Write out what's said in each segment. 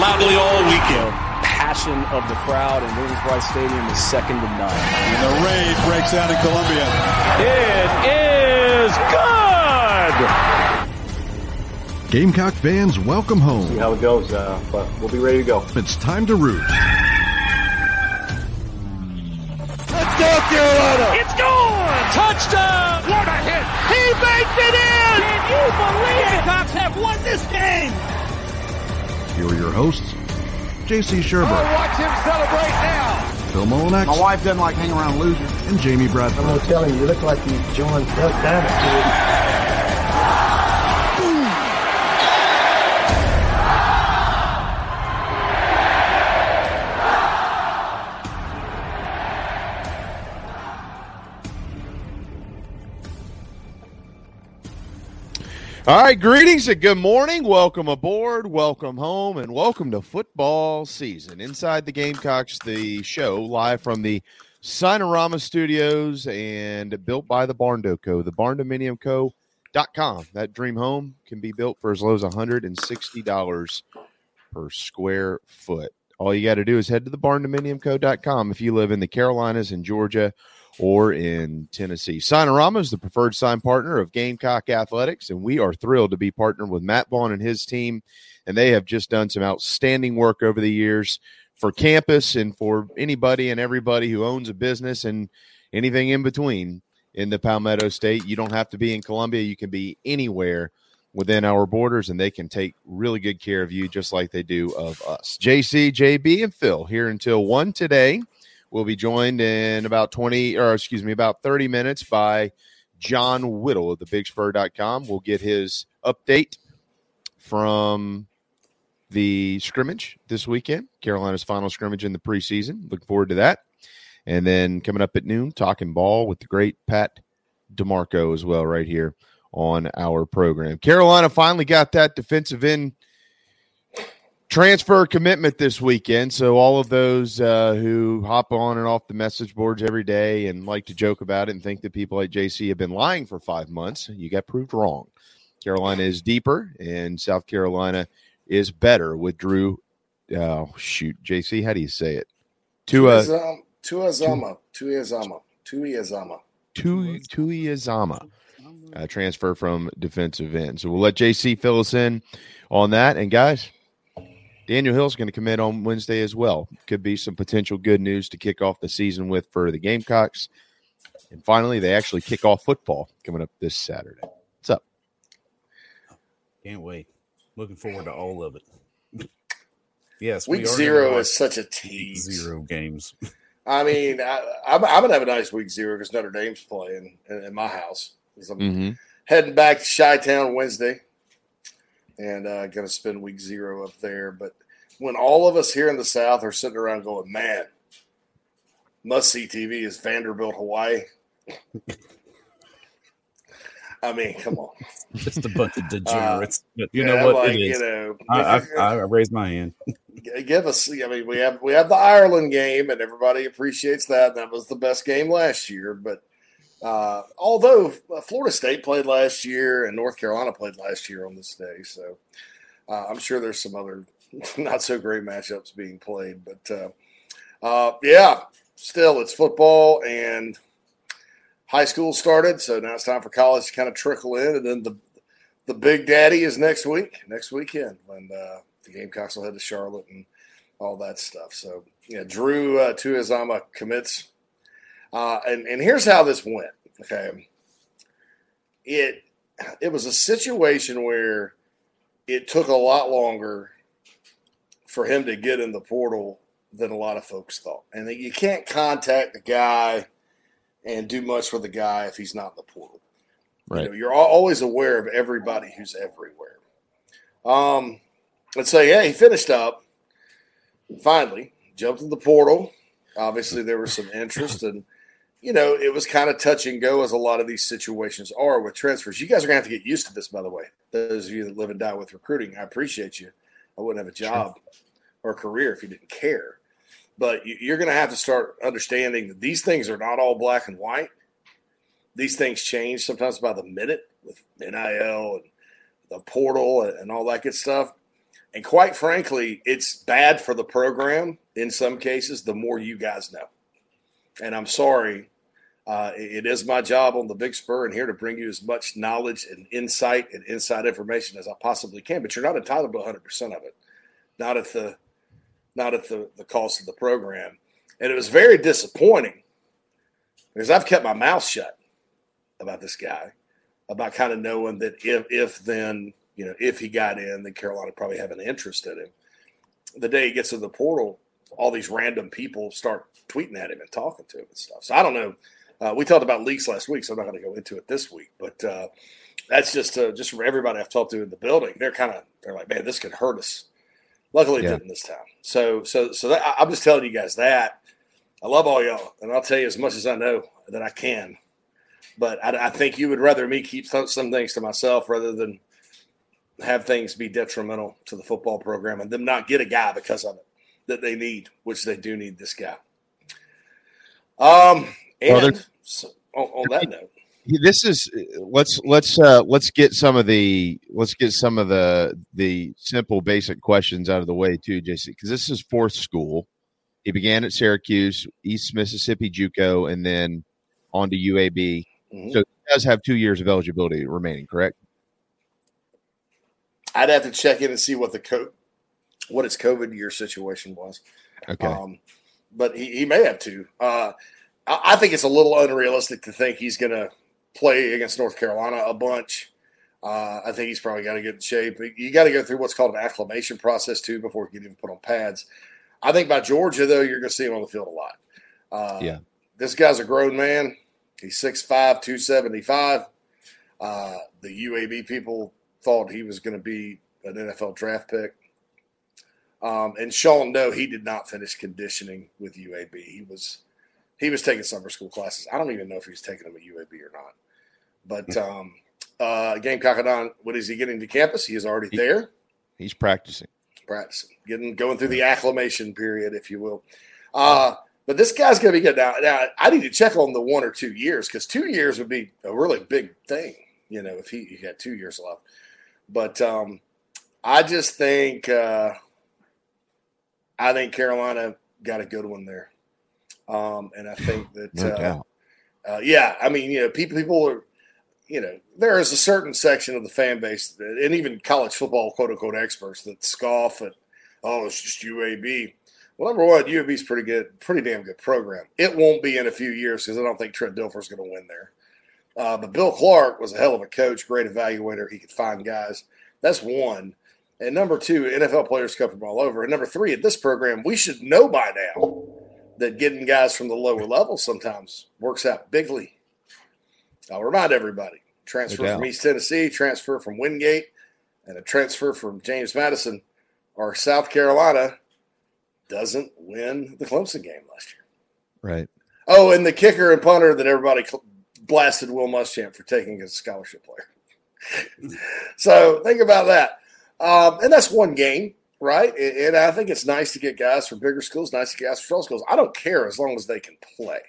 loudly all weekend. passion of the crowd in Williams-Brice Stadium is second to none. And the rage breaks out in Columbia. It is good. Gamecock fans, welcome home. See how it goes, uh, but we'll be ready to go. It's time to root. Let's go, Carolina! It's gone! Touchdown! What a hit! He baked it in! Can you believe it? Cops have won this game! Here are your hosts, J.C. Shurburtt, watch him celebrate now! Phil Molinex, My wife doesn't like hanging around losers. and Jamie Bradford. I'm telling you, you look like you joined Duck Dynasty. All right, greetings and good morning. Welcome aboard, welcome home, and welcome to football season. Inside the Gamecocks, the show live from the Signorama Studios and built by the Barn Co. The barndominiumco.com. That dream home can be built for as low as $160 per square foot. All you got to do is head to the barndominiumco.com if you live in the Carolinas and Georgia or in Tennessee. Signorama is the preferred sign partner of Gamecock Athletics, and we are thrilled to be partnered with Matt Vaughn and his team. And they have just done some outstanding work over the years for campus and for anybody and everybody who owns a business and anything in between in the Palmetto State. You don't have to be in Columbia, you can be anywhere within our borders, and they can take really good care of you just like they do of us. JC, JB, and Phil here until 1 today. We'll be joined in about 20, or excuse me, about 30 minutes by John Whittle of the bigspur.com. We'll get his update from the scrimmage this weekend, Carolina's final scrimmage in the preseason. Looking forward to that. And then coming up at noon, talking ball with the great Pat DiMarco as well, right here on our program. Carolina finally got that defensive end transfer commitment this weekend. So all of those uh, who hop on and off the message boards every day and like to joke about it and think that people like JC have been lying for five months, you got proved wrong. Carolina is deeper, and South Carolina is better with Drew. Oh shoot, JC, how do you say it? Tua Tuazama, Tuazama, Tuazama, Tuazama. Uh, transfer from defensive end. So we'll let JC fill us in on that. And guys, Daniel Hill's going to commit on Wednesday as well. Could be some potential good news to kick off the season with for the Gamecocks. And finally, they actually kick off football coming up this Saturday. What's up? Can't wait. Looking forward to all of it. yes, Week we zero is such a week tease. zero games. I mean, I, I'm, I'm gonna have a nice week zero because Notre Dame's playing in, in my house. I'm Mm-hmm. heading back to Chi Town Wednesday, and uh, gonna spend week zero up there. But when all of us here in the South are sitting around going, "Man, must see TV is Vanderbilt, Hawaii." I mean, come on. Just a bunch of degenerates. but you Uh, Yeah, know what? like, it is. You know, I, I, I raised my hand. give us i mean we have we have the ireland game and everybody appreciates that that was the best game last year but uh, although florida state played last year and north carolina played last year on this day so uh, i'm sure there's some other not so great matchups being played but uh, uh, yeah still it's football and high school started so now it's time for college to kind of trickle in and then the the big daddy is next week next weekend when uh, the Gamecocks will head to Charlotte and all that stuff. So, yeah, Drew uh, Tuazama commits. Uh, and, and here's how this went. Okay. It, it was a situation where it took a lot longer for him to get in the portal than a lot of folks thought. And you can't contact the guy and do much for the guy if he's not in the portal. Right. You know, you're always aware of everybody who's everywhere. Um, let's say, yeah, he finished up. finally jumped in the portal. Obviously, there was some interest, and you know it was kind of touch and go as a lot of these situations are with transfers. You guys are going to have to get used to this, by the way. Those of you that live and die with recruiting, I appreciate you. I wouldn't have a job or a career if you didn't care. But you're going to have to start understanding that these things are not all black and white. These things change sometimes by the minute with NIL and the portal and all that good stuff. And quite frankly, it's bad for the program in some cases, the more you guys know. And I'm sorry, uh, it is my job on the Big Spur and here to bring you as much knowledge and insight and inside information as I possibly can. But you're not entitled to 100 percent of it, not at the not at the, the cost of the program. And it was very disappointing because I've kept my mouth shut about this guy, about kind of knowing that if if then you know if he got in, then Carolina probably have an interest in him. The day he gets to the portal, all these random people start tweeting at him and talking to him and stuff. So I don't know. Uh, we talked about leaks last week, so I'm not going to go into it this week. But uh, that's just uh, just from everybody I've talked to in the building. They're kind of they're like, man, this could hurt us. Luckily, yeah. it didn't this time. So so so that, I'm just telling you guys that I love all y'all, and I'll tell you as much as I know that I can. But I, I think you would rather me keep some things to myself rather than have things be detrimental to the football program and them not get a guy because of it that they need, which they do need this guy. Um, and well, so, on, on, that note, this is let's let's uh, let's get some of the let's get some of the the simple basic questions out of the way too, JC, because this is fourth school. He began at Syracuse, East Mississippi JUCO, and then on to UAB. Mm-hmm. So he does have two years of eligibility remaining, correct? I'd have to check in and see what the co- what his COVID year situation was. Okay. Um, but he, he may have to. Uh, I, I think it's a little unrealistic to think he's going to play against North Carolina a bunch. Uh, I think he's probably got to get in shape. You got to go through what's called an acclimation process too before he can even put on pads. I think by Georgia though, you're going to see him on the field a lot. Uh, yeah, this guy's a grown man. He's 6'5", 275. Uh, the UAB people thought he was going to be an NFL draft pick. Um, and Sean, no, he did not finish conditioning with UAB. He was he was taking summer school classes. I don't even know if he was taking them at UAB or not. But hmm. um, uh, Gamecock what is he getting to campus? He is already he, there. He's practicing. Practicing, getting going through the acclimation period, if you will. Uh, but this guy's going to be good. Now, now, I need to check on the one or two years because two years would be a really big thing, you know, if he, he had two years left. But um, I just think uh, I think Carolina got a good one there. Um, and I think that, no uh, uh, yeah, I mean, you know, people, people are, you know, there is a certain section of the fan base that, and even college football quote unquote experts that scoff at, oh, it's just UAB. Well, number one, UAB is pretty good, pretty damn good program. It won't be in a few years because I don't think Trent Dilfer is going to win there. Uh, but Bill Clark was a hell of a coach, great evaluator. He could find guys. That's one. And number two, NFL players come from all over. And number three, at this program, we should know by now that getting guys from the lower level sometimes works out bigly. I'll remind everybody transfer no from East Tennessee, transfer from Wingate, and a transfer from James Madison or South Carolina doesn't win the Clemson game last year. Right. Oh, and the kicker and punter that everybody blasted Will Muschamp for taking as a scholarship player. so think about that. Um, and that's one game right? And I think it's nice to get guys from bigger schools, nice to get guys from small schools. I don't care as long as they can play.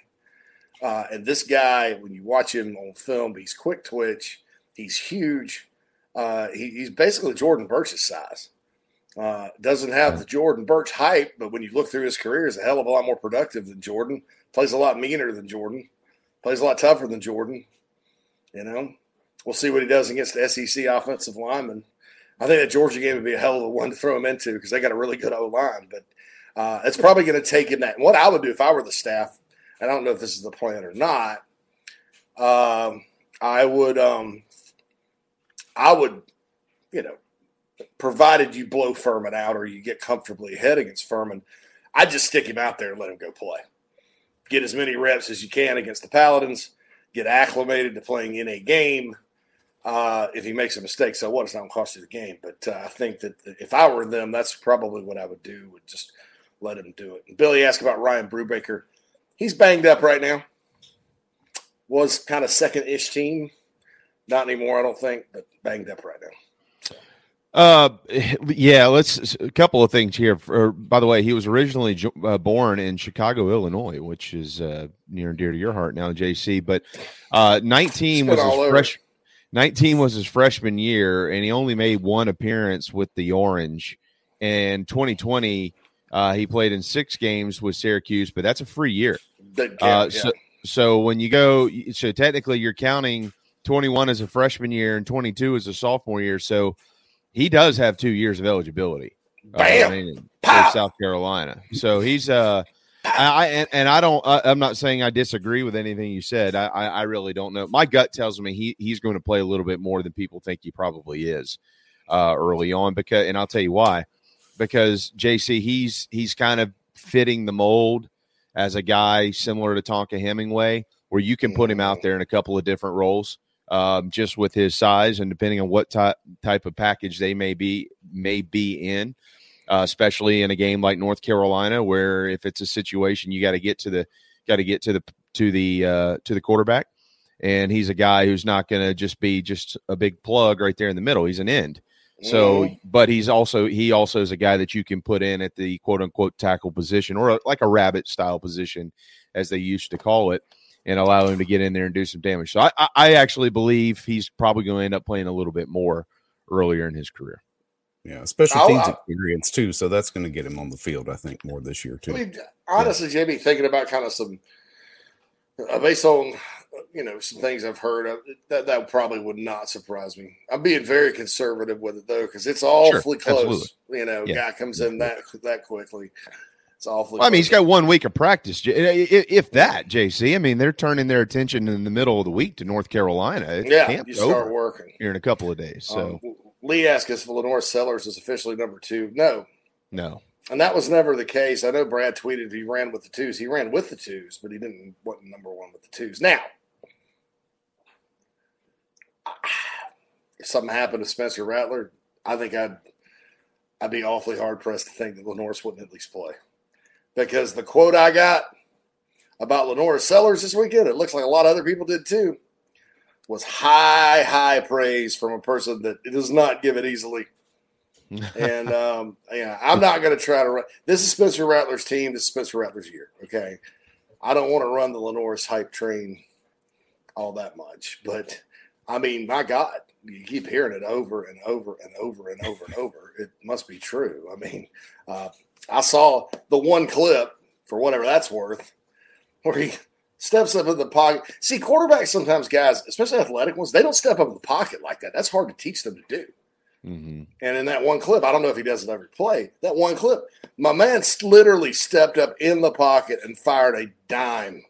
Uh, and this guy, when you watch him on film, he's quick twitch, he's huge. Uh, he, he's basically Jordan Burch's size. Uh, doesn't have the Jordan Burch hype, but when you look through his career, he's a hell of a lot more productive than Jordan. Plays a lot meaner than Jordan. Plays a lot tougher than Jordan. You know, we'll see what he does against the SEC offensive lineman. I think that Georgia game would be a hell of a one to throw him into because they got a really good O line. But uh, it's probably going to take him that. And what I would do if I were the staff, I don't know if this is the plan or not. Um, I would, um, I would, you know, provided you blow Furman out or you get comfortably ahead against Furman, I'd just stick him out there and let him go play. Get as many reps as you can against the Paladins. Get acclimated to playing in a game uh, if he makes a mistake. So what? It's not going to cost you the game. But uh, I think that if I were them, that's probably what I would do. Would just let him do it. And Billy asked about Ryan Brubaker. He's banged up right now. Was kind of second ish team. Not anymore, I don't think, but banged up right now. Uh, yeah. Let's a couple of things here. For, by the way, he was originally jo- uh, born in Chicago, Illinois, which is uh, near and dear to your heart now, JC. But uh, 19 was his over fresh. 19 was his freshman year, and he only made one appearance with the Orange. And 2020, uh, he played in six games with Syracuse, but that's a free year. Uh, yeah. so, so when you go, so technically you're counting 21 as a freshman year and 22 as a sophomore year. So he does have two years of eligibility. uh, Bam! remaining for South Carolina. So he's uh, I, and, and I don't. I, I'm not saying I disagree with anything you said. I, I I really don't know. My gut tells me he he's going to play a little bit more than people think he probably is uh, early on. Because and I'll tell you why. Because JC he's he's kind of fitting the mold as a guy similar to Tonka Hemingway, where you can put him out there in a couple of different roles, um, just with his size and depending on what type type of package they may be may be in, uh, especially in a game like North Carolina, where if it's a situation you got to get to the got to get to the to the uh, to the quarterback, and he's a guy who's not going to just be just a big plug right there in the middle. He's an end. So, but he's also he also is a guy that you can put in at the quote unquote tackle position or a, like a rabbit style position, as they used to call it, and allow him to get in there and do some damage. So, I- I actually believe he's probably going to end up playing a little bit more earlier in his career. Yeah, special I'll- teams I'll- experience too, so that's going to get him on the field. I think more this year too. I mean, honestly, Jamie, thinking about kind of some, uh, based on, uh, you know, some things I've heard, uh, that that probably would not surprise me. I'm being very conservative with it though, because it's awfully close. absolutely. You know, Yeah. guy comes in that that quickly. It's awfully. Well, I mean, he's got one week of practice, i- i- if that. JC, I mean, they're turning their attention in the middle of the week to North Carolina. It's yeah, you start working. here in a couple of days. So, Um, Lee asked us if LaNorris Sellers is officially number two. No, no. and that was never the case. I know Brad tweeted he ran with the twos. He ran with the twos, but he didn't wasn't number one with the twos. Now, if something happened to Spencer Rattler, I think I'd I'd be awfully hard pressed to think that LaNorris wouldn't at least play, because the quote I got about LaNorris Sellers this weekend, it looks like a lot of other people did too, was high high praise from a person that does not give it easily. and um, yeah, I'm not going to try to run. This is Spencer Rattler's team. This is Spencer Rattler's year. Okay, I don't want to run the LaNorris hype train all that much, but I mean, my God, you keep hearing it over and over and over and over and over. It must be true. I mean, uh, I saw the one clip for whatever that's worth, where he steps up in the pocket. See, quarterbacks sometimes, guys, especially athletic ones, they don't step up in the pocket like that. That's hard to teach them to do. hmm And in that one clip, I don't know if he does it every play. That one clip, my man literally stepped up in the pocket and fired a dime,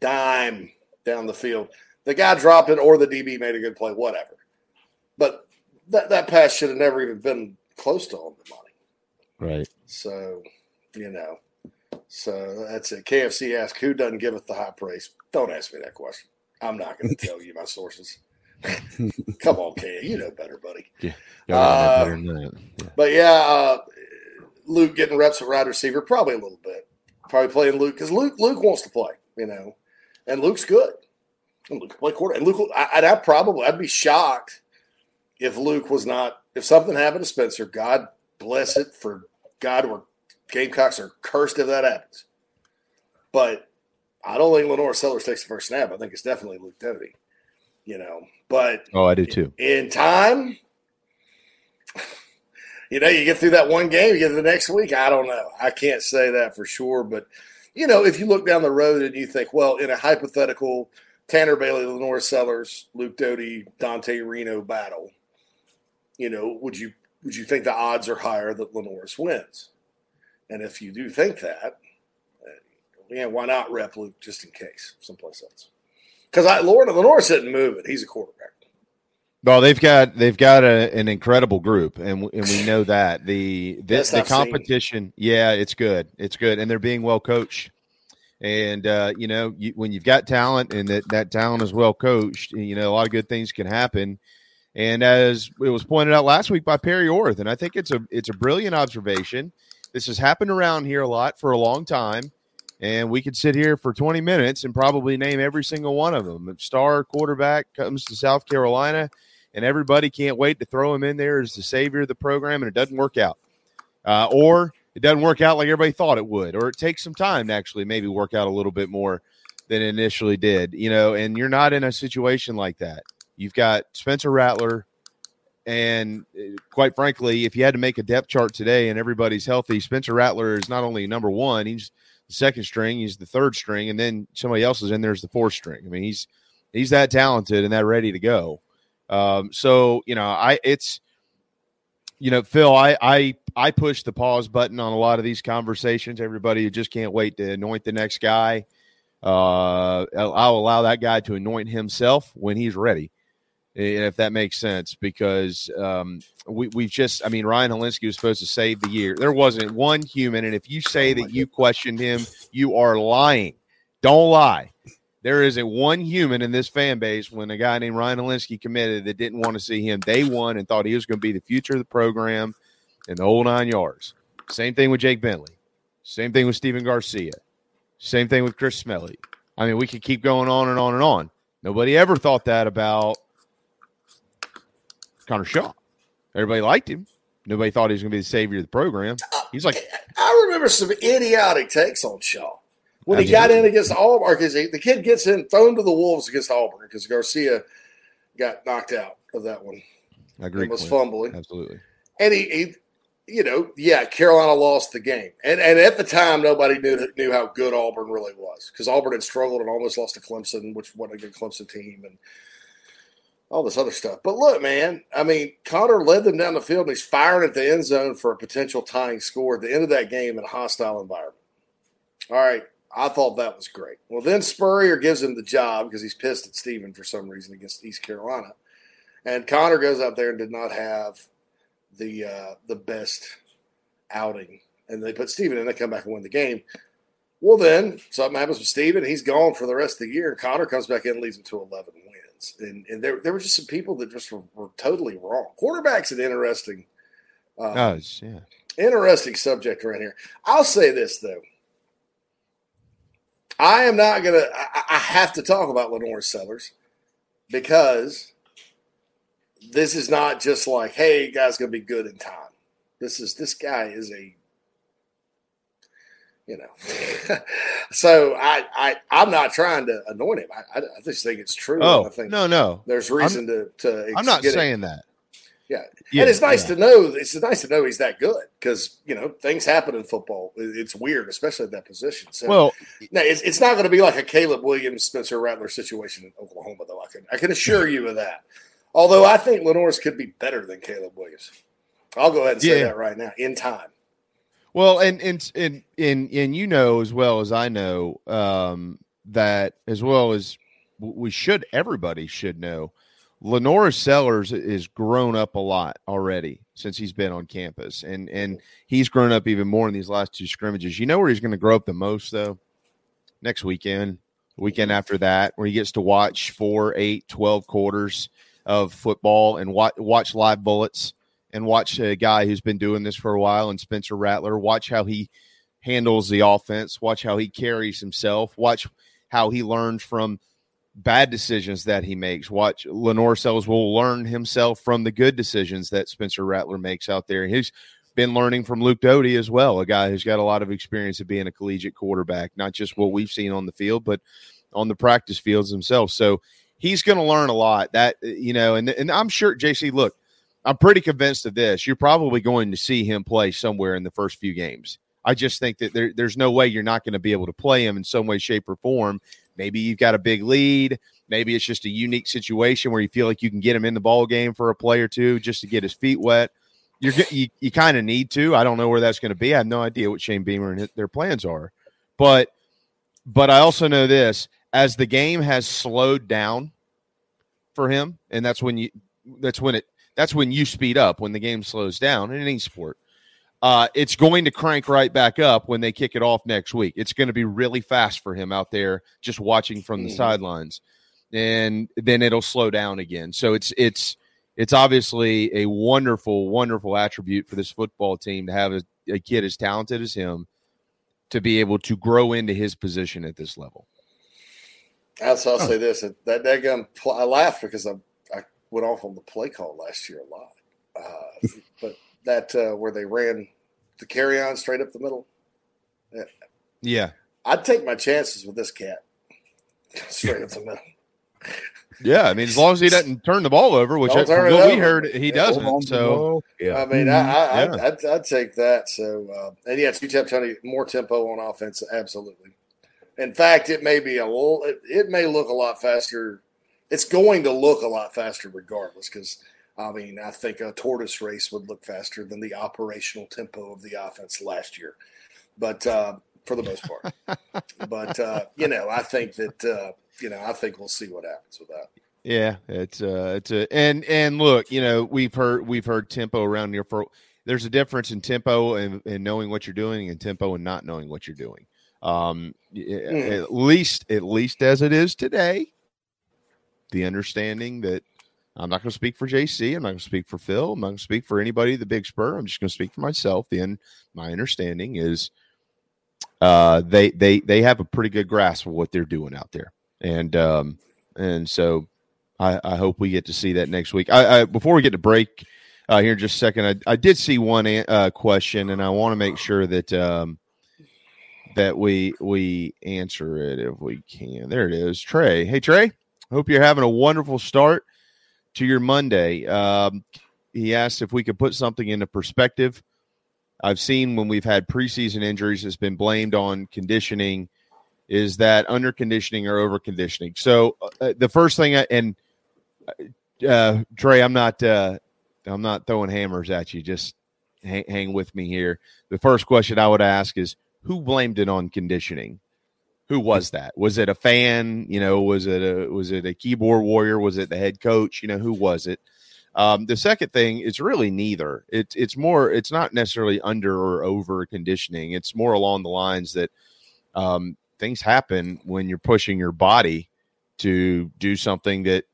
dime down the field. The guy dropped it, or the DB made a good play, whatever. But that that pass should have never even been close to on the money. Right. So, you know, so that's it. KFC asked, "Who doesn't giveth the high praise?" Don't ask me that question. I'm not going to tell you my sources. Come on, K, you know better, buddy. Know Uh, better. Yeah. But yeah, uh, Luke getting reps at wide receiver, probably a little bit. Probably playing Luke because Luke Luke wants to play, you know, and Luke's good. And Luke can play quarter. And Luke, I, I'd have probably, I'd be shocked if Luke was not. If something happened to Spencer, God bless it for God. Where Gamecocks are cursed if that happens. But I don't think LaNorris Sellers takes the first snap. I think it's definitely Luke Doty. You know, but Oh, I do too. in time. You know, you get through that one game, you get to the next week. I don't know. I can't say that for sure. But, you know, if you look down the road and you think, well, in a hypothetical Tanner Bailey, LaNorris Sellers, Luke Doty, Dante Reno battle, you know, would you would you think the odds are higher that LaNorris wins? And if you do think that, uh, yeah, why not rep Luke just in case someplace else? Because I Lord of LaNorris isn't moving. He's a quarterback. Well, they've got they've got a, an incredible group, and and we know that the the, the I've seen. competition. Yeah, it's good. It's good, and they're being well coached. And uh, you know, you, when you've got talent and that that talent is well coached, you know, a lot of good things can happen. And as it was pointed out last week by Perry Orth, and I think it's a it's a brilliant observation. This has happened around here a lot for a long time, and we could sit here for 20 minutes and probably name every single one of them. Star quarterback comes to South Carolina, and everybody can't wait to throw him in there as the savior of the program, and it doesn't work out. Uh, or it doesn't work out like everybody thought it would, or it takes some time to actually maybe work out a little bit more than it initially did, you know, and you're not in a situation like that. You've got Spencer Rattler, and uh, quite frankly, if you had to make a depth chart today and everybody's healthy, Spencer Rattler is not only number one, he's the second string, he's the third string, and then somebody else is in there as the fourth string. I mean, he's he's that talented and that ready to go. Um, so you know, I it's you know, Phil, I I I push the pause button on a lot of these conversations. Everybody just can't wait to anoint the next guy. Uh, I'll, I'll allow that guy to anoint himself when he's ready if that makes sense, because um, we, we've just, I mean, Ryan Hilinski was supposed to save the year. There wasn't one human. And if you say that you questioned him, you are lying. Don't lie. There isn't one human in this fan base when a guy named Ryan Hilinski committed that didn't want to see him day one and thought he was going to be the future of the program and the whole nine yards. Same thing with Jake Bentley. Same thing with Stephen Garcia. Same thing with Chris Smelley. I mean, we could keep going on and on and on. Nobody ever thought that about Connor Shaw. Everybody liked him. Nobody thought he was going to be the savior of the program. He's like, I remember some idiotic takes on Shaw when he got in against Auburn. Because the kid gets in, thrown to the wolves against Auburn because Garcia got knocked out of that one. I agree. Was fumbling absolutely, and he, he, you know, yeah, Carolina lost the game, and and at the time nobody knew knew how good Auburn really was because Auburn had struggled and almost lost to Clemson, which wasn't a good Clemson team, and all this other stuff. But look, man, I mean, Connor led them down the field and he's firing at the end zone for a potential tying score at the end of that game in a hostile environment. All right. I thought that was great. Well, then Spurrier gives him the job because he's pissed at Stephen for some reason against East Carolina. And Connor goes out there and did not have the uh, the best outing. And they put Stephen in, they come back and win the game. Well, then something happens with Stephen. He's gone for the rest of the year. Connor comes back in and leads them to 11 and, and there there were just some people that just were, were totally wrong. Quarterback's an interesting, um, oh, yeah, interesting subject right here. I'll say this though, I am not gonna. I, I have to talk about LaNorris Sellers because this is not just like, hey, guy's gonna be good in time. This is this guy is a you know. so I, I, I'm not trying to anoint him. I, I, I just think it's true. Oh, I think no, no. There's reason I'm, to, to. I'm not saying it. that. Yeah. yeah. and it's nice yeah. to know. It's nice to know he's that good because you know things happen in football. It's weird, especially at that position. So, well, no, it's, it's not going to be like a Caleb Williams, Spencer Rattler situation in Oklahoma, though. I can I can assure you of that. Although I think LaNorris could be better than Caleb Williams. I'll go ahead and say Yeah. that right now. In time. Well, and and and and and you know as well as I know um, that as well as we should everybody should know, LaNorris Sellers is grown up a lot already since he's been on campus, and and he's grown up even more in these last two scrimmages. You know where he's going to grow up the most though? Next weekend, weekend after that, where he gets to watch four, eight, 12 quarters of football and watch watch live bullets and watch a guy who's been doing this for a while and Spencer Rattler. Watch how he handles the offense. Watch how he carries himself. Watch how he learns from bad decisions that he makes. Watch Lenore Sells will learn himself from the good decisions that Spencer Rattler makes out there. He's been learning from Luke Doty as well, a guy who's got a lot of experience of being a collegiate quarterback, not just what we've seen on the field, but on the practice fields himself. So he's going to learn a lot. That you know, and and I'm sure JC. Look, I'm pretty convinced of this. You're probably going to see him play somewhere in the first few games. I just think that there, there's no way you're not going to be able to play him in some way, shape, or form. Maybe you've got a big lead. Maybe it's just a unique situation where you feel like you can get him in the ball game for a play or two just to get his feet wet. You're you, you kind of need to. I don't know where that's going to be. I have no idea what Shane Beamer and their plans are, but but I also know this: as the game has slowed down for him, and that's when you that's when it that's when you speed up when the game slows down in any sport. Uh, it's going to crank right back up when they kick it off next week. It's going to be really fast for him out there just watching from the Mhm. sidelines, and then it'll slow down again. So it's it's it's obviously a wonderful, wonderful attribute for this football team to have a, a kid as talented as him to be able to grow into his position at this level. Also, I'll say this: that that daggum pl- I laughed because I I went off on the play call last year a lot, uh, but that uh, where they ran the carry on straight up the middle. Yeah, I'd take my chances with this cat straight up the middle. yeah. I mean, as long as he doesn't turn the ball over, which I, from what we heard, he Yeah, doesn't. So yeah, I mean, I, I. I'd, I'd, I'd take that. So, uh, and yeah, UTEP Tony more tempo on offense, absolutely. In fact, it may be a little. It, it may look a lot faster. It's going to look a lot faster, regardless. Because I mean, I think a tortoise race would look faster than the operational tempo of the offense last year. But uh, for the most part, but uh, you know, I think that uh, you know, I think we'll see what happens with that. Yeah, it's uh it's a and and look, you know, we've heard we've heard tempo around here for there's a difference in tempo and, and knowing what you're doing and tempo and not knowing what you're doing. Um Mm. at least at least as it is today, the understanding that I'm not going to speak for JC, I'm not going to speak for Phil, I'm not going to speak for anybody the Big Spur. I'm just going to speak for myself. Then my understanding is uh they they they have a pretty good grasp of what they're doing out there. And um and so I, I hope we get to see that next week. I, I before we get to break uh, here in just a second, I, I did see one uh, question, and I want to make sure that um, that we we answer it if we can. There it is, Trey. Hey Trey, hope you're having a wonderful start to your Monday. Um, he asked if we could put something into perspective. I've seen when we've had preseason injuries, it's been blamed on conditioning. Is that under conditioning or over conditioning? So uh, the first thing, I, and uh, Trey, I'm not, uh, I'm not throwing hammers at you. Just hang, hang with me here. The first question I would ask is, who blamed it on conditioning? Who was that? Was it a fan? You know, was it a was it a keyboard warrior? Was it the head coach? You know, who was it? Um, the second thing is really neither. It's it's more. It's not necessarily under or over conditioning. It's more along the lines that um, things happen when you're pushing your body to do something that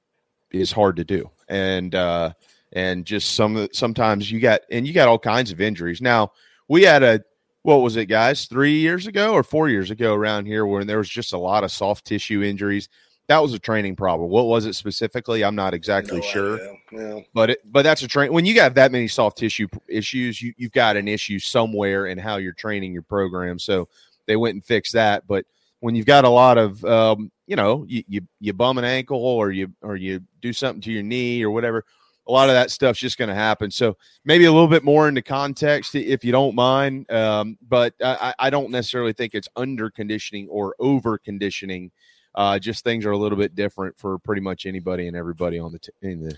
is hard to do, and uh, and just some sometimes you got and you got all kinds of injuries. Now we had a what was it, guys? Three years ago or four years ago around here, when there was just a lot of soft tissue injuries. That was a training problem. What was it specifically? I'm not exactly No sure. Yeah. but it, but that's a train when you got that many soft tissue issues you, you've got an issue somewhere in how you're training your program so they went and fixed that but when you've got a lot of um, you know you, you you bum an ankle or you or you do something to your knee or whatever a lot of that stuff's just going to happen so maybe a little bit more into context if you don't mind um, but I, I I don't necessarily think it's under conditioning or over conditioning uh, just things are a little bit different for pretty much anybody and everybody on the t- in the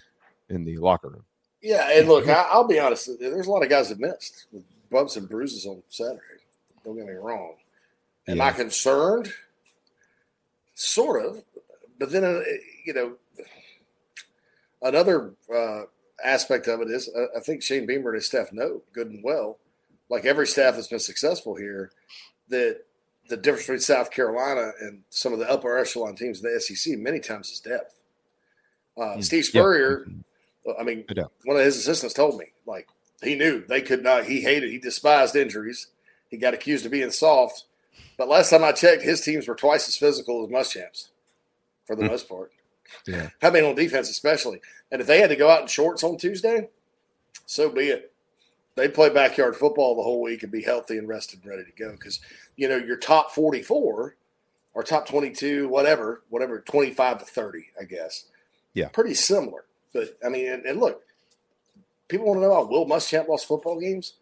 in the locker room. Yeah, and look, I, I'll be honest. There's a lot of guys that missed with bumps and bruises on Saturday. Don't get me wrong. Am I concerned? Sort of, but then uh, you know, another uh, aspect of it is uh, I think Shane Beamer and his staff know good and well, like every staff that's been successful here, that the difference between South Carolina and some of the upper echelon teams in the SEC many times is depth. Uh, Mm, Steve yeah. Spurrier, I mean, one of his assistants told me, like, he knew they could not, he hated, he despised injuries. He got accused of being soft. But last time I checked, his teams were twice as physical as Muschamps for the most part. Yeah. I mean, on defense, especially. And if they had to go out in shorts on Tuesday, so be it. They'd play backyard football the whole week and be healthy and rested and ready to go. Because, you know, your top 44 or top 22, whatever, whatever, 25 to 30, I guess. Yeah. Pretty similar. But, I mean, and, and look, people want to know how Will Muschamp lost football games.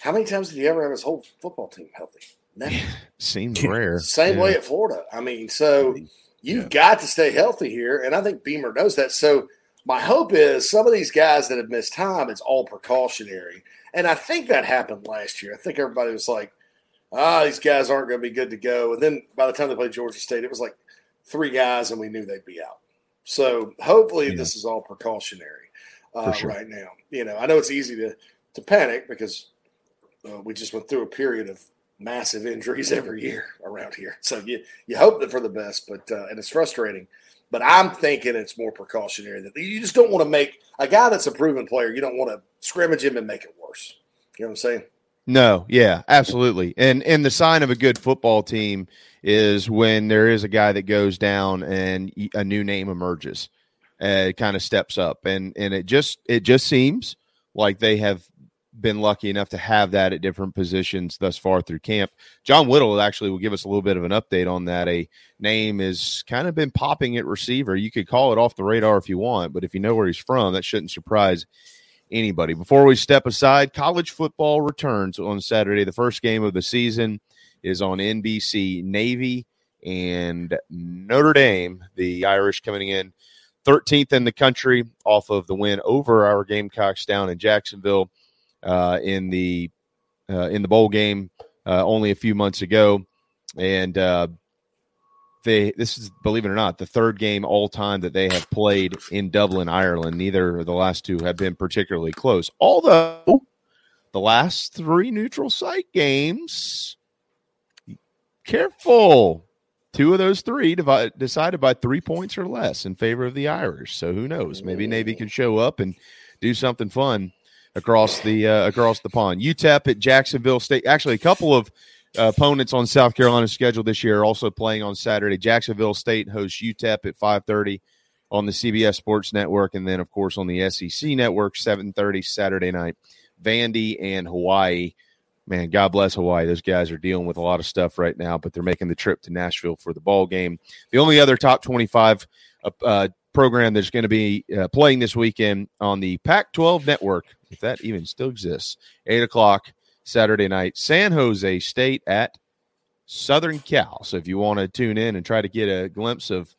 How many times did he ever have his whole football team healthy? Never. Seems rare. Same Yeah. way at Florida. I mean, so you've got to stay healthy here, and I think Beamer knows that. So my hope is some of these guys that have missed time, it's all precautionary, and I think that happened last year. I think everybody was like, "Ah, these guys aren't going to be good to go," and then by the time they played Georgia State, it was like three guys, and we knew they'd be out. So hopefully, Yeah. this is all precautionary uh, sure. right now. You know, I know it's easy to to panic because uh, we just went through a period of massive injuries every year around here. So you you hope that for the best, but uh, and it's frustrating. But I'm thinking it's more precautionary that you just don't want to make a guy that's a proven player. You don't want to scrimmage him and make it worse. You know what I'm saying? No, yeah, absolutely. And and the sign of a good football team is when there is a guy that goes down and a new name emerges. Uh, kind of steps up and and it just it just seems like they have been lucky enough to have that at different positions thus far through camp. John Whittle actually will give us a little bit of an update on that. A name is kind of been popping at receiver. You could call it off the radar if you want, but if you know where he's from, that shouldn't surprise anybody. Before we step aside, college football returns on Saturday. The first game of the season is on NBC. Navy and Notre Dame, the Irish coming in 13th in the country off of the win over our Gamecocks down in Jacksonville uh, in the uh, in the bowl game uh, only a few months ago, and uh, they this is believe it or not the third game all time that they have played in Dublin, Ireland. Neither of the last two have been particularly close, although the last three neutral site games. Careful. Two of those three divide, decided by three points or less in favor of the Irish. So who knows? Maybe Navy can show up and do something fun across the uh, across the pond. UTEP at Jacksonville State. Actually, a couple of uh, opponents on South Carolina's schedule this year are also playing on Saturday. Jacksonville State hosts UTEP at five thirty on the CBS Sports Network, and then of course on the SEC Network seven thirty Saturday night. Vandy and Hawaii. Man, God bless Hawaii. Those guys are dealing with a lot of stuff right now, but they're making the trip to Nashville for the ball game. The only other top twenty-five uh, uh program that's going to be uh, playing this weekend on the Pac 12 network, if that even still exists, 8 o'clock Saturday night, San Jose State at Southern Cal. So if you want to tune in and try to get a glimpse of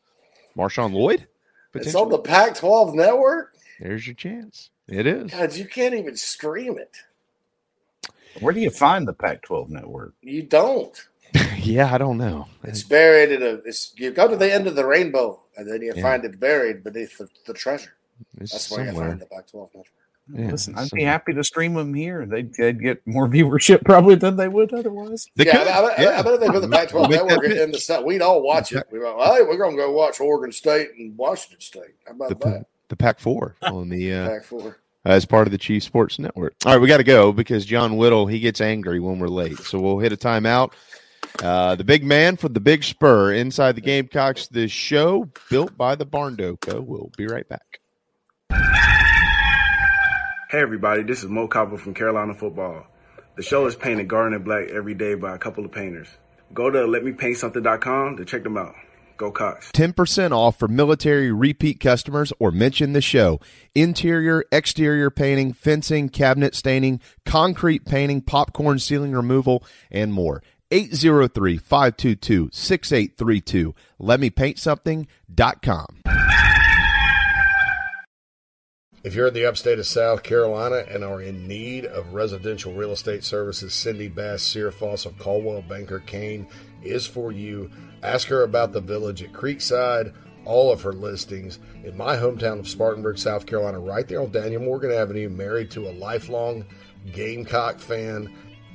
Marshawn Lloyd, it's on the Pac 12 network. There's your chance. It is. God, you can't even stream it. Where do you find the Pac 12 network? You don't. yeah, I don't know. It's buried in a. It's, you go to the end of the rainbow, and then you yeah. find it buried beneath the, the treasure. It's That's where somewhere. you find the Pac-12 network. Yeah, Listen, I'd be happy to stream them here. They'd, they'd, get more viewership probably than they would otherwise. They yeah, I, I, yeah, I, bet if they put the Pac-12 network in the set, we'd all watch it. We're like, hey, we're going to go watch Oregon State and Washington State. How about the, that? The Pac-4 on the uh, Pac-4 as part of the Chief Sports Network. All right, we got to go because John Whittle he gets angry when we're late, so we'll hit a timeout. Uh, the big man for the big spur inside the Gamecocks. The show built by the Barndo Co. We'll be right back. Hey everybody, this is Mo Copper from Carolina Football. The show is painted garden and black every day by a couple of painters. Go to letmepaintsomething.com to check them out. Go Cox. 10% off for military repeat customers or mention the show. Interior, exterior painting, fencing, cabinet staining, concrete painting, popcorn ceiling removal, and more. 803 522 6832. LetMePaintSomething.com. If you're in the upstate of South Carolina and are in need of residential real estate services, Cindy Bass, Searfoss of Coldwell Banker Caine is for you. Ask her about the village at Creekside, all of her listings in my hometown of Spartanburg, South Carolina, right there on Daniel Morgan Avenue, married to a lifelong Gamecock fan.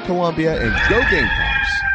Columbia, and go Gamecocks!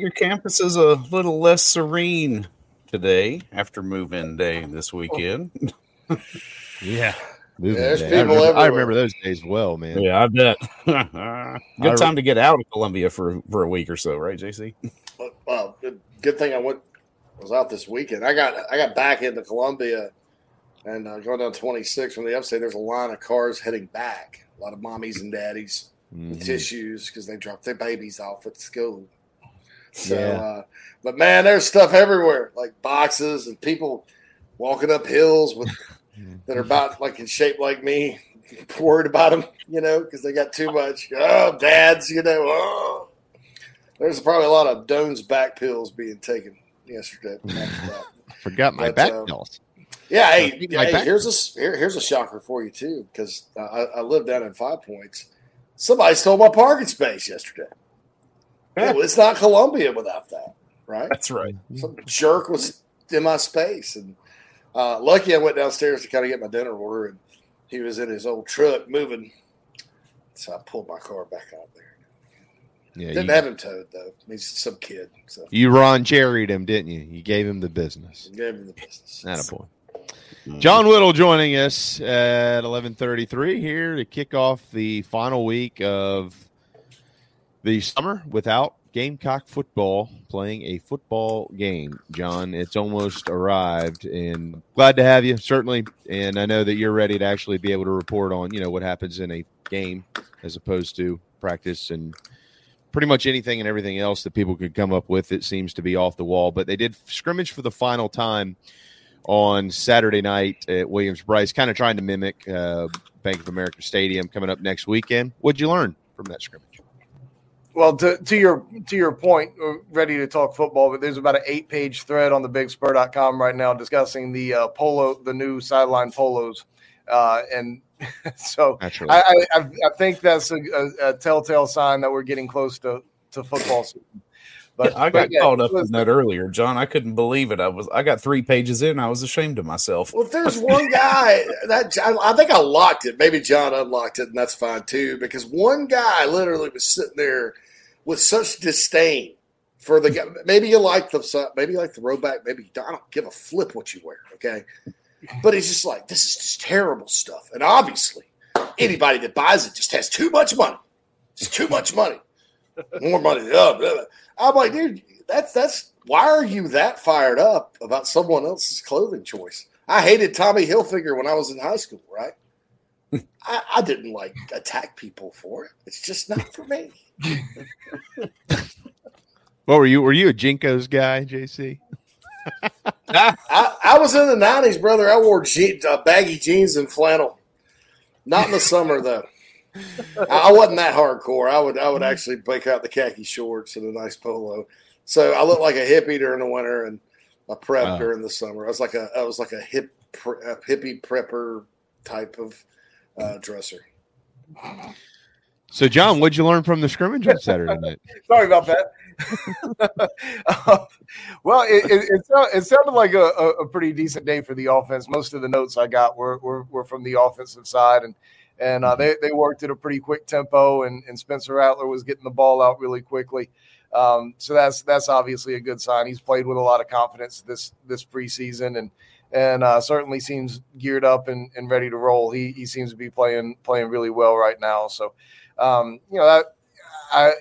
Your campus is a little less serene today after move-in day this weekend. yeah. There's day. I people remember, I remember those days well, man. Yeah, I bet. Good time to get out of Columbia for for a week or so, right, JC? But, well, good, good thing I went was out this weekend. I got I got back into Columbia and uh, going down 26 from the upstate. There's a line of cars heading back. A lot of mommies and daddies Mhm. with tissues because they dropped their babies off at school. So, Yeah. uh, but man, there's stuff everywhere, like boxes and people walking up hills with that are about like in shape like me, worried about them, you know, because they got too much. Oh, dads, you know. Oh. There's probably a lot of Doan's back pills being taken yesterday. Forgot my But, back um, pills. Yeah, hey, hey, here's a here, here's a shocker for you too, because I, I live down in Five Points. Somebody stole my parking space yesterday. Yeah, well, it's not Columbia without that, right? That's right. Some jerk was in my space, and uh, lucky I went downstairs to kind of get my dinner order, and he was in his old truck moving. So I pulled my car back out there. Yeah, Didn't you, have him towed though. He's some kid, so you Ron Jerry'd him, didn't you? You gave him the business. gave him the business. Not a point. John Whittle joining us at 11:33 here to kick off the final week of the summer without Gamecock football playing a football game. John, it's almost arrived and glad to have you certainly and I know that you're ready to actually be able to report on, you know, what happens in a game as opposed to practice and pretty much anything and everything else that people could come up with it seems to be off the wall, but they did scrimmage for the final time on Saturday night at Williams Bryce, kind of trying to mimic uh, Bank of America Stadium coming up next weekend. What'd you learn from that scrimmage? Well, to, to your to your point, we're ready to talk football, but there's about an eight page thread on the bigspur.com right now discussing the uh, polo, the new sideline polos, uh, and so Naturally. I, I I think that's a, a, a telltale sign that we're getting close to, to football season. But I got yeah, caught up in that earlier, John. I couldn't believe it. I was I got three pages in. I was ashamed of myself. Well, if there's one guy that I, I think I locked it. Maybe John unlocked it, and that's fine too. Because one guy literally was sitting there with such disdain for the guy. Maybe you like the maybe you like the rowback. Maybe you don't. I don't give a flip what you wear. Okay, but he's just like this is just terrible stuff. And obviously, anybody that buys it just has too much money. It's too much money. More money. Oh, blah, blah. I'm like, dude, that's that's why are you that fired up about someone else's clothing choice? I hated Tommy Hilfiger when I was in high school, right? I, I didn't like attack people for it. It's just not for me. What were you? Were you a JNCOs guy, JC? I, I was in the nineties, brother. I wore je- uh, baggy jeans and flannel. Not in the summer though. I, I wasn't that hardcore. I would I would actually break out the khaki shorts and a nice polo. So I looked like a hippie during the winter and a prep Wow. during the summer. I was like a I was like a hip a hippie prepper type of uh, dresser. So, John, what'd you learn from the scrimmage on Saturday night? Sorry about that. Uh, well, it, it, it, it sounded like a, a, a pretty decent day for the offense. Most of the notes I got were, were, were from the offensive side, and and uh, they, they worked at a pretty quick tempo, and, and Spencer Rattler was getting the ball out really quickly. Um, so that's that's obviously a good sign. He's played with a lot of confidence this this preseason, and and uh, certainly seems geared up and, and ready to roll. He he seems to be playing playing really well right now. So, um, you know that I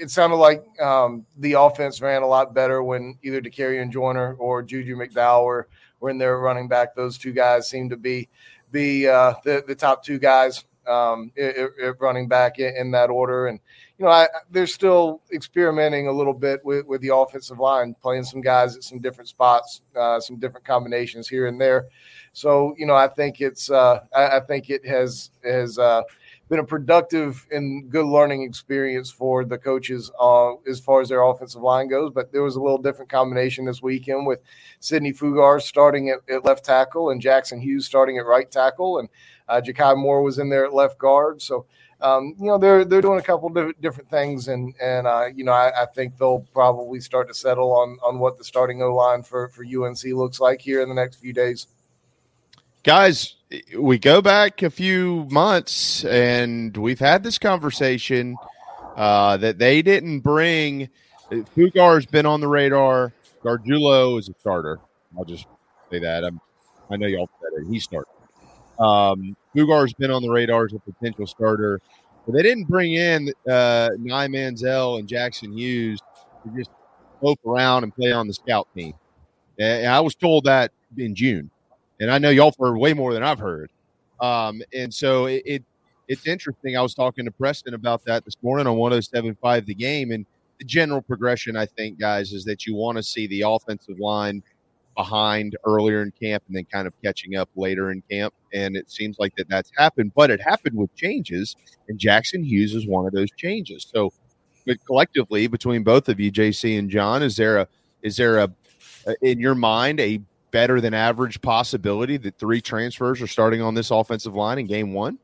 it sounded like um, the offense ran a lot better when either Dakereon Joyner or Juju McDowell were, were in there running back. Those two guys seem to be be uh, the the top two guys um, i- i- i- running back in, in that order. And you know, I, they're still experimenting a little bit with, with the offensive line, playing some guys at some different spots, uh, some different combinations here and there. So you know, I think it's uh, I, I think it has has uh, been a productive and good learning experience for the coaches uh, as far as their offensive line goes. But there was a little different combination this weekend with Sidney Fugar starting at, at left tackle and Jackson Hughes starting at right tackle, and uh, Jakai Moore was in there at left guard. So. Um, you know they're they're doing a couple different things, and and uh, you know I, I think they'll probably start to settle on on what the starting O line for for UNC looks like here in the next few days. Guys, we go back a few months and we've had this conversation uh, that they didn't bring Fugar's been on the radar. Gargiulo is a starter. I'll just say that. I'm, I know y'all said it. He's starting. Um, Fugar's been on the radar as a potential starter. But they didn't bring in uh, Nye Manziel and Jackson Hughes to just loaf around and play on the scout team. And I was told that in June, and I know y'all heard way more than I've heard. Um, and so it, it, it's interesting. I was talking to Preston about that this morning on 107.5 the game, and the general progression, I think, guys, is that you want to see the offensive line behind earlier in camp and then kind of catching up later in camp. And it seems like that that's happened, but it happened with changes, and Jackson Hughes is one of those changes. So, but collectively, between both of you, JC and John, is there a is there a in your mind a better than average possibility that three transfers are starting on this offensive line in game one?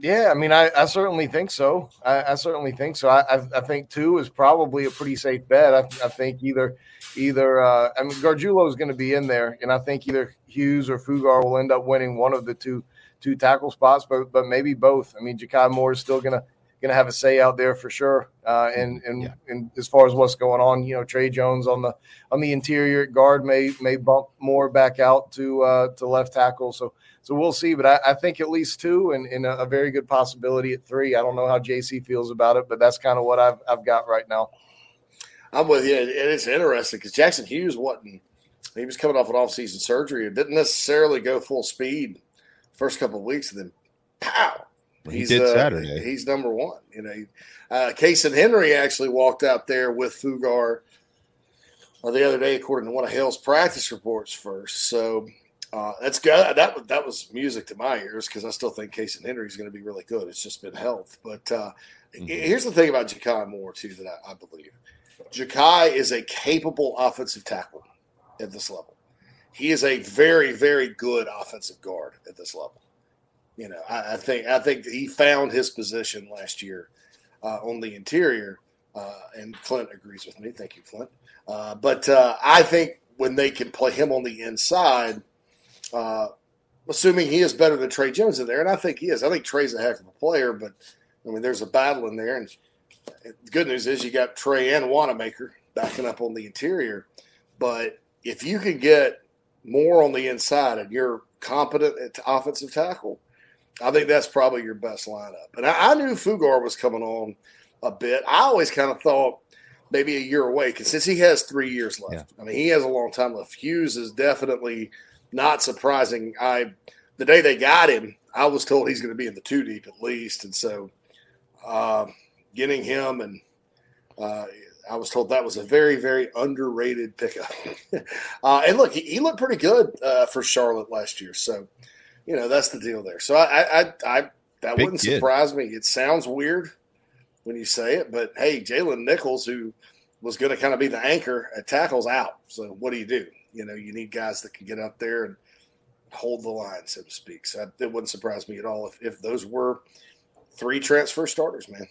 Yeah, I mean, I, I certainly think so. I, I certainly think so. I, I, think two is probably a pretty safe bet. I, I think either either uh, I mean Gargiulo is going to be in there, and I think either Hughes or Fugar will end up winning one of the two two tackle spots, but but maybe both. I mean, Ja'Kai Moore is still going to going to have a say out there for sure. Uh, and and, yeah. and as far as what's going on, you know, Tre Jones on the on the interior guard may may bump more back out to uh, to left tackle. So so we'll see. But I, I think at least two, and, and a, a, very good possibility at three. I don't know how JC feels about it, but that's kind of what I've I've got right now. I'm with you, and it's interesting because Jackson Hughes wasn't. He was coming off an off-season surgery. It didn't necessarily go full speed first couple of weeks, and then pow. He he's, did uh, Saturday. He's number one. You know, uh, Casey Henry actually walked out there with Fugar uh, the other day, according to one of Hale's practice reports. First, so uh, that's good. That that was music to my ears because I still think Casey Henry is going to be really good. It's just been health. But uh, mm-hmm. here's the thing about Ja'Kai Moore too that I, I believe Ja'Kai is a capable offensive tackle at this level. He is a very very good offensive guard at this level. You know, I, I think I think he found his position last year uh, on the interior, uh, and Clint agrees with me. Thank you, Clint. Uh, but uh, I think when they can play him on the inside uh, assuming he is better than Trey Jones in there, and I think he is. I think Trey's a heck of a player, but I mean, there's a battle in there. And the good news is you got Trey and Wanamaker backing up on the interior. But if you can get more on the inside and you're competent at offensive tackle, I think that's probably your best lineup. And I, I knew Fugar was coming on a bit. I always kind of thought maybe a year away because since he has three years left, yeah. I mean, he has a long time left. Hughes is definitely – not surprising. I the day they got him, I was told he's going to be in the two deep at least, and so uh, getting him and uh, I was told that was a very very underrated pickup. uh, and look, he, he, looked pretty good uh, for Charlotte last year, so you know that's the deal there. So I, I, I that Big wouldn't kid. surprise me. It sounds weird when you say it, but hey, Jalen Nichols, who was going to kind of be the anchor at tackles, out. So what do you do? You know, you need guys that can get up there and hold the line, so to speak. So it wouldn't surprise me at all if, if those were three transfer starters, man.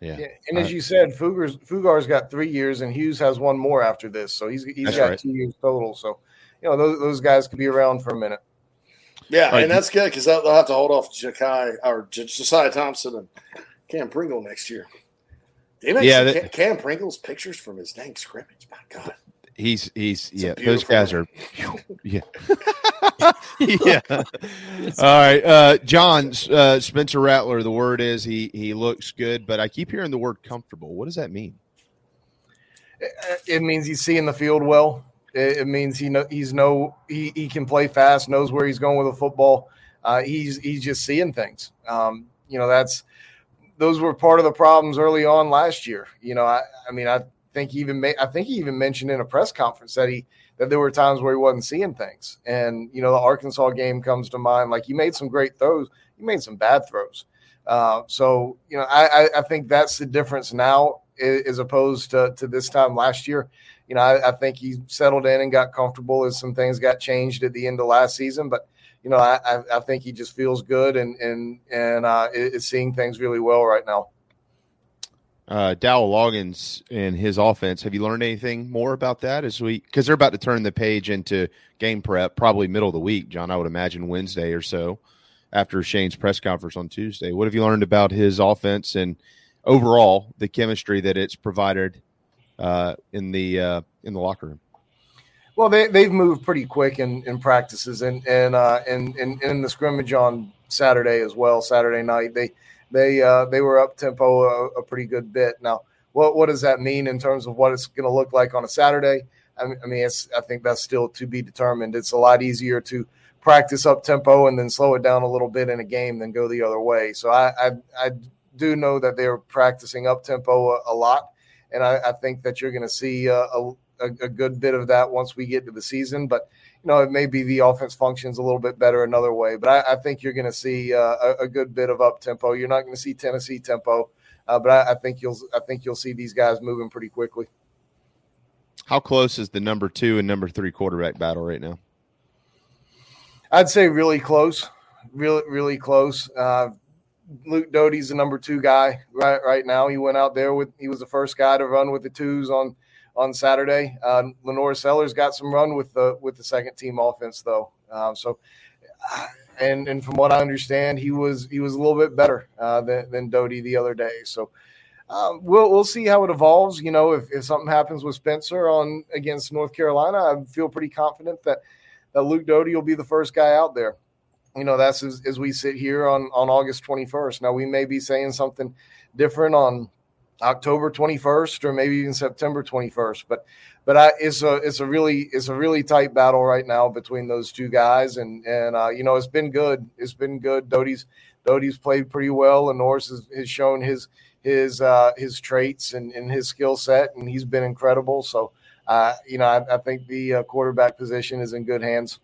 Yeah. yeah. And as you said, Fugar's Fugar's got three years, and Hughes has one more after this, so he's he's got right. two years total. So, you know, those, those guys could be around for a minute. Yeah, right. and that's good because they'll, they'll have to hold off Ja'Kai or Josiah Thompson and Cam Pringle next year. yeah, that, Cam Pringle's pictures from his dang scrimmage. My God, he's he's it's yeah. Those guys are yeah. yeah. All right, uh, John uh, Spencer Rattler. The word is he he looks good, but I keep hearing the word comfortable. What does that mean? It means he's seeing the field well. It, means he know he's no he, he can play fast, knows where he's going with the football. Uh, he's he's just seeing things. Um, you know that's those were part of the problems early on last year. You know, I, I mean, I think he even I think he even mentioned in a press conference that he that there were times where he wasn't seeing things. And you know, the Arkansas game comes to mind. Like he made some great throws, he made some bad throws. Uh, so you know, I, I think that's the difference now as opposed to, to this time last year. You know, I, I, think he settled in and got comfortable as some things got changed at the end of last season. But you know, I, I think he just feels good and and and uh, is seeing things really well right now uh, Dowell Loggins and his offense. Have you learned anything more about that as we because they're about to turn the page into game prep, probably middle of the week, John? I would imagine Wednesday or so after Shane's press conference on Tuesday. What have you learned about his offense? And overall the chemistry that it's provided uh, in the uh, in the locker room. Well, they they've moved pretty quick in, in practices and and uh, in, in the scrimmage on Saturday as well. Saturday night they they uh, they were up tempo a, a pretty good bit. Now, what what does that mean in terms of what it's going to look like on a Saturday? I mean, I I think that's still to be determined. It's a lot easier to practice up tempo and then slow it down a little bit in a game than go the other way. So I I, I do know that they're practicing up tempo a, a lot, and I, I, think that you're going to see a, a, a, good bit of that once we get to the season. But you know, it may be the offense functions a little bit better another way. But I, I think you're going to see uh, a, good bit of up tempo. You're not going to see Tennessee tempo, uh, but I, I think you'll I think you'll see these guys moving pretty quickly. How close is the number two and number three quarterback battle right now? I'd say really close, really really close. Uh, Luke Doty's the number two guy right right now. He went out there with he was the first guy to run with the twos on on Saturday. Uh, LaNorris Sellers got some run with the with the second team offense though. Um, so, uh, and and from what I understand, he was he was a little bit better uh, than than Doty the other day. So. Um, we'll we'll see how it evolves. You know, if, if something happens with Spencer on against North Carolina, I feel pretty confident that that Luke Doty will be the first guy out there you know that's as, as, we sit here on on august 21st now we may be saying something different on october 21st or maybe even september 21st but but I, it's a it's a really it's a really tight battle right now between those two guys. And and uh, you know it's been good. It's been good. Doty's Doty's played pretty well and Norris has, has shown his his uh, his traits and, and his skill set and he's been incredible. So uh, you know I, I think the uh, quarterback position is in good hands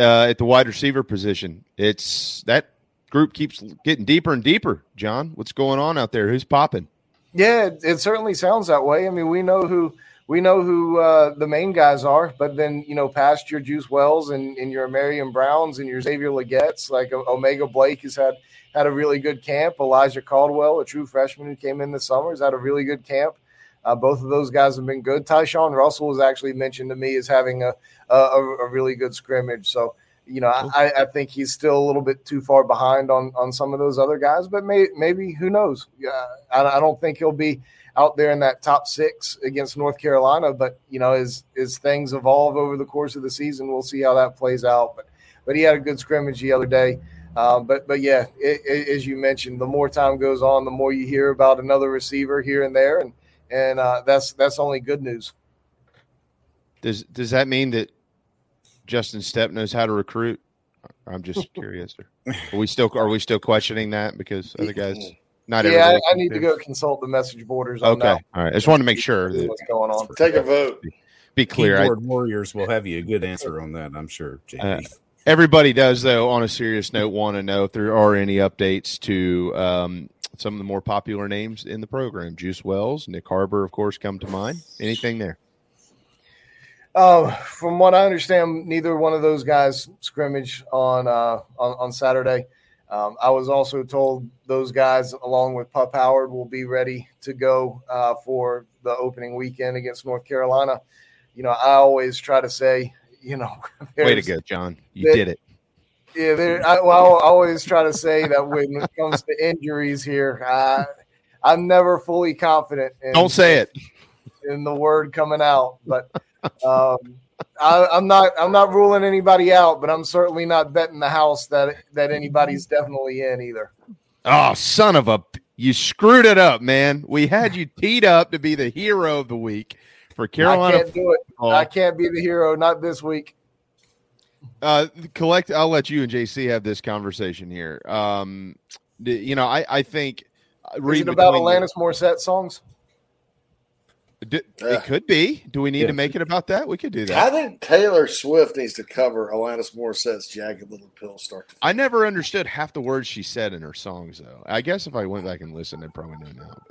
uh, at the wide receiver position. It's that group keeps getting deeper and deeper. John, what's going on out there? Who's popping? Yeah, it, it certainly sounds that way. I mean, we know who we know who uh, the main guys are, but then you know, past your Juice Wells and, and your Ahmarean Browns and your Xavier Legettes, like O'Mega Blake has had had a really good camp. Elijah Caldwell, a true freshman who came in this summer, has had a really good camp. Uh, both of those guys have been good. Tyshawn Russell was actually mentioned to me as having a, a, a really good scrimmage. So, you know, I, I, think he's still a little bit too far behind on, on some of those other guys, but may, maybe who knows? Yeah, I, I don't think he'll be out there in that top six against North Carolina. But you know, as as things evolve over the course of the season, we'll see how that plays out. But but he had a good scrimmage the other day. Um, but but yeah, it, it, as you mentioned, the more time goes on, the more you hear about another receiver here and there, and and uh, that's that's only good news. Does does that mean that Justin Stepp knows how to recruit? I'm just curious. Are we still are we still questioning that because other guys? Not everybody. yeah, I, I, need to go consult the message borders. okay, all right. I just wanted to make sure that what's going on. Take a vote. Be clear. Keyboard I, Warriors will have you a good answer on that. I'm sure. Uh, everybody does, though. On a serious note, want to know if there are any updates to um, some of the more popular names in the program. Juice Wells, Nyck Harbor, of course, come to mind. Anything there? Uh, from what I understand, neither one of those guys scrimmage on uh, on, on Saturday. Um, I was also told those guys, along with Pup Howard, will be ready to go uh, for the opening weekend against North Carolina. You know, I always try to say, you know, way to go, John. You did it. Yeah, there. I, well, I always try to say that when it comes to injuries here, I, I'm never fully confident. In, Don't say it. In the word coming out, but um, I, am not. I'm not ruling anybody out, but I'm certainly not betting the house that that anybody's definitely in either. Oh, son of a! You screwed it up, man. We had you teed up to be the hero of the week for Carolina. I can't do it. I can't be the hero. Not this week. Uh, collect. I'll let you and JC have this conversation here. Um, you know, I I think. Uh, Is it about Alanis Morissette songs? It could be. Do we need yeah. to make it about that? We could do that. I think Taylor Swift needs to cover Alanis Morissette's "Jagged Little Pill" start to. I never understood half the words she said in her songs, though. I guess if I went back and listened, I'd probably know now.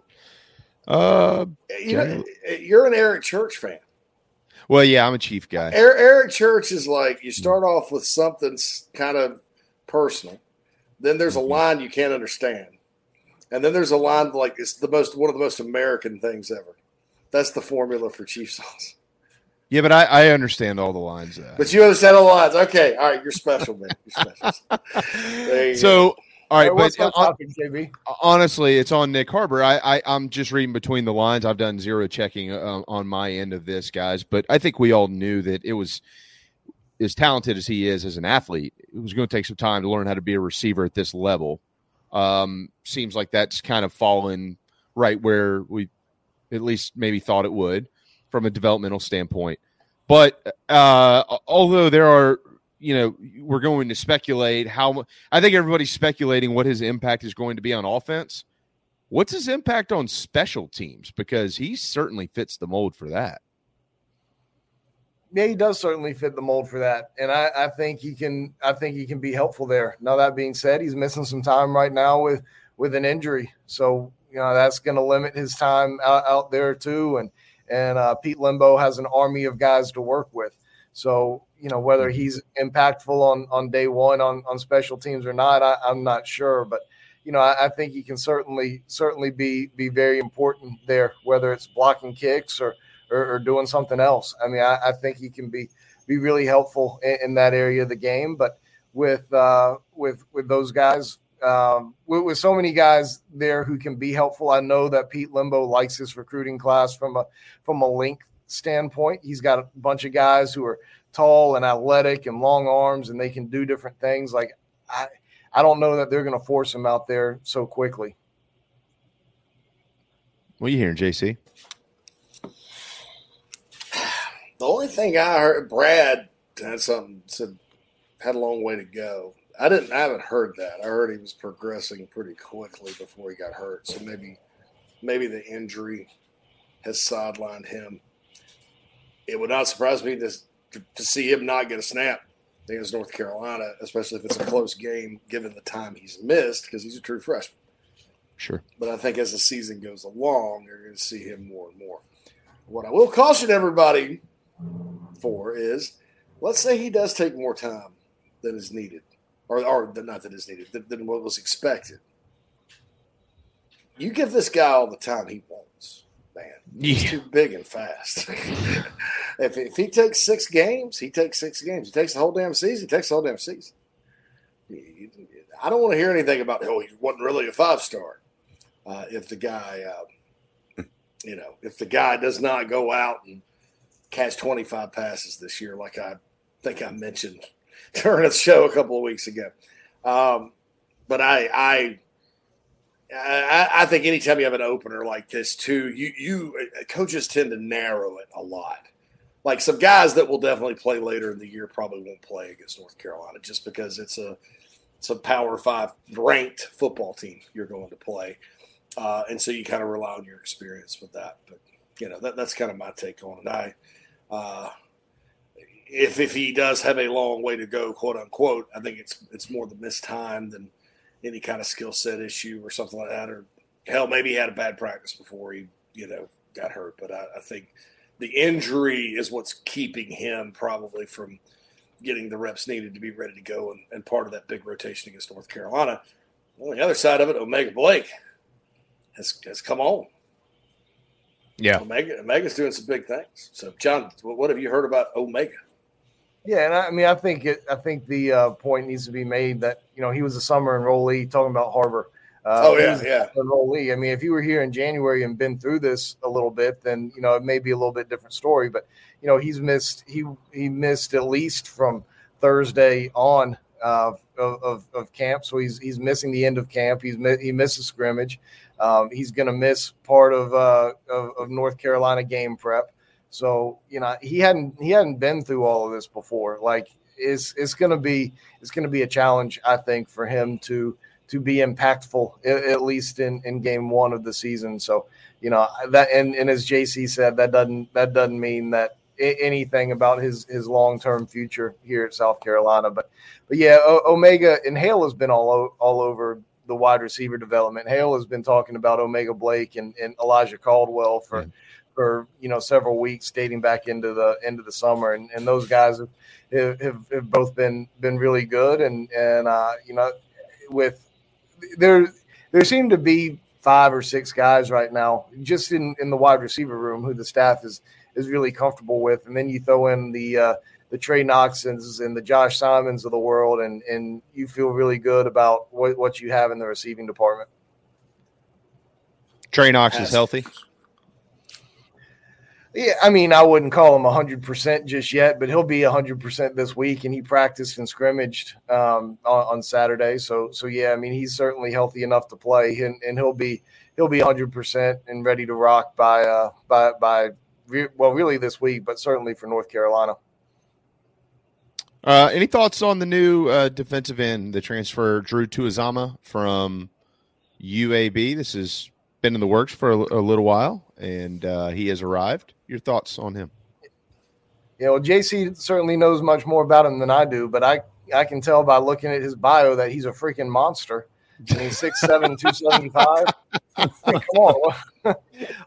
But, uh, you know, you're an Eric Church fan. Well, yeah, I'm a Chief guy. Eric Church is like you start off with something kind of personal, then there's a mm-hmm. line you can't understand, and then there's a line like it's the most one of the most American things ever. That's the formula for Chief sauce. Yeah, but I, I understand all the lines. But you understand all the lines. Okay, all right, you're special, man. You're special. so, All right, What's but that topic, JB? honestly, it's on Nyck Harbor. I, I I'm just reading between the lines. I've done zero checking uh, on my end of this, guys. But I think we all knew that it was as talented as he is as an athlete. It was going to take some time to learn how to be a receiver at this level. Um, seems like that's kind of fallen right where we at least maybe thought it would from a developmental standpoint. But uh, although there are, you know, we're going to speculate how. I think everybody's speculating what his impact is going to be on offense. What's his impact on special teams? Because he certainly fits the mold for that. Yeah, he does certainly fit the mold for that, and I, I think he can. I think he can be helpful there. Now that being said, he's missing some time right now with with an injury, so you know that's going to limit his time out, out there too. And and uh, Pete Lembo has an army of guys to work with, so you know whether he's impactful on on day one on on special teams or not, I, I'm not sure, but you know, I, I think he can certainly certainly be be very important there, whether it's blocking kicks or or, or doing something else. I mean, I, I think he can be be really helpful in, in that area of the game. But with uh, with with those guys, um, with, with so many guys there who can be helpful, I know that Pete Lembo likes his recruiting class from a from a length standpoint. He's got a bunch of guys who are tall and athletic and long arms, and they can do different things. Like I. I don't know that they're going to force him out there so quickly. What are you hearing, JC? The only thing I heard, Brad had something said had a long way to go. I didn't. I haven't heard that. I heard he was progressing pretty quickly before he got hurt. So maybe, maybe the injury has sidelined him. It would not surprise me to to, see him not get a snap against North Carolina, especially if it's a close game, given the time he's missed because he's a true freshman. Sure. But I think as the season goes along, you're going to see him more and more. What I will caution everybody for is let's say he does take more time than is needed, or, or not that is needed, than, than what was expected. You give this guy all the time he wants, man. He's Yeah. too big and fast. if, if he takes six games, he takes six games. He takes the whole damn season, he takes the whole damn season. I don't want to hear anything about, oh, he wasn't really a five star. Uh, if the guy, uh, you know, if the guy does not go out and catch 25 passes this year, like I think I mentioned during the show a couple of weeks ago. Um, but I, I, I, I think anytime you have an opener like this, too, you you coaches tend to narrow it a lot. Like some guys that will definitely play later in the year probably won't play against North Carolina just because it's a it's a Power Five ranked football team you're going to play, uh, and so you kind of rely on your experience with that. But you know that that's kind of my take on it. I uh, if if he does have a long way to go, quote unquote, I think it's it's more the missed time than any kind of skill set issue or something like that. Or hell, maybe he had a bad practice before he you know got hurt. But I, I think the injury is what's keeping him probably from getting the reps needed to be ready to go and, and part of that big rotation against North Carolina. On the other side of it, Omega Blake has has come on. Yeah. Omega Omega's doing some big things. So, John, what what have you heard about Omega? Yeah, and I, I mean, I think it. I think the uh, point needs to be made that you know he was a summer enrollee. Talking about Harbor. Uh, Oh, yeah, yeah. Enrollee. I mean, if you were here in January and been through this a little bit, then you know it may be a little bit different story. But you know, he's missed. He he missed at least from Thursday on uh, of, of of camp. So he's he's missing the end of camp. He's he misses scrimmage. Um, he's going to miss part of, uh, of of North Carolina game prep. So you know he hadn't he hadn't been through all of this before. Like it's it's going to be it's to be a challenge I think for him to to be impactful at, at least in in game one of the season. So you know that and and as JC said that doesn't that doesn't mean that anything about his his long term future here at South Carolina. But but yeah, o- Omega and Hale has been all o- all over the wide receiver development. Hale has been talking about Omega Blake and, and Elijah Caldwell for for you know several weeks dating back into the into the summer and, and those guys have, have, have both been been really good and and uh, you know with there there seem to be five or six guys right now just in in the wide receiver room who the staff is is really comfortable with and then you throw in the uh, the Trey Knoxes and the Josh Simons of the world, and and you feel really good about what, what you have in the receiving department. Trey Knox is healthy. Yeah, I mean, I wouldn't call him 100% just yet, but he'll be 100% this week. And he practiced and scrimmaged um, on, on, Saturday. So, so yeah, I mean, he's certainly healthy enough to play, and, and he'll be he'll be 100% and ready to rock by uh, by by well, really this week, but certainly for North Carolina. Uh, any thoughts on the new uh, defensive end, the transfer Drew Tuazama from UAB? This has been in the works for a, a little while, and uh, he has arrived. Your thoughts on him? Yeah, well, JC certainly knows much more about him than I do, but I I can tell by looking at his bio that he's a freaking monster. And he's 6'7", 275. Come on.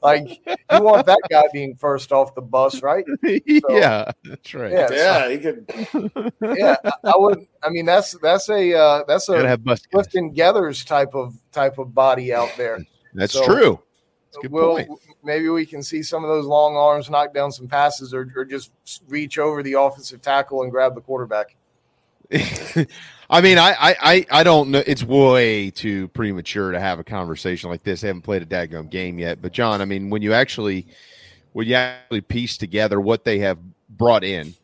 like, you want that guy being first off the bus, right? So, yeah, that's right. Yeah, yeah so, he could. yeah, I would. I mean, that's that's a uh, that's a have Clifton Geathers type of type of body out there. That's so, true. That's we'll, point. Maybe we can see some of those long arms knock down some passes, or, or just reach over the offensive tackle and grab the quarterback. I mean, I, I, I don't know. It's way too premature to have a conversation like this. I haven't played a daggum game yet. But John, I mean, when you actually when you actually piece together what they have brought in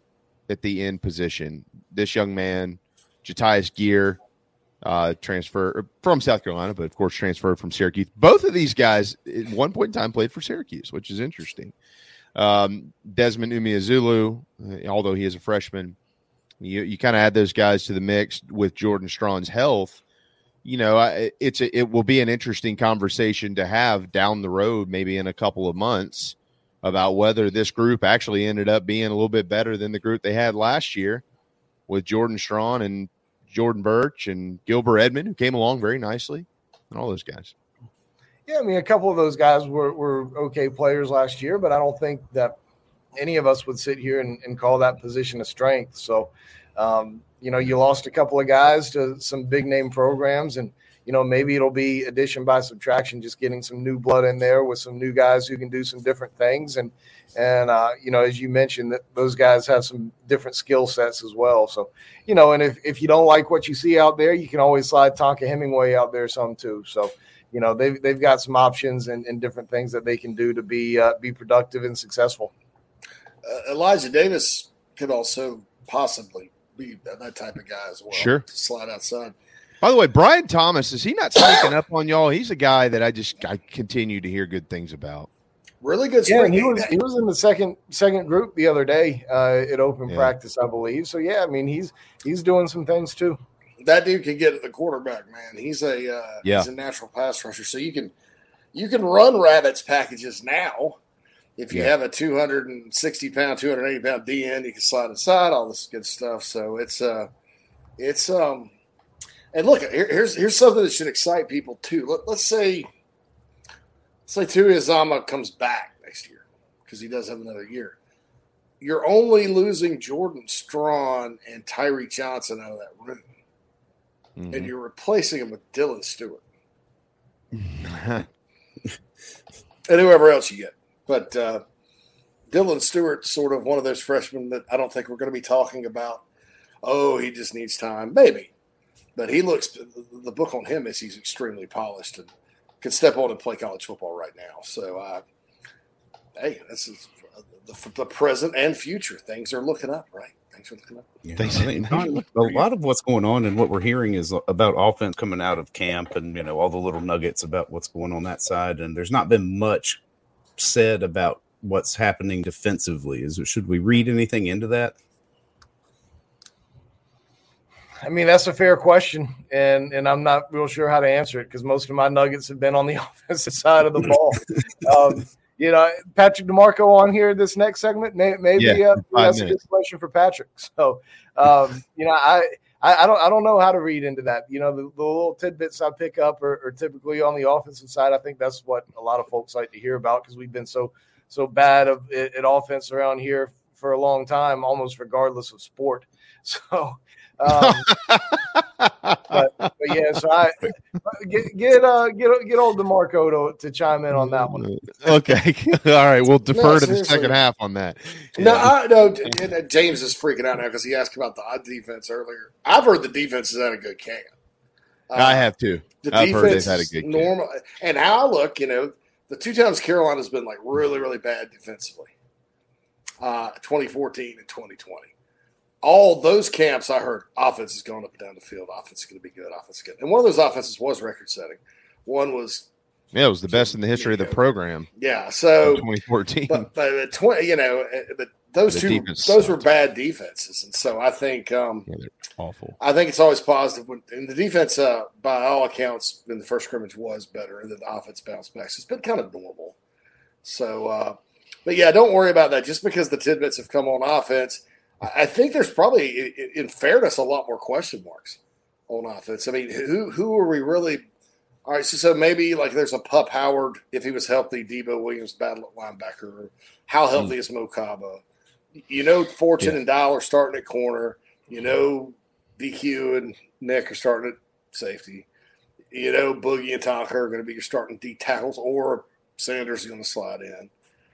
at the end position, this young man, Jatius Geer, uh, transfer from South Carolina, but of course transferred from Syracuse. Both of these guys at one point in time played for Syracuse, which is interesting. Um, Desmond Umeozulu, uh, although he is a freshman, you you kind of add those guys to the mix with Jordan Strachan's health. You know, it's a, it will be an interesting conversation to have down the road, maybe in a couple of months, about whether this group actually ended up being a little bit better than the group they had last year with Jordan Strawn and Jordan Burch and Gilbert Edmond, who came along very nicely, and all those guys. Yeah, I mean, a couple of those guys were, were okay players last year, but I don't think that any of us would sit here and, and call that position a strength. So, um, you know, you lost a couple of guys to some big name programs, and you know maybe it'll be addition by subtraction, just getting some new blood in there with some new guys who can do some different things. And and uh, you know, as you mentioned, that those guys have some different skill sets as well. So, you know, and if if you don't like what you see out there, you can always slide Tonka Hemingway out there some too. So you know they've they've got some options and, and different things that they can do to be uh, be productive and successful uh, Elijah Davis could also possibly be that type of guy as well. Sure, to slide outside. By the way, Brian Thomas is he not sneaking up on y'all? He's a guy that I just I continue to hear good things about. Really good. Yeah, he was he was in the second second group the other day uh, at open yeah. practice, I believe. So yeah, I mean he's he's doing some things too. That dude can get at the quarterback, man. He's a uh, yeah. he's a natural pass rusher. So you can you can run rabbits packages now if you yeah. have a 260 pound, 280 pound DN, you can slide inside, all this good stuff. So it's uh, it's um, and look, here, here's here's something that should excite people too. Let, us say, let's say comes back next year because he does have another year. You're only losing Jordan Strachan and Tyree Johnson out of that room, mm-hmm. and you're replacing him with Dylan Stewart and whoever else you get. But uh, Dylan Stewart's sort of one of those freshmen that I don't think we're going to be talking about. Oh, he just needs time, maybe. But he looks. The book on him is he's extremely polished and can step on and play college football right now. So, uh, hey, this is the, the present and future. Things are looking up, right? Things are looking up. Yeah. I think a lot of what's going on and what we're hearing is about offense coming out of camp and you know all the little nuggets about what's going on that side. And there's not been much said about what's happening defensively? Is should we read anything into that? I mean, that's a fair question, and and I'm not real sure how to answer it because most of my nuggets have been on the offensive side of the ball. um, you know, Patrick DiMarco on here this next segment. May, maybe yeah, uh, that's minutes. a good question for Patrick. So, um, you know, I I, I, don't I don't know how to read into that. You know, the, the little tidbits I pick up are, are, typically on the offensive side. I think that's what a lot of folks like to hear about because we've been so so bad of, at, at, offense around here for a long time, almost regardless of sport. So, um, but, but, yeah, so I get get uh get get old DiMarco to, to chime in on that one. Okay, all right, we'll defer No, to the second half on that. No, I, no. uh, James is freaking out now because he asked about the odd defense earlier. I've heard the defense has had a good camp. I have too. The I've heard they've defense had a good camp. normal, and how I look, you know, the two times Carolina's been like really, really bad defensively. Uh, 2014 and 2020. All those camps, I heard offense is going up and down the field. Offense is going to be good. Offense is good. And one of those offenses was record setting. One was Yeah, it was the best in the history of the program. yeah. So 2014. but, but the twenty, you know, uh, the, those The two, those were bad defenses, and so I think, um, awful. I think it's always positive when and the defense, uh, by all accounts, in the first scrimmage was better, and then the offense bounced back. So it's been kind of normal. So, uh, but yeah, don't worry about that. Just because the tidbits have come on offense, I think there's probably, in fairness, a lot more question marks on offense. I mean, who who are we really? All right, so, so maybe like there's a Pup Howard if he was healthy, Debo Williams battle at linebacker. How healthy hmm. is Mo Kaba? You know, Fortune and Dial are starting at corner. You know, DQ and Nick are starting at safety. You know, Boogie and Tonka are going to be your starting D tackles, or Sanders is going to slide in.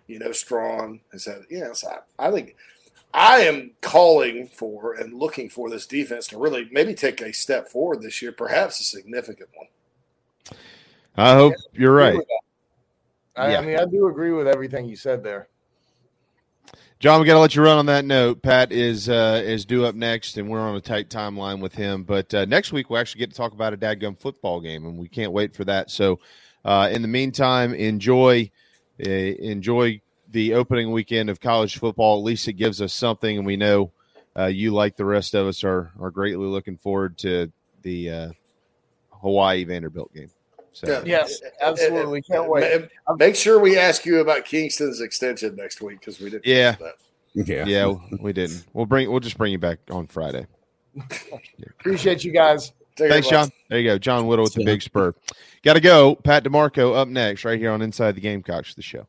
You know, Strong has had. Yes, I, I think I am calling for and looking for this defense to really maybe take a step forward this year, perhaps a significant one. I hope you're right. I, Yeah. I mean, I do agree with everything you said there. John, we got to let you run on that note. Pat is uh, is due up next, and we're on a tight timeline with him. But uh, next week we'll actually get to talk about a dadgum football game, and we can't wait for that. So, uh, in the meantime, enjoy uh, enjoy the opening weekend of college football. At least it gives us something, and we know uh, you, like the rest of us, are are greatly looking forward to the uh, Hawaii Vanderbilt game. So, Yes, absolutely. Can't wait. Make sure we ask you about Kingston's extension next week because we didn't. Yeah. that. Yeah. yeah, we didn't. We'll bring we'll just bring you back on Friday. Appreciate you guys. Take Thanks, John. There you go. John Whittle with the big spur. Got to go. Pat DiMarco up next, right here on Inside the Gamecocks, the show.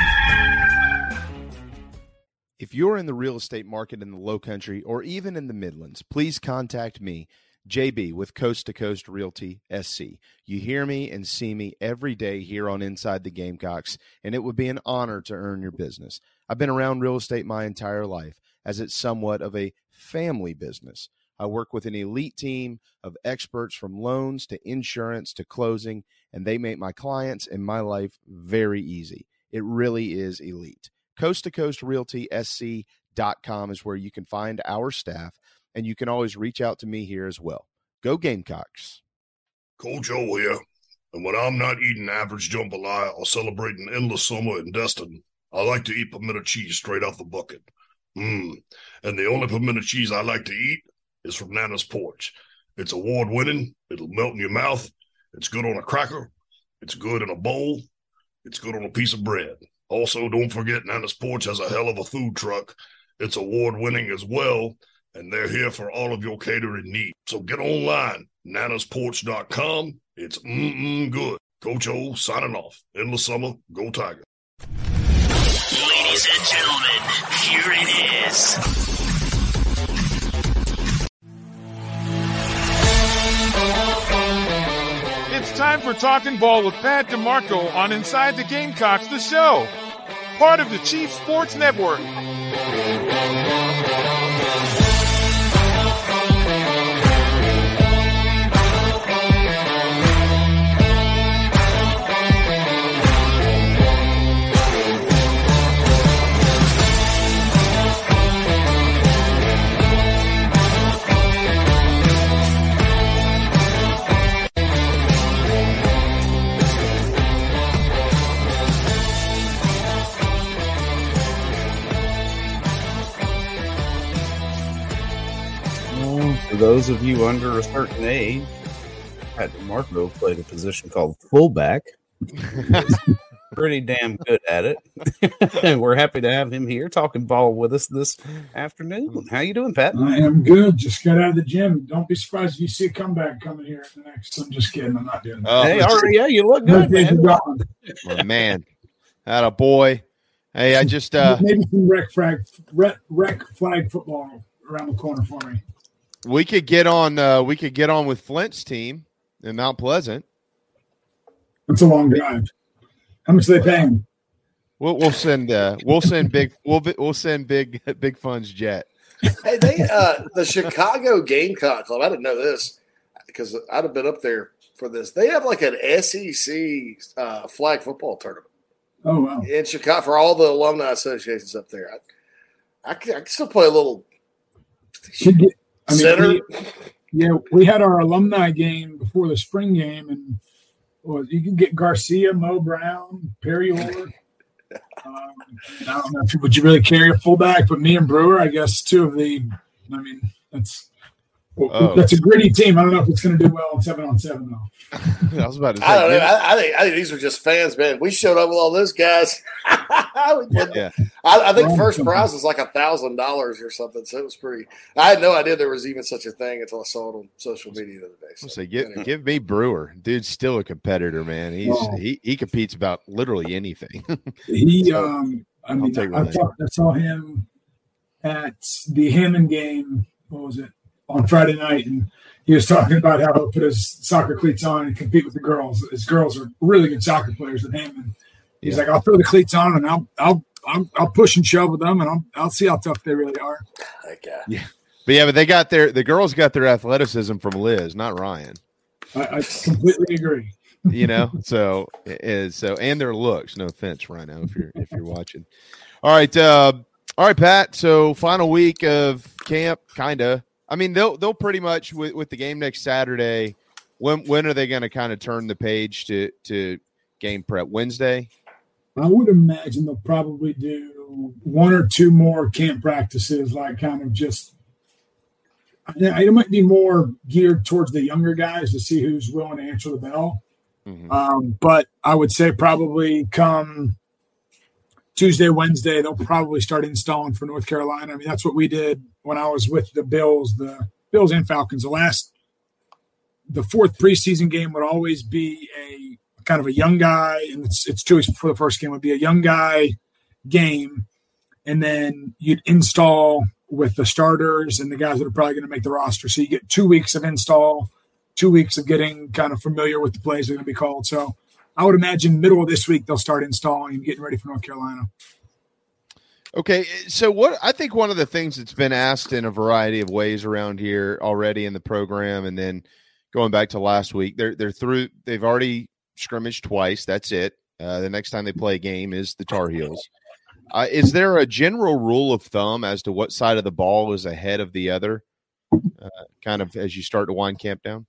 If you're in the real estate market in the low country or even in the Midlands, please contact me, JB, with Coast to Coast Realty SC. You hear me and see me every day here on Inside the Gamecocks, and it would be an honor to earn your business. I've been around real estate my entire life, as it's somewhat of a family business. I work with an elite team of experts from loans to insurance to closing, and they make my clients and my life very easy. It really is elite. Coast to Coast Realty SC.com is where you can find our staff, and you can always reach out to me here as well. Go Gamecocks. Coach O here. And when I'm not eating average jambalaya or celebrating endless summer in Destin, I like to eat pimento cheese straight off the bucket. Mmm. And the only pimento cheese I like to eat is from Nana's Porch. It's award winning, it'll melt in your mouth, it's good on a cracker, it's good in a bowl, it's good on a piece of bread. Also, don't forget Nana's Porch has a hell of a food truck. It's award winning as well, and they're here for all of your catering needs. So get online, nanasporch.com. It's mm-mm good. Coach O signing off. Endless summer, go Tiger. Ladies and gentlemen, here it is. It's time for Talking Ball with Pat DiMarco on Inside the Gamecocks, the show. Part of the Chief Sports Network. For those of you under a certain age, Pat DiMarco played a position called fullback. Pretty damn good at it. and we're happy to have him here talking ball with us this afternoon. How you doing, Pat? I am good. Just got out of the gym. Don't be surprised if you see a comeback coming here in the next. I'm just kidding. I'm not doing that. Oh, hey, all right, yeah, you look good, man. Oh, man, had a boy. Hey, I just uh maybe some rec flag rec, rec flag football around the corner for me. We could get on uh we could get on with Flint's team in Mount Pleasant. It's a long drive. How much are they paying? We'll we'll send uh we'll send big we'll be- we'll send big big funds jet. Hey, they uh the Chicago Gamecock Club. I didn't know this because I'd have been up there for this. They have like an SEC uh, flag football tournament Oh wow! in Chicago for all the alumni associations up there. I, I, can, I can still play a little Should get- I mean, center. we- yeah, we had our alumni game before the spring game, and well, you can get Garcia, Mo Brown, Perry Orr. Um, I don't know if would you really carry a fullback, but me and Brewer, I guess, two of the. I mean, that's Oh. that's a gritty team. I don't know if it's going to do well in seven on seven though. I was about to say I don't know. I, I think I think these were just fans, man. We showed up with all those guys. Yeah. I, I think first prize was like a thousand dollars or something. So it was pretty. I had no idea there was even such a thing until I saw it on social media the other day. So, I'll give anyway. give me Brewer. Dude's still a competitor, man. He's Wow. he, he competes about literally anything. He, um, I mean, take I, one. saw, I saw him at the Hammond game. What was it on Friday night? And he was talking about how he'll put his soccer cleats on and compete with the girls. His girls are really good soccer players than him. And He's Yeah. like, I'll throw the cleats on and I'll I'll I'll, I'll push and shove with them, and I'll I'll see how tough they really are. That guy. yeah. But yeah, but they got their the girls got their athleticism from Liz, not Ryan. I, I completely agree. you know so is so and their looks no offense rhino if you're if you're watching all right uh all right pat so final week of camp kind of i mean they'll they'll pretty much with, with the game next saturday when when are they going to kind of turn the page to to game prep wednesday I would imagine they'll probably do one or two more camp practices, like kind of just. It might be more geared towards the younger guys to see who's willing to answer the bell. Mhm. Um, but I would say probably come Tuesday, Wednesday, they'll probably start installing for North Carolina. I mean, that's what we did when I was with the Bills, the Bills and Falcons. The last, the fourth preseason game would always be a kind of a young guy, and it's it's two weeks before the first game would be a young guy game, and then you'd install with the starters and the guys that are probably going to make the roster. So you get two weeks of install, two weeks of getting kind of familiar with the plays that are going to be called. So I would imagine middle of this week they'll start installing and getting ready for North Carolina. Okay, so what I think one of the things that's been asked in a variety of ways around here already in the program, and then going back to last week, they're they're through. They've already scrimmaged twice. That's it. Uh, the next time they play a game is the Tar Heels. Uh, is there a general rule of thumb as to what side of the ball is ahead of the other? Uh, kind of as you start to wind camp down.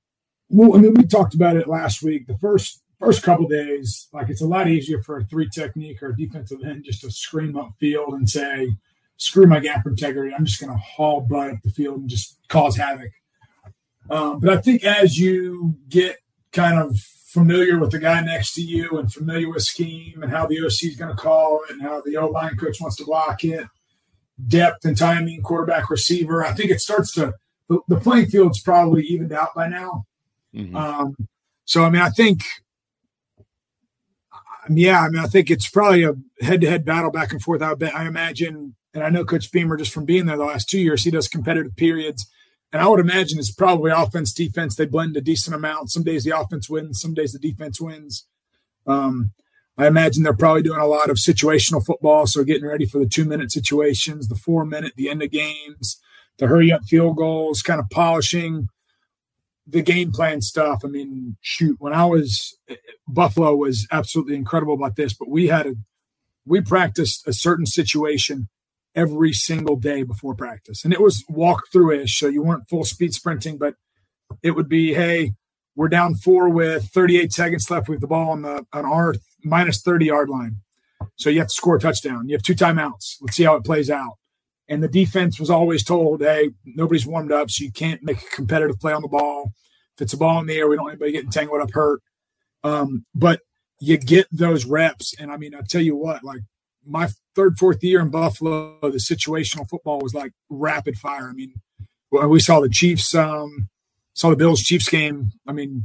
Well, I mean, we talked about it last week. The first first couple days, like it's a lot easier for a three technique or a defensive end just to scream up field and say, "Screw my gap integrity. I'm just going to haul butt up the field and just cause havoc." Um, but I think as you get kind of familiar with the guy next to you and familiar with scheme and how the OC is going to call it and how the O line coach wants to block it, depth and timing, quarterback, receiver, I think it starts to the, the playing field's probably evened out by now. Um, so I mean, I think, yeah, I mean, I think it's probably a head-to-head battle back and forth. I bet, I imagine, and I know Coach Beamer just from being there the last two years, he does competitive periods, and I would imagine it's probably offense, defense. They blend a decent amount. Some days the offense wins, some days the defense wins. Um, I imagine they're probably doing a lot of situational football, so getting ready for the two-minute situations, the four-minute, the end of games, the hurry-up field goals, kind of polishing the game plan stuff. I mean, shoot, when I was eh, Buffalo was absolutely incredible about this, but we had a we practiced a certain situation every single day before practice. And it was walk through ish. So you weren't full speed sprinting, but it would be, hey, we're down four with 38 seconds left with the ball on the on our minus 30 yard line. So you have to score a touchdown. You have two timeouts. Let's see how it plays out. And the defense was always told, hey, nobody's warmed up, so you can't make a competitive play on the ball. If it's a ball in the air, we don't want anybody getting tangled up hurt. Um, but you get those reps. And I mean, I tell you what, like my third, fourth year in Buffalo, the situational football was like rapid fire. I mean, we saw the Chiefs, um, saw the Bills Chiefs game. I mean,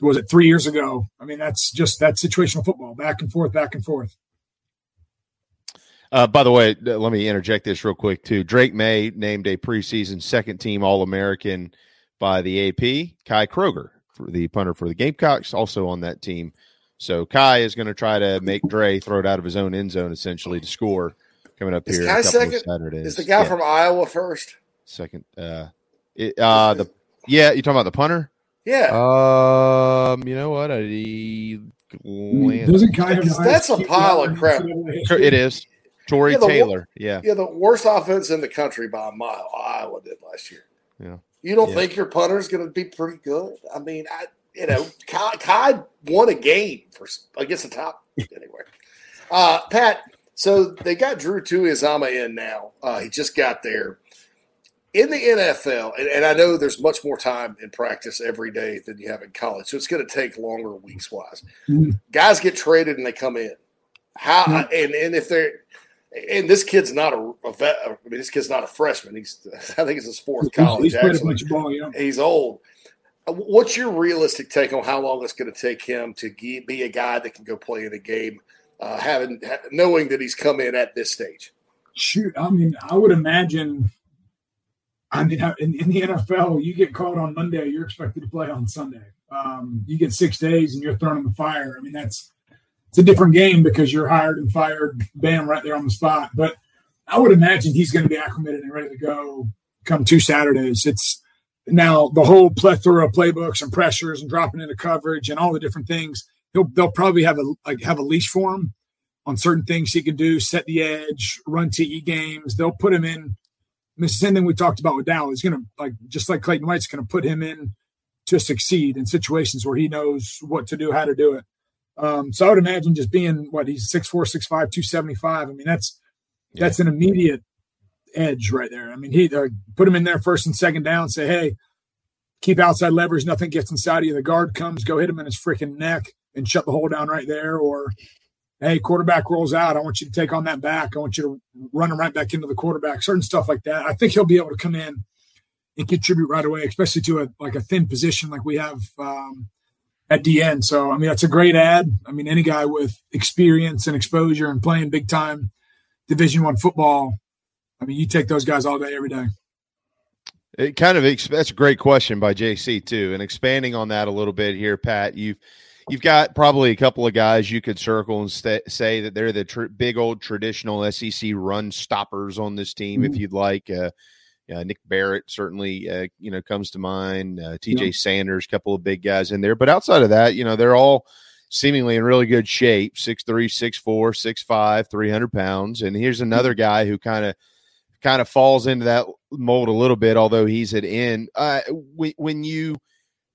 was it three years ago? I mean, that's just that situational football, back and forth, back and forth. Uh, by the way, let me interject this real quick too. Drake Maye named a preseason second team All American by the AP. Kai Kroeger, for the punter for the Gamecocks, also on that team. So Kai is going to try to make Dre throw it out of his own end zone essentially to score coming up Is here. Kai a second? Saturdays. Is the guy Yeah, from Iowa first? second? Uh, it, uh, the yeah, you talking about the punter? Yeah. Um, you know what? I glanced- Doesn't Kai have the That's a pile of crap. It is Tory Yeah, the wo- Taylor. Yeah, Yeah, the worst offense in the country by a mile. Iowa did last year. yeah. You don't Yeah. think your punter's going to be pretty good? I mean, I you know, Kai, Kai won a game for against the top anyway. Uh, Pat, so they got Drew Tuazama in now. Uh, he just got there. In the NFL, and, and I know there's much more time in practice every day than you have in college, so it's going to take longer weeks wise. Mhm. Guys get traded and they come in. How Yeah. and and if they're and this kid's not a, a vet. I mean, this kid's not a freshman. He's I think it's his fourth college. He's a actually. ball, yeah. He's old. Uh, What's your realistic take on how long it's going to take him to ge- be a guy that can go play in a game, uh, having ha- knowing that he's come in at this stage? Shoot, I mean, I would imagine. I mean, in, in the NFL, you get called on Monday, you're expected to play on Sunday. Um, you get six days, and you're thrown in the fire. I mean, that's it's a different game because you're hired and fired, bam, right there on the spot. But I would imagine he's going to be acclimated and ready to go come two Saturdays. It's now the whole plethora of playbooks and pressures and dropping into coverage and all the different things. He'll they'll probably have a like have a leash for him on certain things he can do, set the edge, run TE games. They'll put him in. I mean, the same thing we talked about with Dow. He's going to like just like Clayton White's going to put him in to succeed in situations where he knows what to do, how to do it. Um, so I would imagine just being what he's 6'4", 6'5", 275. I mean, that's that's an immediate edge right there. I mean, he uh, put him in there first and second down. Say, hey, keep outside leverage. Nothing gets inside of you. The guard comes, go hit him in his freaking neck and shut the hole down right there. Or, hey, quarterback rolls out. I want you to take on that back. I want you to run him right back into the quarterback. Certain stuff like that. I think he'll be able to come in and contribute right away, especially to a like a thin position like we have um, at the end. So I mean, that's a great ad. I mean, any guy with experience and exposure and playing big time Division One football. I mean, you take those guys all day, every day. It kind of ex- that's a great question by JC too, and expanding on that a little bit here, Pat. You've you've got probably a couple of guys you could circle and sta say that they're the tr- big old traditional SEC run stoppers on this team, if Mhm. you'd like. Uh, Nick Barrett certainly, uh, you know, comes to mind. Uh, TJ Yeah. Sanders, couple of big guys in there, but outside of that, you know, they're all seemingly in really good shape 6'3 6'4 6'5 300 pounds and here's another guy who kind of kind of falls into that mold a little bit although he's at end uh when, when you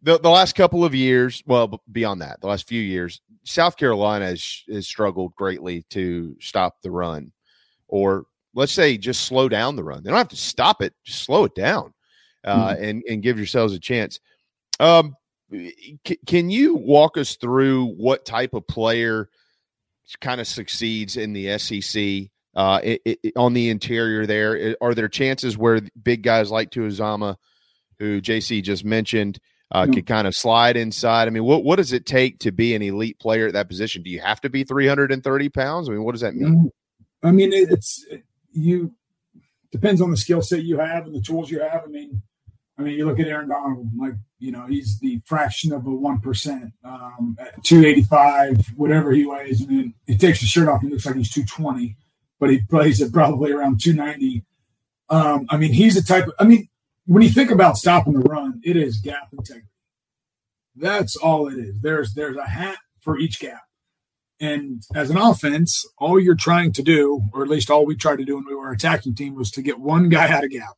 the, the last couple of years well beyond that the last few years south carolina has, has struggled greatly to stop the run or let's say just slow down the run they don't have to stop it just slow it down uh, and and give yourselves a chance um c- can you walk us through what type of player kind of succeeds in the SEC uh, i i on the interior? There are there chances where big guys like Tuazama, who JC just mentioned, uh, Yeah. could kind of slide inside? I mean, what what does it take to be an elite player at that position? Do you have to be three hundred and thirty pounds? I mean, what does that mean? Mhm. I mean, it's you depends on the skill set you have and the tools you have. I mean, I mean, you look at Aaron Donald, like you know, he's the fraction of a one percent, um, at two eighty five, whatever he weighs, and then he takes his shirt off and looks like he's two twenty, but he plays at probably around two ninety. Um, I mean, he's the type. Of, I mean, when you think about stopping the run, it is gap integrity. That's all it is. There's there's a hat for each gap. And as an offense, all you're trying to do, or at least all we tried to do when we were attacking team, was to get one guy out of gap.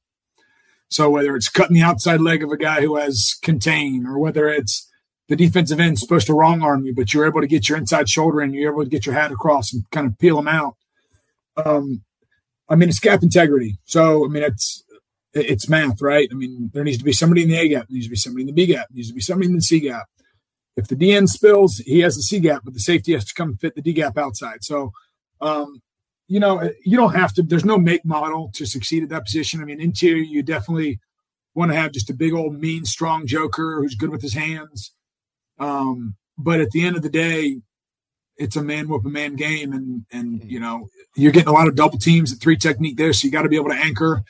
So whether it's cutting the outside leg of a guy who has contain, or whether it's the defensive end supposed to wrong arm you, but you're able to get your inside shoulder and you're able to get your hat across and kind of peel them out. Um, I mean, it's gap integrity. So I mean, it's it's math, right? I mean, there needs to be somebody in the A gap, there needs to be somebody in the B gap, there needs to be somebody in the C gap. If the DN spills, he has the C gap, but the safety has to come fit the D gap outside. So, um, you know, you don't have to. There's no make model to succeed at that position. I mean, interior, you definitely want to have just a big old mean, strong joker who's good with his hands. Um, but at the end of the day, it's a man whoop a man game, and and you know you're getting a lot of double teams at three technique there, so you got to be able to anchor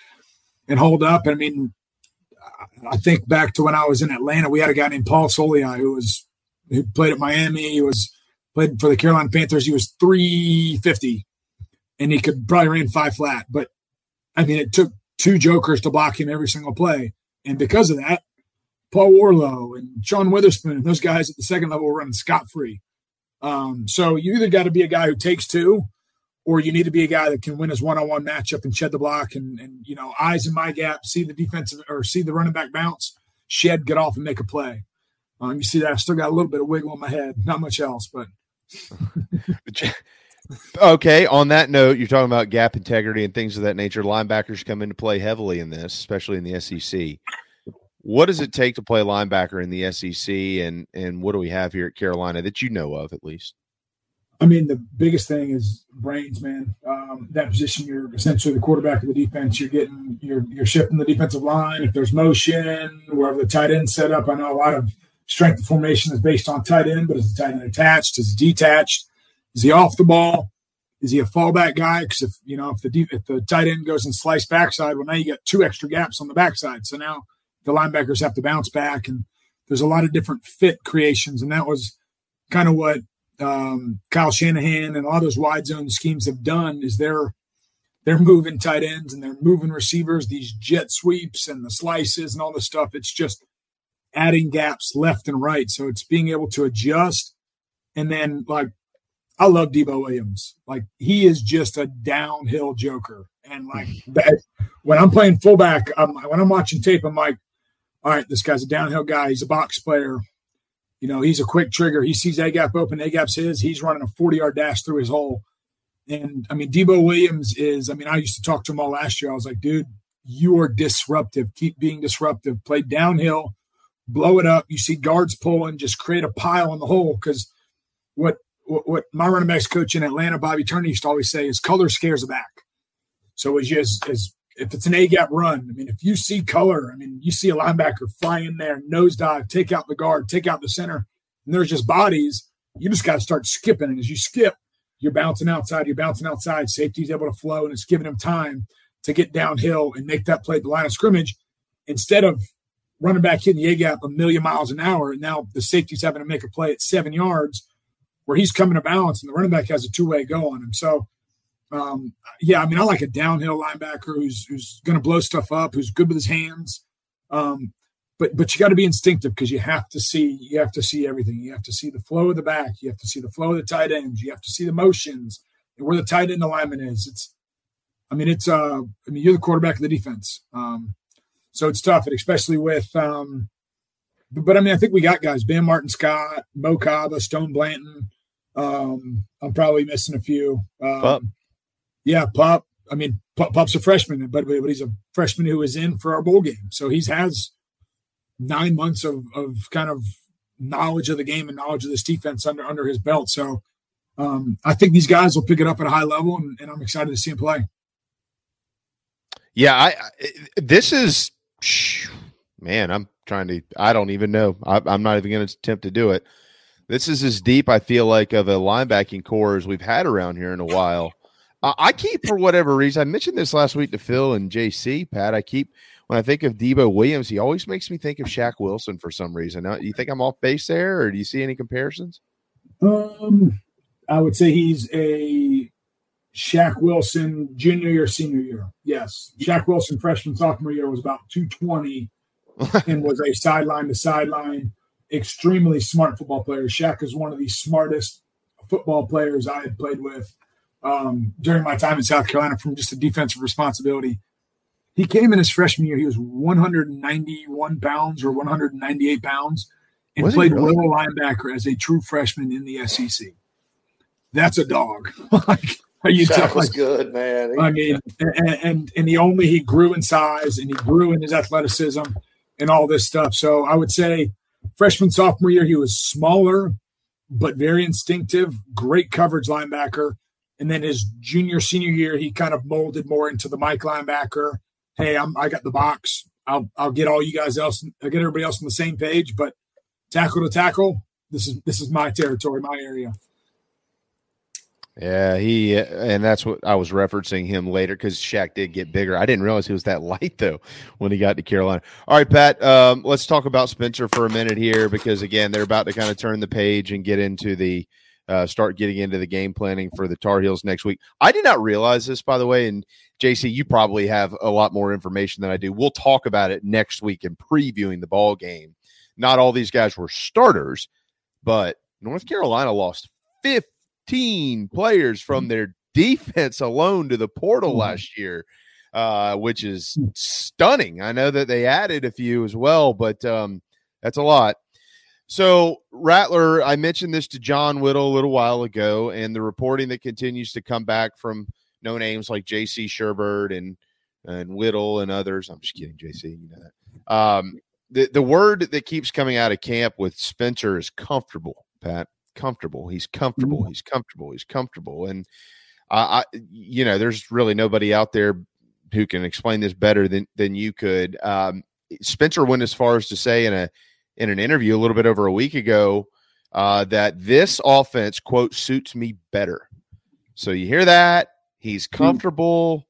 and hold up. And I mean, I think back to when I was in Atlanta, we had a guy named Paul Soliai who was who played at Miami. He was played for the Carolina Panthers. He was 350 and he could probably ran five flat. But I mean, it took two jokers to block him every single play. And because of that, Paul Worrilow and Sean Weatherspoon and those guys at the second level were running scot free. Um, so you either got to be a guy who takes two or you need to be a guy that can win his one-on-one matchup and shed the block and, and you know eyes in my gap, see the defensive or see the running back bounce, shed, get off, and make a play. Um, you see that I still got a little bit of wiggle in my head, not much else, but. okay. On that note, you're talking about gap integrity and things of that nature. Linebackers come into play heavily in this, especially in the SEC. What does it take to play linebacker in the SEC, and and what do we have here at Carolina that you know of at least? I mean, the biggest thing is brains, man. Um, that position, you're essentially the quarterback of the defense. You're getting, you're you're shifting the defensive line. If there's motion, wherever the tight end set up, I know a lot of strength of formation is based on tight end, but is the tight end attached? Is he detached? Is he off the ball? Is he a fallback guy? Because if you know if the if the tight end goes and slice backside, well now you got two extra gaps on the backside. So now the linebackers have to bounce back, and there's a lot of different fit creations, and that was kind of what um, Kyle Shanahan and a lot of those wide zone schemes have done is they're they're moving tight ends and they're moving receivers, these jet sweeps and the slices and all this stuff. It's just adding gaps left and right. So it's being able to adjust. And then like I love Debo Williams. Like he is just a downhill joker. And like that, when I'm playing fullback, I'm, when I'm watching tape, I'm like, all right, this guy's a downhill guy. He's a box player. You know, he's a quick trigger. He sees A gap open, A gap's his. He's running a 40 yard dash through his hole. And I mean, Debo Williams is, I mean, I used to talk to him all last year. I was like, dude, you are disruptive. Keep being disruptive. Play downhill, blow it up. You see guards pulling, just create a pile in the hole. Because what, what, what my running backs coach in Atlanta, Bobby Turner, used to always say is color scares the back. So as, as, as if it's an A gap run, I mean, if you see color, I mean, you see a linebacker fly in there, nosedive, take out the guard, take out the center, and there's just bodies. You just got to start skipping. And as you skip, you're bouncing outside, you're bouncing outside. Safety's able to flow, and it's giving him time to get downhill and make that play at the line of scrimmage instead of running back hitting the A gap a million miles an hour. And now the safety's having to make a play at seven yards where he's coming to balance, and the running back has a two way go on him. So, um, yeah, I mean, I like a downhill linebacker who's who's going to blow stuff up, who's good with his hands. Um, but but you got to be instinctive because you have to see you have to see everything. You have to see the flow of the back. You have to see the flow of the tight ends. You have to see the motions and where the tight end alignment is. It's, I mean, it's uh, I mean, you're the quarterback of the defense, um, so it's tough, and especially with. Um, but, but I mean, I think we got guys: Bam Martin, Scott, Mo Kaba, Stone Blanton. Um, I'm probably missing a few. Um, yeah, Pop. I mean, Pup's a freshman, but but he's a freshman who is in for our bowl game, so he's has nine months of of kind of knowledge of the game and knowledge of this defense under under his belt. So um, I think these guys will pick it up at a high level, and, and I'm excited to see him play. Yeah, I, I this is man. I'm trying to. I don't even know. I, I'm not even going to attempt to do it. This is as deep I feel like of a linebacking corps as we've had around here in a while. I keep, for whatever reason, I mentioned this last week to Phil and JC, Pat. I keep, when I think of Debo Williams, he always makes me think of Shaq Wilson for some reason. Now, you think I'm off base there, or do you see any comparisons? Um, I would say he's a Shaq Wilson junior year, senior year. Yes. Shaq Wilson freshman, sophomore year was about 220 and was a sideline to sideline, extremely smart football player. Shaq is one of the smartest football players I had played with um, during my time in South Carolina from just a defensive responsibility. He came in his freshman year. He was 191 pounds or 198 pounds and Was played really? middle linebacker as a true freshman in the SEC. That's a dog. like, you Shaq was like, good, man. I mean, and, and and he only he grew in size and he grew in his athleticism and all this stuff. So I would say freshman sophomore year he was smaller but very instinctive, great coverage linebacker. And then his junior senior year, he kind of molded more into the Mike linebacker. Hey, I'm I got the box. I'll I'll get all you guys else. I'll get everybody else on the same page. But tackle to tackle, this is this is my territory, my area. Yeah, he and that's what I was referencing him later because Shaq did get bigger. I didn't realize he was that light though when he got to Carolina. All right, Pat, um, let's talk about Spencer for a minute here because again they're about to kind of turn the page and get into the uh, start getting into the game planning for the Tar Heels next week. I did not realize this, by the way, and JC, you probably have a lot more information than I do. We'll talk about it next week in previewing the ball game. Not all these guys were starters, but North Carolina lost 50 15 players from their defense alone to the portal mm-hmm. last year, uh, which is hmm. stunning. I know that they added a few as well, but um, that's a lot. So, Rattler, I mentioned this to John Whittle a little while ago, and the reporting that continues to come back from no names like J.C. Shurburtt and and Whittle and others. I'm just kidding, J.C. You know that. Um, the the word that keeps coming out of camp with Spencer is comfortable, Pat comfortable. He's comfortable. Mm-hmm. He's comfortable. He's comfortable. And I, you know, there's really nobody out there who can explain this better than than you could. Um, Spencer went as far as to say in a in an interview a little bit over a week ago uh, that this offense quote suits me better. So you hear that he's mm. comfortable. Mm-hmm.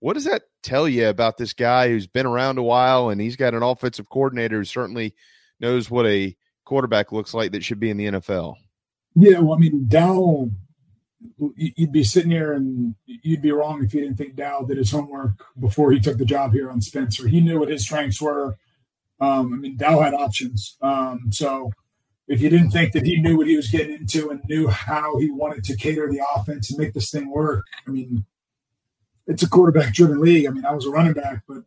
What does that tell you about this guy who's been around a while and he's got an offensive coordinator who certainly knows what a quarterback looks like that should be in the NFL? Yeah, well, I mean, Dow, you'd be sitting here and you'd be wrong if you didn't think Dow did his homework before he took the job here on Spencer. He knew what his strengths were. Um, I mean, Dow had options. Um, so if you didn't think that he knew what he was getting into and knew how he wanted to cater the offense and make this thing work, I mean, it's a quarterback driven league. I mean, I was a running back, but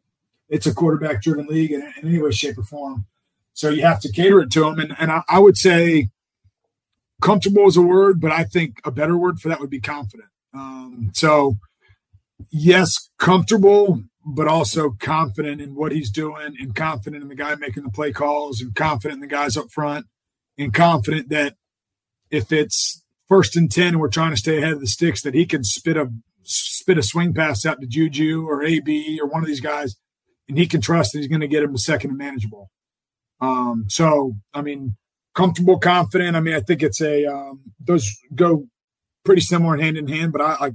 it's a quarterback driven league in, in, any way, shape, or form. So you have to cater it to him. And, and I, I would say, comfortable is a word, but I think a better word for that would be confident. Um, so, yes, comfortable, but also confident in what he's doing and confident in the guy making the play calls and confident in the guys up front and confident that if it's first and 10 and we're trying to stay ahead of the sticks, that he can spit a spit a swing pass out to Juju or AB or one of these guys and he can trust that he's going to get him to second and manageable. Um, so, I mean, comfortable, confident. I mean, I think it's a um, those go pretty similar hand in hand. But I like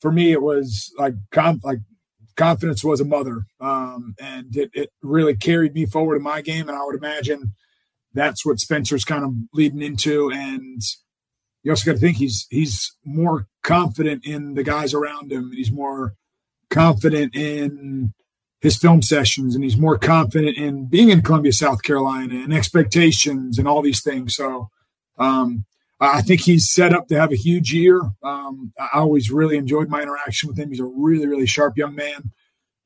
for me, it was like conf- like confidence was a mother, um, and it, it really carried me forward in my game. And I would imagine that's what Spencer's kind of leading into. And you also got to think he's he's more confident in the guys around him. He's more confident in his film sessions and he's more confident in being in Columbia, South Carolina and expectations and all these things. So um, I think he's set up to have a huge year. Um, I always really enjoyed my interaction with him. He's a really, really sharp young man,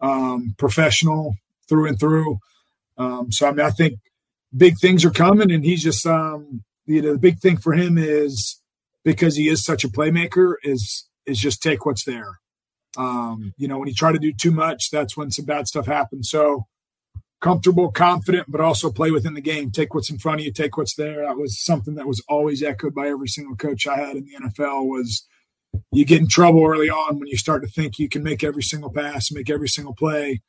um, professional through and through. Um, so I mean, I think big things are coming, and he's just um, you know the big thing for him is because he is such a playmaker is is just take what's there. Um, you know, when you try to do too much, that's when some bad stuff happens. So comfortable, confident, but also play within the game. Take what's in front of you, take what's there. That was something that was always echoed by every single coach I had in the NFL was you get in trouble early on when you start to think you can make every single pass, make every single play,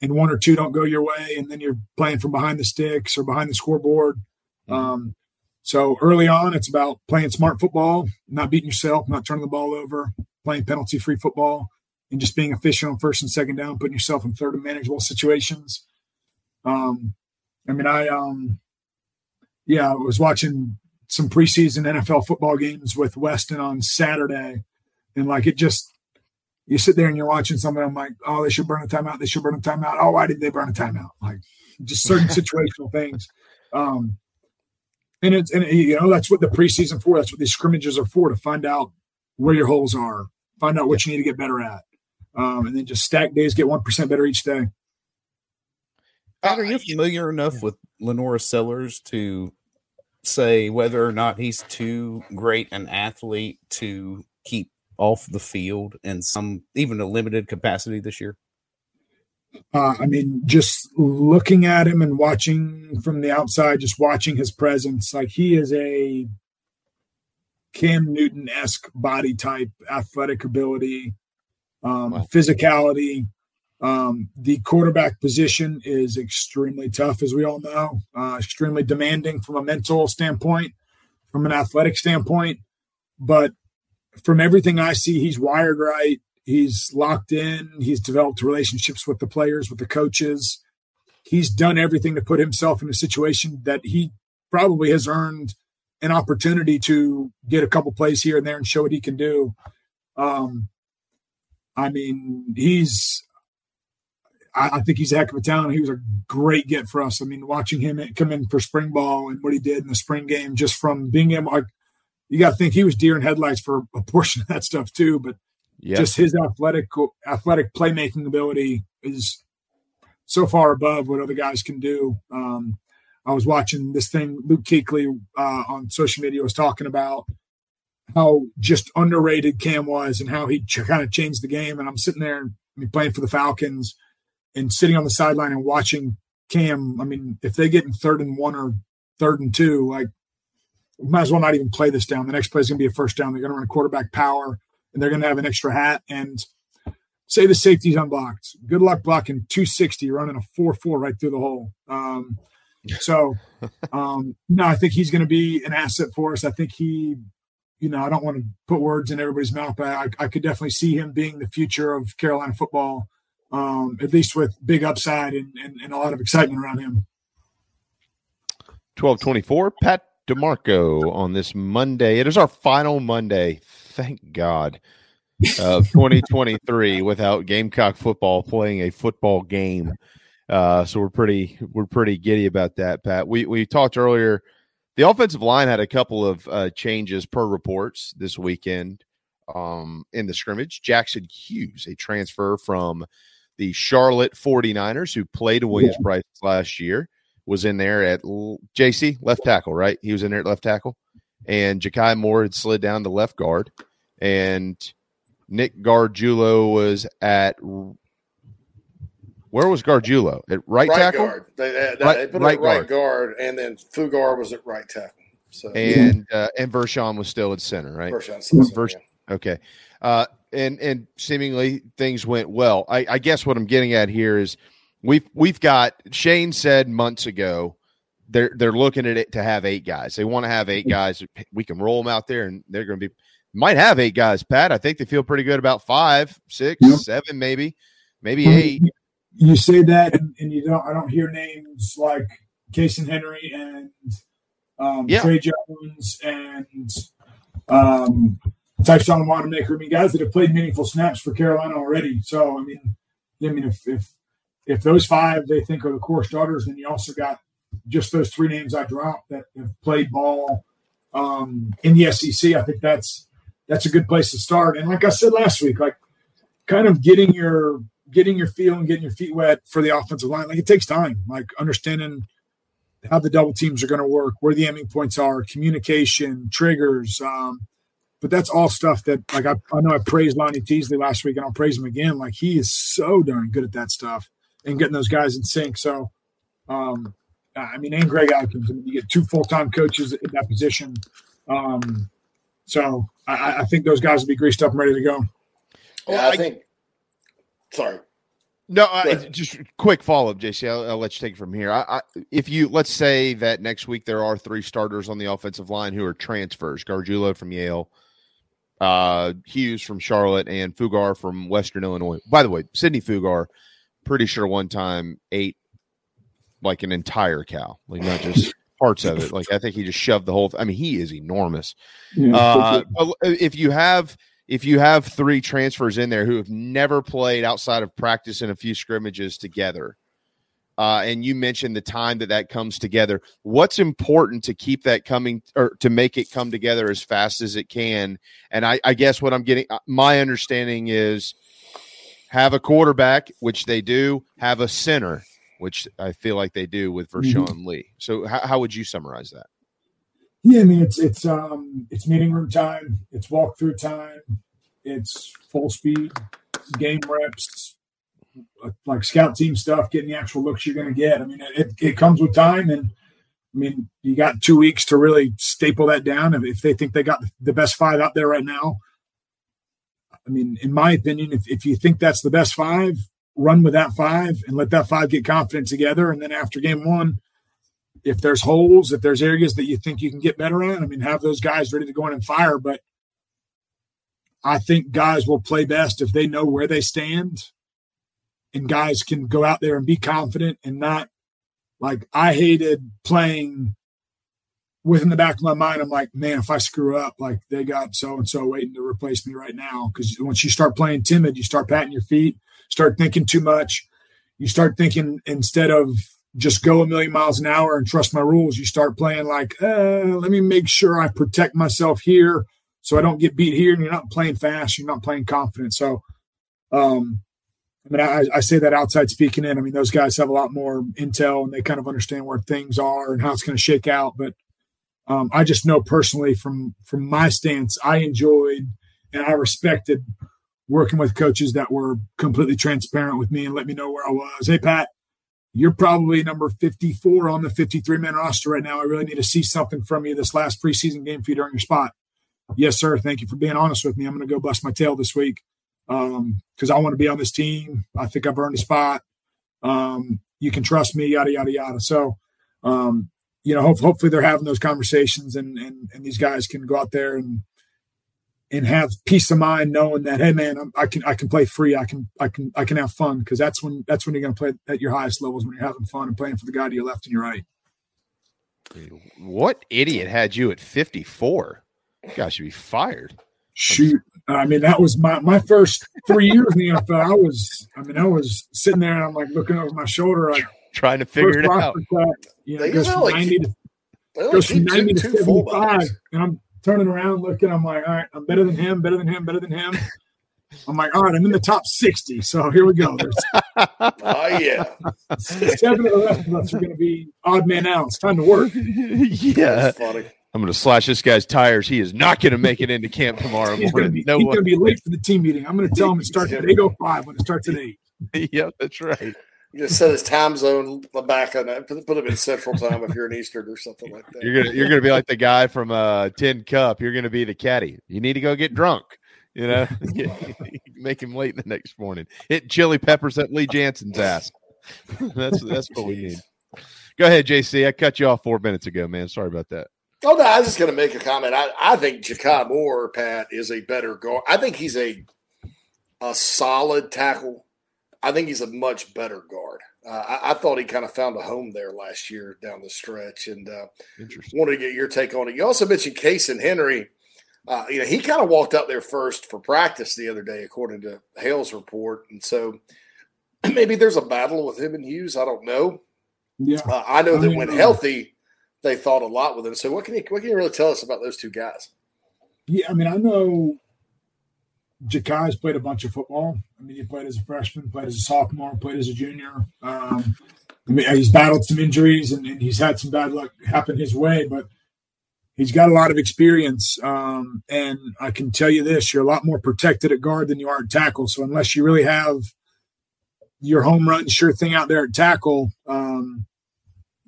and one or two don't go your way, and then you're playing from behind the sticks or behind the scoreboard. Mm-hmm. Um, so early on, it's about playing smart football, not beating yourself, not turning the ball over, playing penalty free football and just being efficient on first and second down, putting yourself in third and manageable situations. Um, I mean, I um, yeah, I was watching some preseason NFL football games with Weston on Saturday, and like it just you sit there and you're watching something. I'm like, oh, they should burn a timeout. They should burn a timeout. Oh, why did they burn a timeout? Like just certain situational things. Um, and it's and you know that's what the preseason for. That's what these scrimmages are for to find out where your holes are, find out what you need to get better at um, and then just stack days, get one percent better each day. are you familiar enough with LaNorris Sellers to say whether or not he's too great an athlete to keep off the field in some even a limited capacity this year? Uh, I mean, just looking at him and watching from the outside, just watching his presence, like he is a Cam Newton esque body type, athletic ability, um, wow. physicality. Um, the quarterback position is extremely tough, as we all know, uh, extremely demanding from a mental standpoint, from an athletic standpoint. But from everything I see, he's wired right. He's locked in. He's developed relationships with the players, with the coaches. He's done everything to put himself in a situation that he probably has earned an opportunity to get a couple plays here and there and show what he can do. Um, I mean, he's. I, think he's a heck of a talent. He was a great get for us. I mean, watching him come in for spring ball and what he did in the spring game, just from being able, like, you got to think he was deer in headlights for a portion of that stuff too. But. Just his athletic athletic playmaking ability is so far above what other guys can do. Um, I was watching this thing Luke Kuechly uh, on social media was talking about how just underrated Cam was and how he ch- kind of changed the game. And I'm sitting there I mean, playing for the Falcons and sitting on the sideline and watching Cam. I mean, if they get in third and one or third and two, like might as well not even play this down. The next play is going to be a first down. They're going to run a quarterback power and they're going to have an extra hat. And say the safety's unblocked. Good luck blocking 260, running a 4 4 right through the hole. Um, so, um, no, I think he's going to be an asset for us. I think he, you know, I don't want to put words in everybody's mouth, but I, I could definitely see him being the future of Carolina football, um, at least with big upside and, and, and a lot of excitement around him. 1224, Pat DiMarco on this Monday. It is our final Monday thank God, of 2023 without Gamecock football playing a football game. Uh, so we're pretty we're pretty giddy about that, Pat. We we talked earlier. The offensive line had a couple of uh, changes per reports this weekend um, in the scrimmage. Jackson Hughes, a transfer from the Charlotte 49ers who played a Williams Brice last year, was in there at JC left tackle, right? He was in there at left tackle and Ja'Kai Moore had slid down to left guard, and Nick Gargiulo was at where was Gargiulo at right, right tackle? Guard. They, they, right, they put right, right guard. guard. and then Fugar was at right tackle. So and uh, and Vershon was still at center, right? Vershon, Vers- yeah. okay. Uh, and and seemingly things went well. I, I guess what I'm getting at here is we've we've got Shane said months ago they're they're looking at it to have eight guys. They want to have eight guys. We can roll them out there, and they're going to be might have eight guys. Pat, I think they feel pretty good about five, six, yep. seven, maybe, maybe eight. You say that, and, and, you don't. I don't hear names like Cason Henry and um, yeah. Trey Jones and um, Tyson Wannamaker. I mean, guys that have played meaningful snaps for Carolina already. So, I mean, I mean, if if if those five they think are the core starters, then you also got just those three names I dropped that have played ball um, in the SEC, I think that's that's a good place to start. And like I said last week, like kind of getting your getting your feel and getting your feet wet for the offensive line, like it takes time. Like understanding how the double teams are going to work, where the aiming points are, communication, triggers. Um, but that's all stuff that, like, I, I know I praised Lonnie Teasley last week, and I'll praise him again. Like, he is so darn good at that stuff and getting those guys in sync. So, um, I mean, and Greg Adkins. I mean, you get two full time coaches in that position. Um, so I, I, think those guys will be greased up and ready to go. Yeah, I, think. Sorry. No, I, just quick follow up, JC. I'll, I'll, let you take it from here. I, if you let's say that next week there are three starters on the offensive line who are transfers: Gargiulo from Yale, uh, Hughes from Charlotte, and Fugar from Western Illinois. By the way, Sidney Fugar, pretty sure one time ate like an entire cow, like not just parts of it. Like I think he just shoved the whole. Th- I mean, he is enormous. Yeah, uh, if you have if you have three transfers in there who have never played outside of practice and a few scrimmages together, uh, and you mentioned the time that that comes together, what's important to keep that coming or to make it come together as fast as it can? And I, I guess what I'm getting, uh, my understanding is have a quarterback, which they do, have a center which I feel like they do with mm-hmm. Vershon mm-hmm. Lee. So how, how would you summarize that? Yeah, I mean it's it's um it's meeting room time, it's walkthrough time. It's full speed, game reps, like scout team stuff, getting the actual looks you're going to get. I mean, it, it comes with time. And I mean, you got two weeks to really staple that down. If, if they think they got the best five out there right now, I mean, in my opinion, if, if you think that's the best five, run with that five and let that five get confident together. And then after game one, if there's holes, if there's areas that you think you can get better at, I mean, have those guys ready to go in and fire. But I think guys will play best if they know where they stand and guys can go out there and be confident and not like I hated playing within the back of my mind. I'm like, man, if I screw up, like they got so and so waiting to replace me right now. Because once you start playing timid, you start patting your feet, start thinking too much. You start thinking instead of just go a million miles an hour and trust my rules, you start playing like, uh, let me make sure I protect myself here so I don't get beat here. And you're not playing fast, you're not playing confident. So, um, I mean, I, I, say that outside speaking in. I mean, those guys have a lot more intel and they kind of understand where things are and how it's going to shake out. But um, I just know personally from from my stance, I enjoyed and I respected working with coaches that were completely transparent with me and let me know where I was. Hey, Pat, you're probably number 54 on the 53 man roster right now. I really need to see something from you this last preseason game for you during your spot. Yes, sir. Thank you for being honest with me. I'm going to go bust my tail this week because um, I want to be on this team. I think I've earned a spot. Um, you can trust me, yada yada yada. So, um, you know, hopefully they're having those conversations, and, and and these guys can go out there and and have peace of mind knowing that hey man I'm, i can i can play free i can i can i can have fun because that's when that's when you're going to play at your highest levels when you're having fun and playing for the guy to your left and your right what idiot had you at 54 gosh you'd be fired shoot I mean, that was my, my first three years in the NFL. I was, I mean, I was sitting there and I'm like looking over my shoulder, like trying to figure it out. That, uh, you know, goes from, 90 to, goes from 90 to 75. And I'm turning around looking, I'm like, all right, I'm better than him, better than him, better than him. I'm like, all right, I'm in the top 60. So here we go. oh, yeah. Seven of the rest of us are going to be odd man out. It's time to work. yeah. I'm going to slash this guy's tires. He is not going to make it into camp tomorrow. he's going to be, be late for the team meeting. I'm going to tell him it starts at 8.05 when it starts at 8. yep, that's right. You just set his time zone back on that. Put him in Central Time if you're an Eastern or something like that. You're gonna you're gonna be like the guy from uh, Tin Cup. You're gonna be the caddy. You need to go get drunk. You know, make him late the next morning. Hit chili peppers at Lee Janzen's ass. that's that's what we need. Go ahead, JC. I cut you off four minutes ago, man. Sorry about that. Oh no, I was just going to make a comment. I, I think Ja'Kai Moore, Pat, is a better guard. I think he's a a solid tackle. I think he's a much better guard. Uh, I, I, thought he kind of found a home there last year down the stretch, and uh, wanted to get your take on it. You also mentioned Cason Henry. Uh, you know, he kind of walked out there first for practice the other day, according to Hale's report, and so maybe there's a battle with him and Hughes. I don't know. Yeah, uh, I know that I mean, when healthy, they thought a lot with him. So what can you what can you really tell us about those two guys? Yeah, I mean, I know Ja'Kai's played a bunch of football. I mean, he played as a freshman, played as a sophomore, played as a junior. Um, I mean, he's battled some injuries and, and, he's had some bad luck happen his way, but he's got a lot of experience. Um, and I can tell you this: you're a lot more protected at guard than you are at tackle. So unless you really have your home run sure thing out there at tackle, um,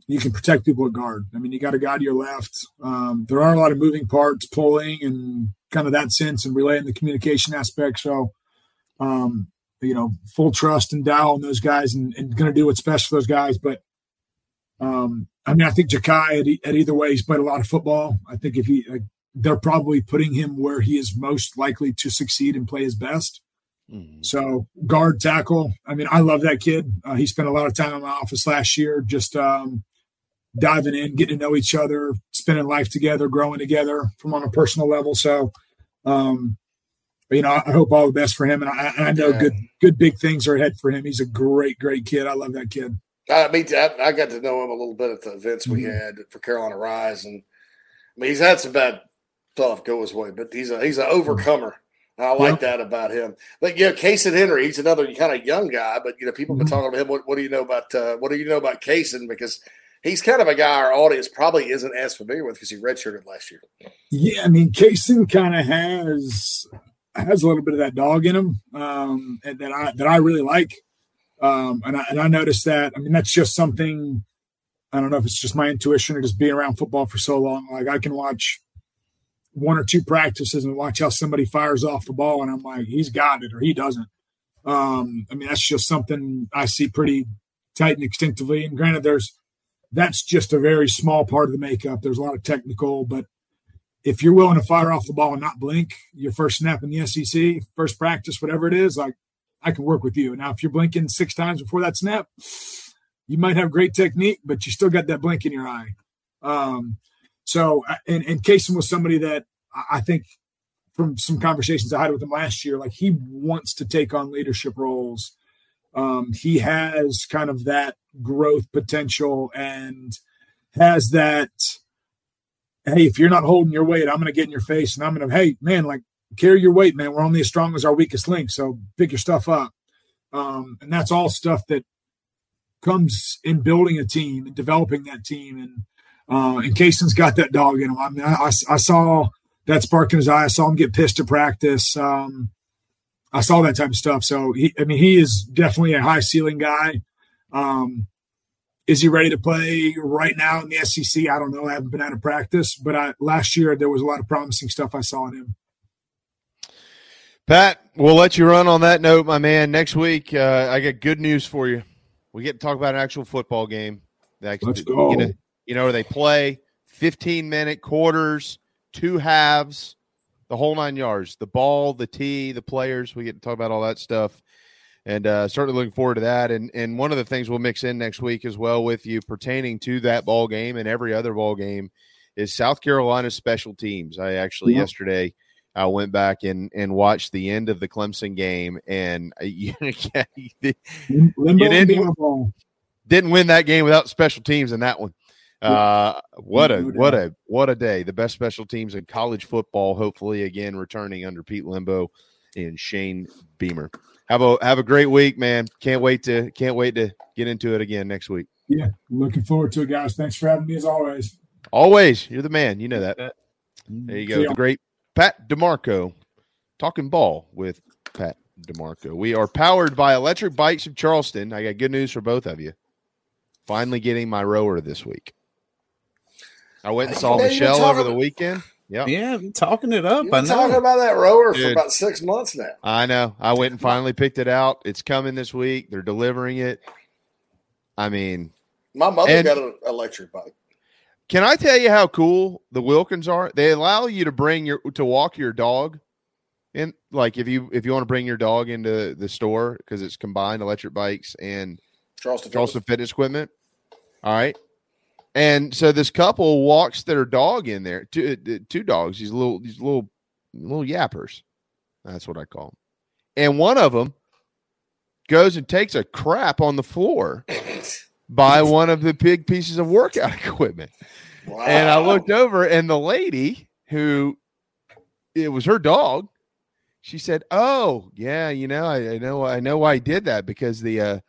you can protect people at guard. I mean, you got a guy to your left. Um, there are a lot of moving parts, pulling and kind of that sense and relaying the communication aspect. So, um, you know, full trust and Dow and those guys and, and going to do what's best for those guys. But, um, I mean, I think Ja'Kai at, at, either way, he's played a lot of football. I think if he, uh, they're probably putting him where he is most likely to succeed and play his best. Mm-hmm. So guard tackle. I mean, I love that kid. Uh, he spent a lot of time in my office last year, just um, diving in, getting to know each other, spending life together, growing together from on a personal level. So, um, you know, I hope all the best for him, and I, I know yeah. good, good big things are ahead for him. He's a great, great kid. I love that kid. I mean, I, I got to know him a little bit at the events we mm-hmm. had for Carolina Rise, and I mean, he's had some bad stuff go his way, but he's a he's an overcomer. I like that about him. But yeah, Cason Henry, he's another kind of young guy, but you know, people have been mm-hmm. talking about him. What, what do you know about uh, what do you know about Casey? Because he's kind of a guy our audience probably isn't as familiar with because he redshirted last year. Yeah, I mean, Cason kind of has has a little bit of that dog in him um, and that I that I really like. Um, and I and I noticed that. I mean, that's just something. I don't know if it's just my intuition or just being around football for so long. Like I can watch one or two practices and watch how somebody fires off the ball, and I'm like, he's got it or he doesn't. Um, I mean, that's just something I see pretty tight and instinctively. And granted, there's that's just a very small part of the makeup. There's a lot of technical, but if you're willing to fire off the ball and not blink your first snap in the SEC, first practice, whatever it is, like I can work with you. Now, if you're blinking six times before that snap, you might have great technique, but you still got that blink in your eye. Um, so, and, and Cason was somebody that I think from some conversations I had with him last year, like he wants to take on leadership roles. Um, he has kind of that growth potential and has that. Hey, if you're not holding your weight, I'm going to get in your face and I'm going to, hey, man, like carry your weight, man. We're only as strong as our weakest link. So pick your stuff up. Um, and that's all stuff that comes in building a team and developing that team. And, uh, and Cason's got that dog in him. I mean, I, I saw that spark in his eye. I saw him get pissed to practice. Um, I saw that type of stuff. So he, I mean, he is definitely a high ceiling guy. Um, is he ready to play right now in the SEC? I don't know. I haven't been out of practice, but I, last year there was a lot of promising stuff I saw in him. Pat, we'll let you run on that note, my man. Next week, uh, I got good news for you. We get to talk about an actual football game. Let's go. You know, you know they play 15 minute quarters, two halves, the whole nine yards. The ball, the tee, the players. We get to talk about all that stuff, and uh, certainly looking forward to that. And and one of the things we'll mix in next week as well with you pertaining to that ball game and every other ball game is South Carolina special teams. I actually Yeah. yesterday. I went back and, and watched the end of the Clemson game, and you, you didn't, didn't win that game without special teams in that one. Uh, what a what a what a day! The best special teams in college football. Hopefully, again returning under Pete Lembo and Shane Beamer. Have a have a great week, man. Can't wait to can't wait to get into it again next week. Yeah, looking forward to it, guys. Thanks for having me as always. Always, you're the man. You know that. There you go. The great Pat DiMarco talking ball with Pat DiMarco. We are powered by Electric Bikes of Charleston. I got good news for both of you. Finally getting my rower this week. I went and saw Yeah, you've Michelle over the weekend. Yeah. Yeah, talking it up. You've I been know. talking about that rower for about six months now. I know. I went and finally picked it out. It's coming this week. They're delivering it. I mean, My mother And- got an electric bike. Can I tell you how cool the Wilkins are? They allow you to bring your to walk your dog and like if you if you want to bring your dog into the store because it's combined electric bikes and Charleston, Charleston fitness equipment. All right. And so this couple walks their dog in there. Two, uh, two dogs, these little these little little yappers. That's what I call them. And one of them goes and takes a crap on the floor by one of the big pieces of workout equipment. And I looked over, and the lady who it was her dog, she said, "Oh, yeah, you know, I, I know, I know why he did that because the uh,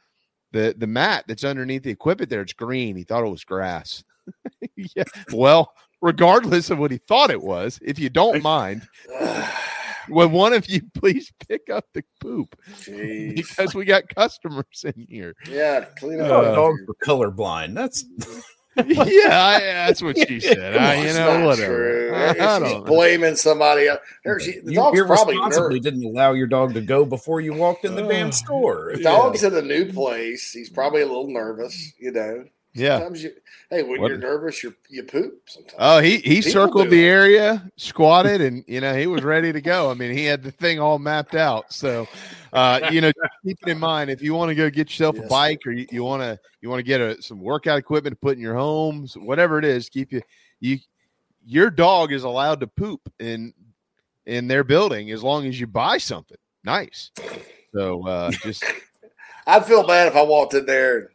the the mat that's underneath the equipment there, it's green. He thought it was grass. yeah. Well, regardless of what he thought it was, if you don't mind, when one of you please pick up the poop Jeez. because we got customers in here. Yeah, clean up. Oh, Uh, dogs are colorblind. That's yeah, I, that's what she said. I, you know, not whatever. I, I She's don't know. blaming somebody else. There, she, the you dog's probably irresponsibly didn't allow your dog to go before you walked in the damn store. The dog's in a new place. He's probably a little nervous, you know. Yeah. Sometimes you, hey, when What- you're nervous, you you poop. Sometimes. Oh, he he People circled the it. area, squatted, and you know he was ready to go. I mean, he had the thing all mapped out. So, uh, you know, keep it in mind if you want to go get yourself a bike or you, you want to you want to get a, some workout equipment to put in your homes, whatever it is, keep you you your dog is allowed to poop in in their building as long as you buy something nice. So uh, just I'd feel bad if I walked in there and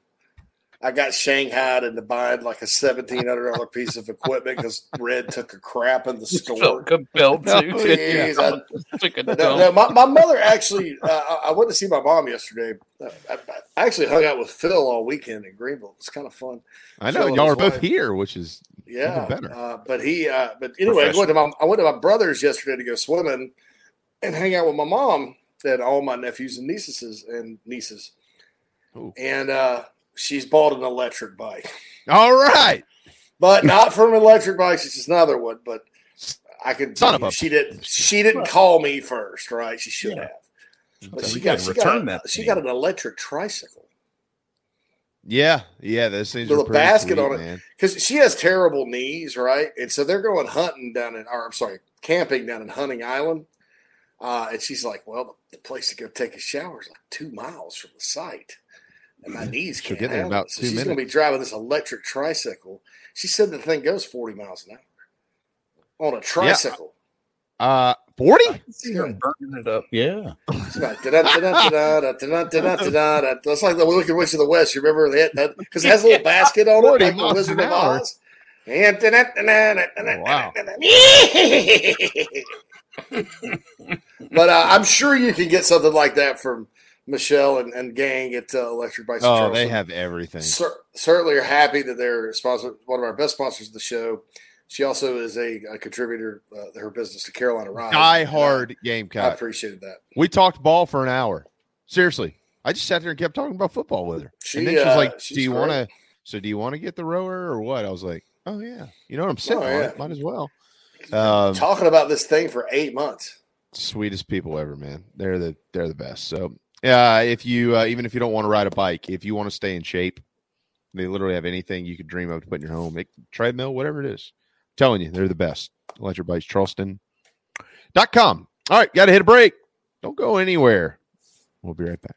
I got shanghaied into buying like a seventeen hundred dollar piece of equipment because Red took a crap in the store. Felt compelled to. Jeez, I- Took No, no, my, my mother actually. Uh, I- I went to see my mom yesterday. Uh, I, I actually hung out with Phil all weekend in Greenville. It's kind of fun. I know and y'all are both wife. here, which is Yeah, even better. Uh, but he. Uh, but anyway, I went, to my, I went to my brother's yesterday to go swimming, and hang out with my mom and all my nephews and nieces and nieces. Ooh. And uh, she's bought an electric bike. All right. But not from electric bikes, it's just another one. But I could Son of she didn't she didn't call me first, right? She should Yeah. have. But So she got, she, got, that she got an electric tricycle Yeah, yeah, those things with a basket sweet, on it because she has terrible knees, right? And so they're going hunting down in, or I'm sorry, camping down in Hunting Island. Uh, and she's like, "Well, the place to go take a shower is like two miles from the site, and my knees She'll can't get there in handle about it." So two she's going to be driving this electric tricycle. She said the thing goes 40 miles an hour on a tricycle. Uh, forty. Burning it up. Yeah. That's like the Wicked Witch of the West. You remember that? that because it has a little basket on it, 40 like the miles Wizard an of hour. Oz. Wow. but uh, I'm sure you can get something like that from Michelle and, and gang at uh, Electric Bikes. Oh, Charleston. they have everything. Cer- certainly are happy that they're sponsor one of our best sponsors of the show. She also is a, a contributor uh, her business to Carolina Ride. Die hard I Gamecock. appreciated that. We talked ball for an hour. Seriously, I just sat there and kept talking about football with her. She, and then she was uh, like, she's "Do you want to?" So, do you want to get the rower or what? I was like, "Oh yeah, you know what I'm sitting Oh, on yeah. it. Might as well." Um, Talking about this thing for eight months. sweetest people ever, man. They're the they're the best. So, uh, if you uh, even if you don't want to ride a bike, if you want to stay in shape, they literally have anything you could dream of to put in your home, make treadmill, whatever it is. telling you, they're the best. Electric Bikes Charleston.com. All right, got to hit a break. Don't go anywhere. We'll be right back.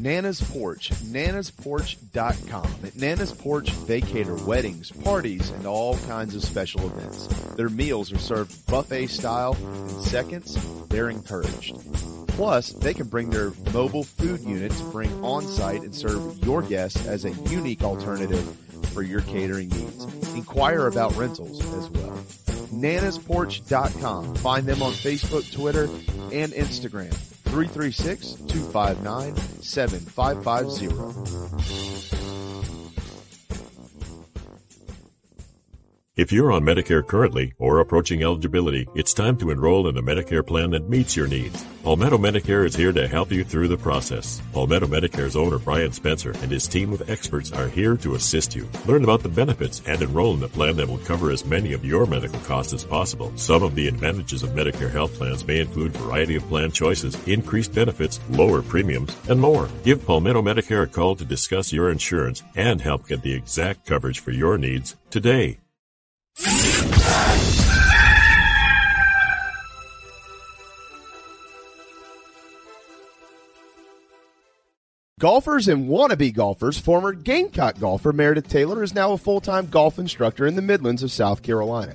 Nana's Porch, nanasporch.com. At Nana's Porch, they cater weddings, parties, and all kinds of special events. Their meals are served buffet style. In seconds, they're encouraged. Plus, they can bring their mobile food unit to bring on site and serve your guests as a unique alternative for your catering needs. Inquire about rentals as well. nanasporch.com. Find them on Facebook, Twitter, and Instagram. 336-259-7550. If you're on Medicare currently or approaching eligibility, it's time to enroll in a Medicare plan that meets your needs. Palmetto Medicare is here to help you through the process. Palmetto Medicare's owner Brian Spencer and his team of experts are here to assist you. Learn about the benefits and enroll in a plan that will cover as many of your medical costs as possible. Some of the advantages of Medicare health plans may include variety of plan choices, increased benefits, lower premiums, and more. Give Palmetto Medicare a call to discuss your insurance and help get the exact coverage for your needs today. Golfers and wannabe golfers, former Gamecock golfer Meredith Taylor is now a full time golf instructor in the Midlands of South Carolina.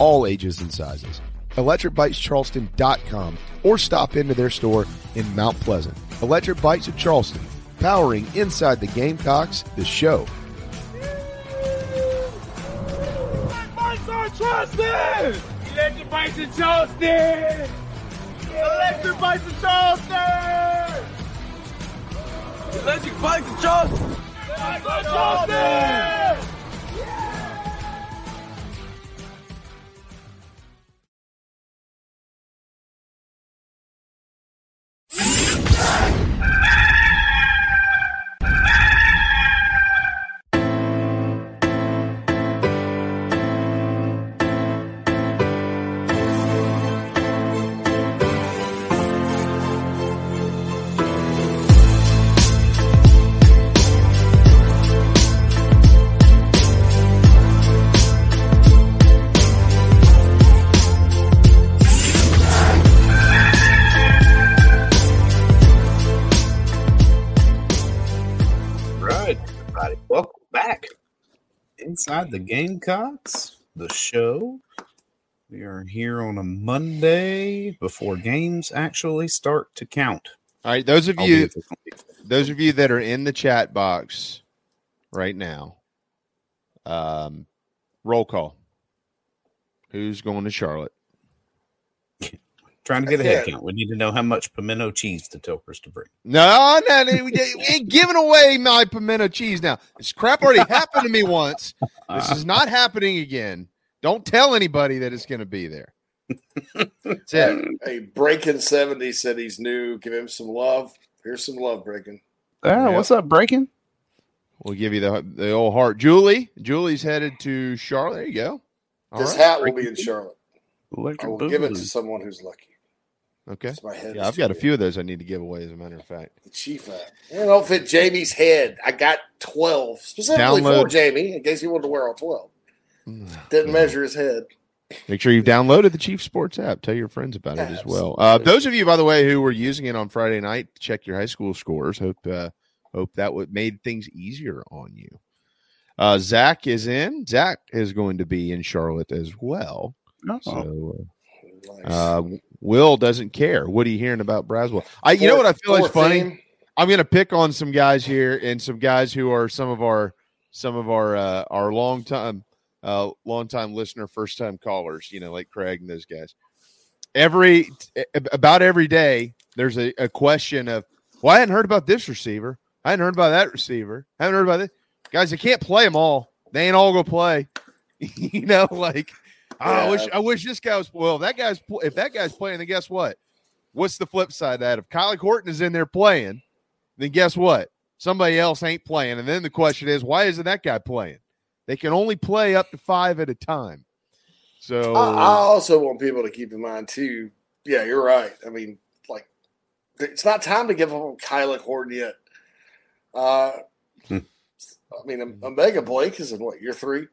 all ages and sizes. electricbikescharleston.com or stop into their store in Mount Pleasant. Electric Bikes of Charleston, powering inside the Gamecocks, the show. Electric Bikes on Charleston! Electric Bikes in Charleston! Electric Bikes in Charleston! Electric Bikes in Charleston! Bites on Charleston! Inside the Gamecocks, the show. We are here on a Monday before games actually start to count. All right, those of I'll you, those of you that are in the chat box right now, um, roll call. Who's going to Charlotte? Trying to get a head Yeah. count. We need to know how much pimento cheese the Tilkers to bring. No, no, no, we ain't giving away my pimento cheese now. This crap already happened to me once. This is not happening again. Don't tell anybody that it's going to be there. That's it. Hey, Breaking 70 said he's new. Give him some love. Here's some love, Breaking. Ah, Yep. what's up, breaking? We'll give you the the old heart. Julie, Julie's headed to Charlotte. There you go. All This right. hat will be in Charlotte. I Electric will give it to someone who's lucky. Okay. my head Yeah, I've got a few of those I need to give away. As a matter of fact, The chief hat. It don't fit Jamie's head. I got 12 specifically for Jamie in case he wanted to wear all 12. Didn't measure his head. Make sure you've downloaded the Chief Sports app. Tell your friends about it as well. Uh, those of you, by the way, who were using it on Friday night to check your high school scores, hope uh, hope that would made things easier on you. Uh, Zach is in. Zach is going to be in Charlotte as well. Oh. So, uh, Will doesn't care. What are you hearing about Braswell? I, you know what I feel is funny. I'm going to pick on some guys here and some guys who are some of our some of our uh, our long time uh, long time listener, first time callers. You know, like Craig and those guys. Every about every day, there's a, a question of, well, I hadn't heard about this receiver. I hadn't heard about that receiver. I haven't heard about this. Guys, I can't play them all. They ain't all gonna play. you know, like "Oh, I wish I wish this guy was well. If that guy's if that guy's playing, then guess what? What's the flip side of that? If Kylie Horton is in there playing, then guess what? Somebody else ain't playing. And then the question is, why isn't that guy playing? They can only play up to five at a time. So I, I also want people to keep in mind too. Yeah, you're right. I mean, like, it's not time to give up on Kylie Horton yet. Uh, Hmm. I mean, O'Mega Blake is in what year three?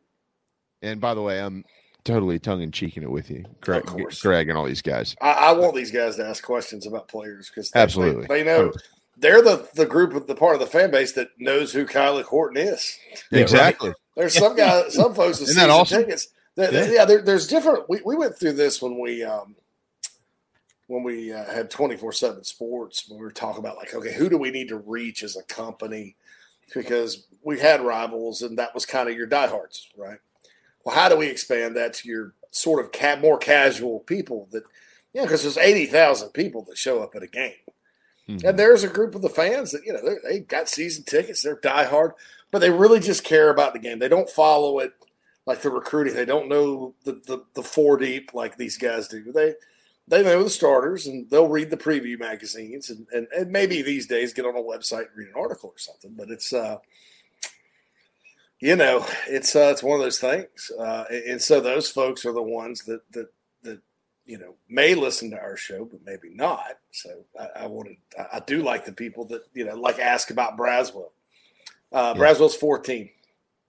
and by the way, I'm totally tongue in cheeking it with you, Greg, course. Greg, and all these guys. I, I want these guys to ask questions about players because Absolutely. they, they know they're the the group of the part of the fan base that knows who Kylie Horton is. exactly. There's some guys, some folks with Isn't that season awesome? tickets. That, Yeah. yeah, there, there's different. We, we went through this when we um, when we uh, had 24 seven sports. When we were talking about like, okay, who do we need to reach as a company? Because we had rivals, and that was kind of your diehards, right? Well, how do we expand that to your sort of ca- more casual people that, you know, because there's 80,000 people that show up at a game. And there's a group of the fans that, you know, they got season tickets, they're diehard, but they really just care about the game. They don't follow it like the recruiting. They don't know the, the, the four deep like these guys do. They they know the starters and they'll read the preview magazines and, and, and maybe these days get on a website and read an article or something. But it's uh you know, it's uh, it's one of those things. Uh, and so those folks are the ones that that that you know may listen to our show, but maybe not. So I, I wanted, I, I do like the people that you know like ask about Braswell. Uh, Braswell's fourteen.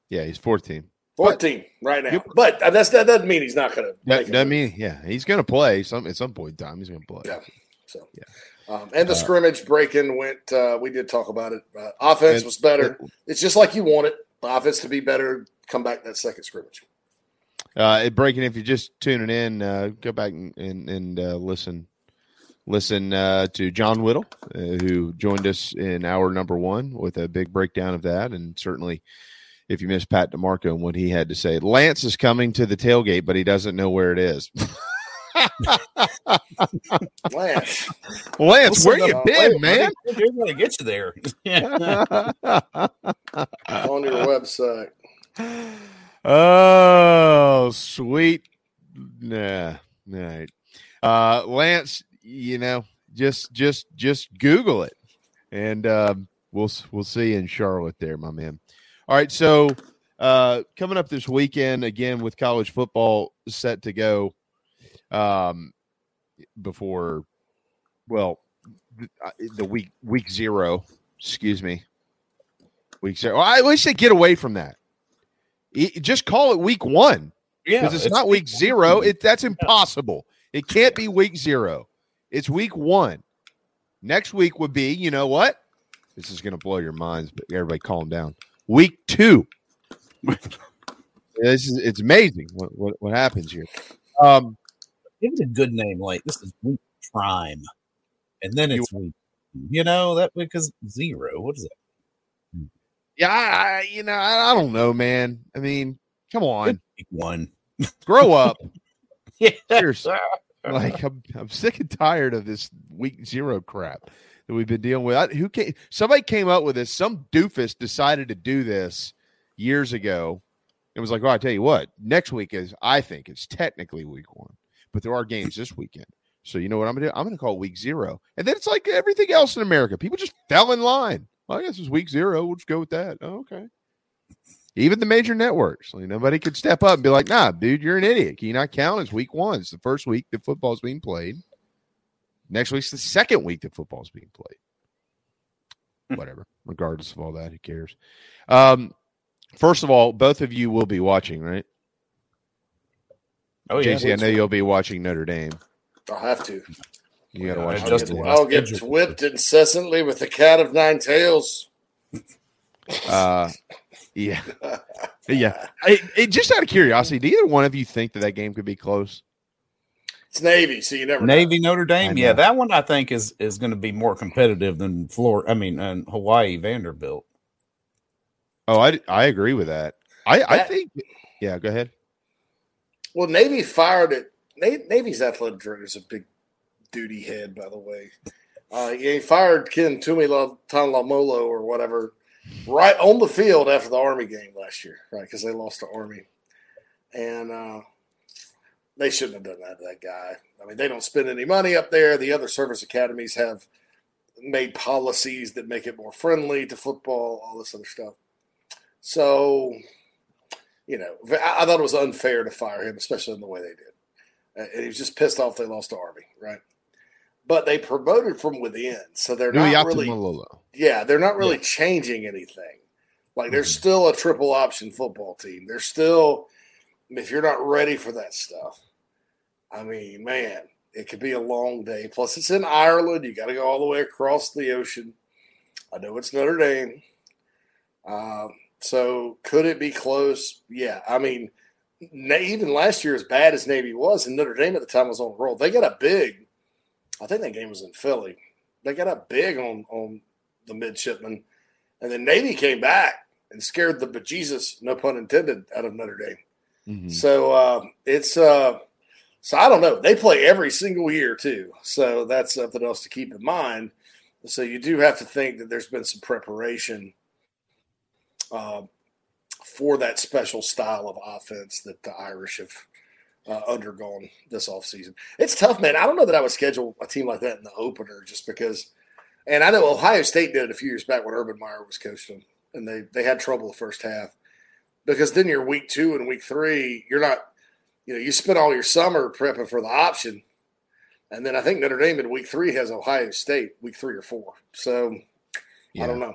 Yeah, he's 14. 14 right now. But uh, that's, that doesn't mean he's not going to That doesn't mean, yeah, he's going to play some at some point in time. He's going to play. Yeah. So, yeah. Um, and the Uh, scrimmage breaking went. Uh, we did talk about it. Uh, offense And- was better. it's just like you want it. Offense to be better. Come back that second scrimmage. Uh, breaking, if you're just tuning in, uh, go back and and, and uh, listen listen uh, to John Whittle, uh, who joined us in hour number one with a big breakdown of that, and certainly if you missed Pat DiMarco and what he had to say, Lance is coming to the tailgate, but he doesn't know where it is. Lance, Lance, where you been, man? We're going to get you there. on your website. Oh, sweet. Nah, all right. Uh, Lance, you know, just just just Google it, and um, we'll we'll see you in Charlotte there, my man. All right, so uh, coming up this weekend again with college football set to go. Um, before, well, the, week week zero, excuse me, week zero. Well, I wish they get away from that. Just call it week one. Yeah, because it's, it's not week week zero. It that's impossible. It can't be week zero. It's week one. Next week would be, you know what? This is going to blow your minds, but everybody calm down. Week two. this is it's amazing what, what, what happens here. Um, Give it a good name, like this is week prime, and then it's week. You know that because zero. What is it? Hmm. yeah, I, I- you know, I, I don't know, man. I mean, come on, Week one. grow up. Yeah. Seriously. Like I'm, I'm sick and tired of this week zero crap that we've been dealing with. I, who came? Somebody came up with this. Some doofus decided to do this years ago. It was like, oh, I tell you what, next week is, I think, it's technically week one, but there are games this weekend. So you know what I'm gonna do? I'm gonna call it week zero, and then it's like everything else in America. People just fell in line. Well, I guess it's week zero. We'll just go with that. Oh, okay. Even the major networks, like nobody could step up and be like, "Nah, dude, you're an idiot. Can you not count as week one? It's the first week that football's being played. Next week's the second week that football's being played. Whatever. Regardless of all that, who cares? Um, first of all, both of you will be watching, right? Oh yeah, JC, I know you'll be watching Notre Dame. I'll have to. You got to Yeah, watch. I Notre just- Dame. I'll get whipped incessantly with the cat of nine tails. Uh, yeah, yeah. I, it, just out of curiosity, do either one of you think that that game could be close? It's Navy, so you never know. Navy Notre Dame. Yeah, that one I think is is going to be more competitive than Florida. I mean, and Hawaii Vanderbilt. Oh, I, I agree with that. I, I think. Yeah, go ahead. Well, Navy fired it. Na- Navy's athletic director is a big duty head, by the way. Uh, he fired Ken Niumatalolo or whatever right on the field after the Army game last year, right? Because they lost to Army, and uh, they shouldn't have done that to that guy. I mean, they don't spend any money up there. The other service academies have made policies that make it more friendly to football, all this other stuff. So, you know, I, I thought it was unfair to fire him, especially in the way they did. Uh, And he was just pissed off they lost to Army, right? But they promoted from within, so they're not Nuyata really Malolo. yeah, they're not really changing anything. Like they're still a triple option football team. They're still if you're not ready for that stuff, I mean, man, it could be a long day. Plus it's in Ireland. You gotta go all the way across the ocean. I know it's Notre Dame. Um, so could it be close? Yeah. I mean, even last year, as bad as Navy was, and Notre Dame at the time was on the roll, they got a big. I think that game was in Philly. They got up big on on the midshipmen, and then Navy came back and scared the bejesus, no pun intended, out of Notre Dame. Mm-hmm. So uh, it's uh, so I don't know. They play every single year too, so that's something else to keep in mind. So you do have to think that there's been some preparation uh, for that special style of offense that the Irish have uh, undergone this offseason. It's tough, man. I don't know that I would schedule a team like that in the opener just because. And I know Ohio State did it a few years back when Urban Meyer was coaching them, and they they had trouble the first half because then you're week two and week three, you're not, you know, you spend all your summer prepping for the option, and then I think Notre Dame in week three has Ohio State week three or four. So I don't know.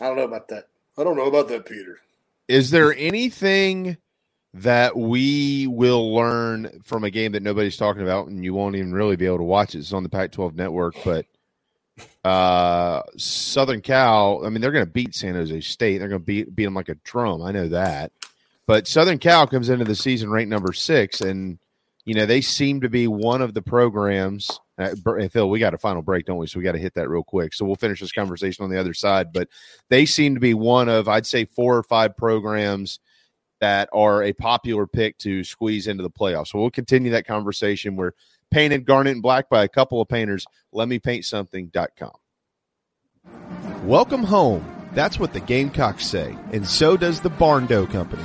I don't know about that. I don't know about that, Peter. Is there anything that we will learn from a game that nobody's talking about and you won't even really be able to watch it? It's on the Pac 12 network, but uh Southern Cal, I mean, they're going to beat San Jose State. They're going to beat beat them like a drum. I know that. But Southern Cal comes into the season ranked number six, and you know they seem to be one of the programs. Uh, Phil, we got a final break, don't we? So we got to hit that real quick. So we'll finish this conversation on the other side. But they seem to be one of, I'd say, four or five programs that are a popular pick to squeeze into the playoffs. So we'll continue that conversation. We're painted garnet and black by a couple of painters. Let me paint something.com. Welcome home. That's what the Gamecocks say, and so does the Barndo Company,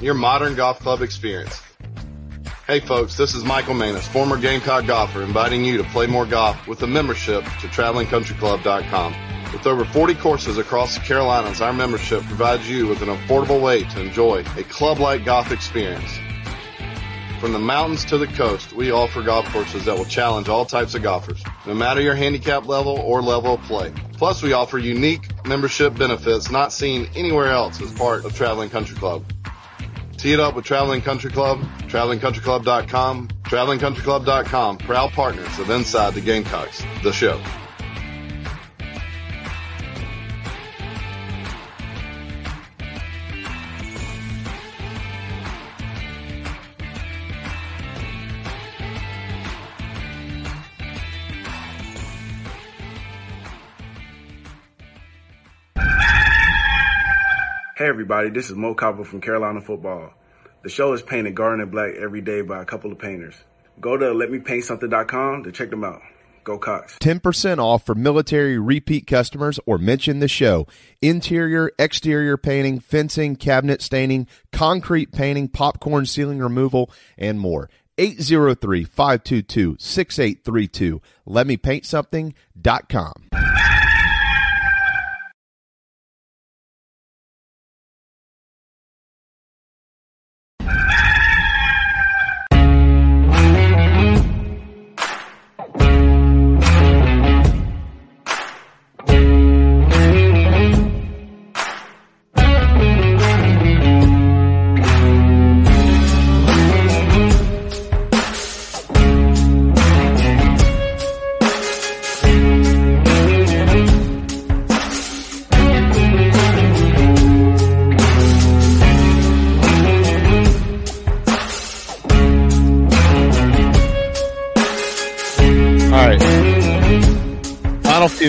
your modern golf club experience. Hey folks, this is Michael Manus, former Gamecock golfer, inviting you to play more golf with a membership to TravelingCountryClub.com. With over 40 courses across the Carolinas, our membership provides you with an affordable way to enjoy a club-like golf experience. From the mountains to the coast, we offer golf courses that will challenge all types of golfers, no matter your handicap level or level of play. Plus, we offer unique membership benefits not seen anywhere else as part of Traveling Country Club. Tee it up with Traveling Country Club, travelingcountryclub.com, travelingcountryclub.com, proud partners of Inside the Gamecocks, the show. Hey everybody, this is Mo Copper from Carolina Football. The show is painted garnet black every day by a couple of painters. Go to letmepaintsomething.com to check them out. Go Cox. 10% off for military repeat customers or mention the show. Interior, exterior painting, fencing, cabinet staining, concrete painting, popcorn ceiling removal, and more. 803-522-6832. Letmepaintsomething.com.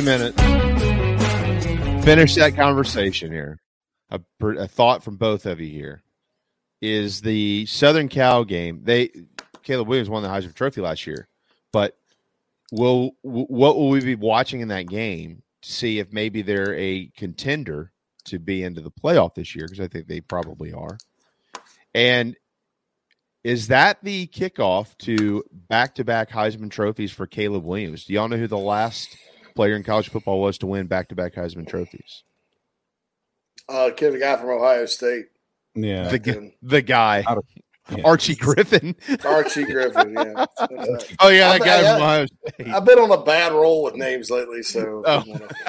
Few minutes. Finish that conversation here. A, a thought from both of you here is the Southern Cal game. They Caleb Williams won the Heisman Trophy last year, but will what will we be watching in that game to see if maybe they're a contender to be into the playoff this year? Because I think they probably are. And is that the kickoff to back to back Heisman trophies for Caleb Williams? Do y'all know who the last player in college football was to win back to back Heisman trophies? Uh, kid, the guy from Ohio State. Yeah. The, g- the guy. Archie Griffin. Archie Griffin, yeah. oh, yeah, that I- guy I- from Ohio State. I've been on a bad roll with names lately, so Oh.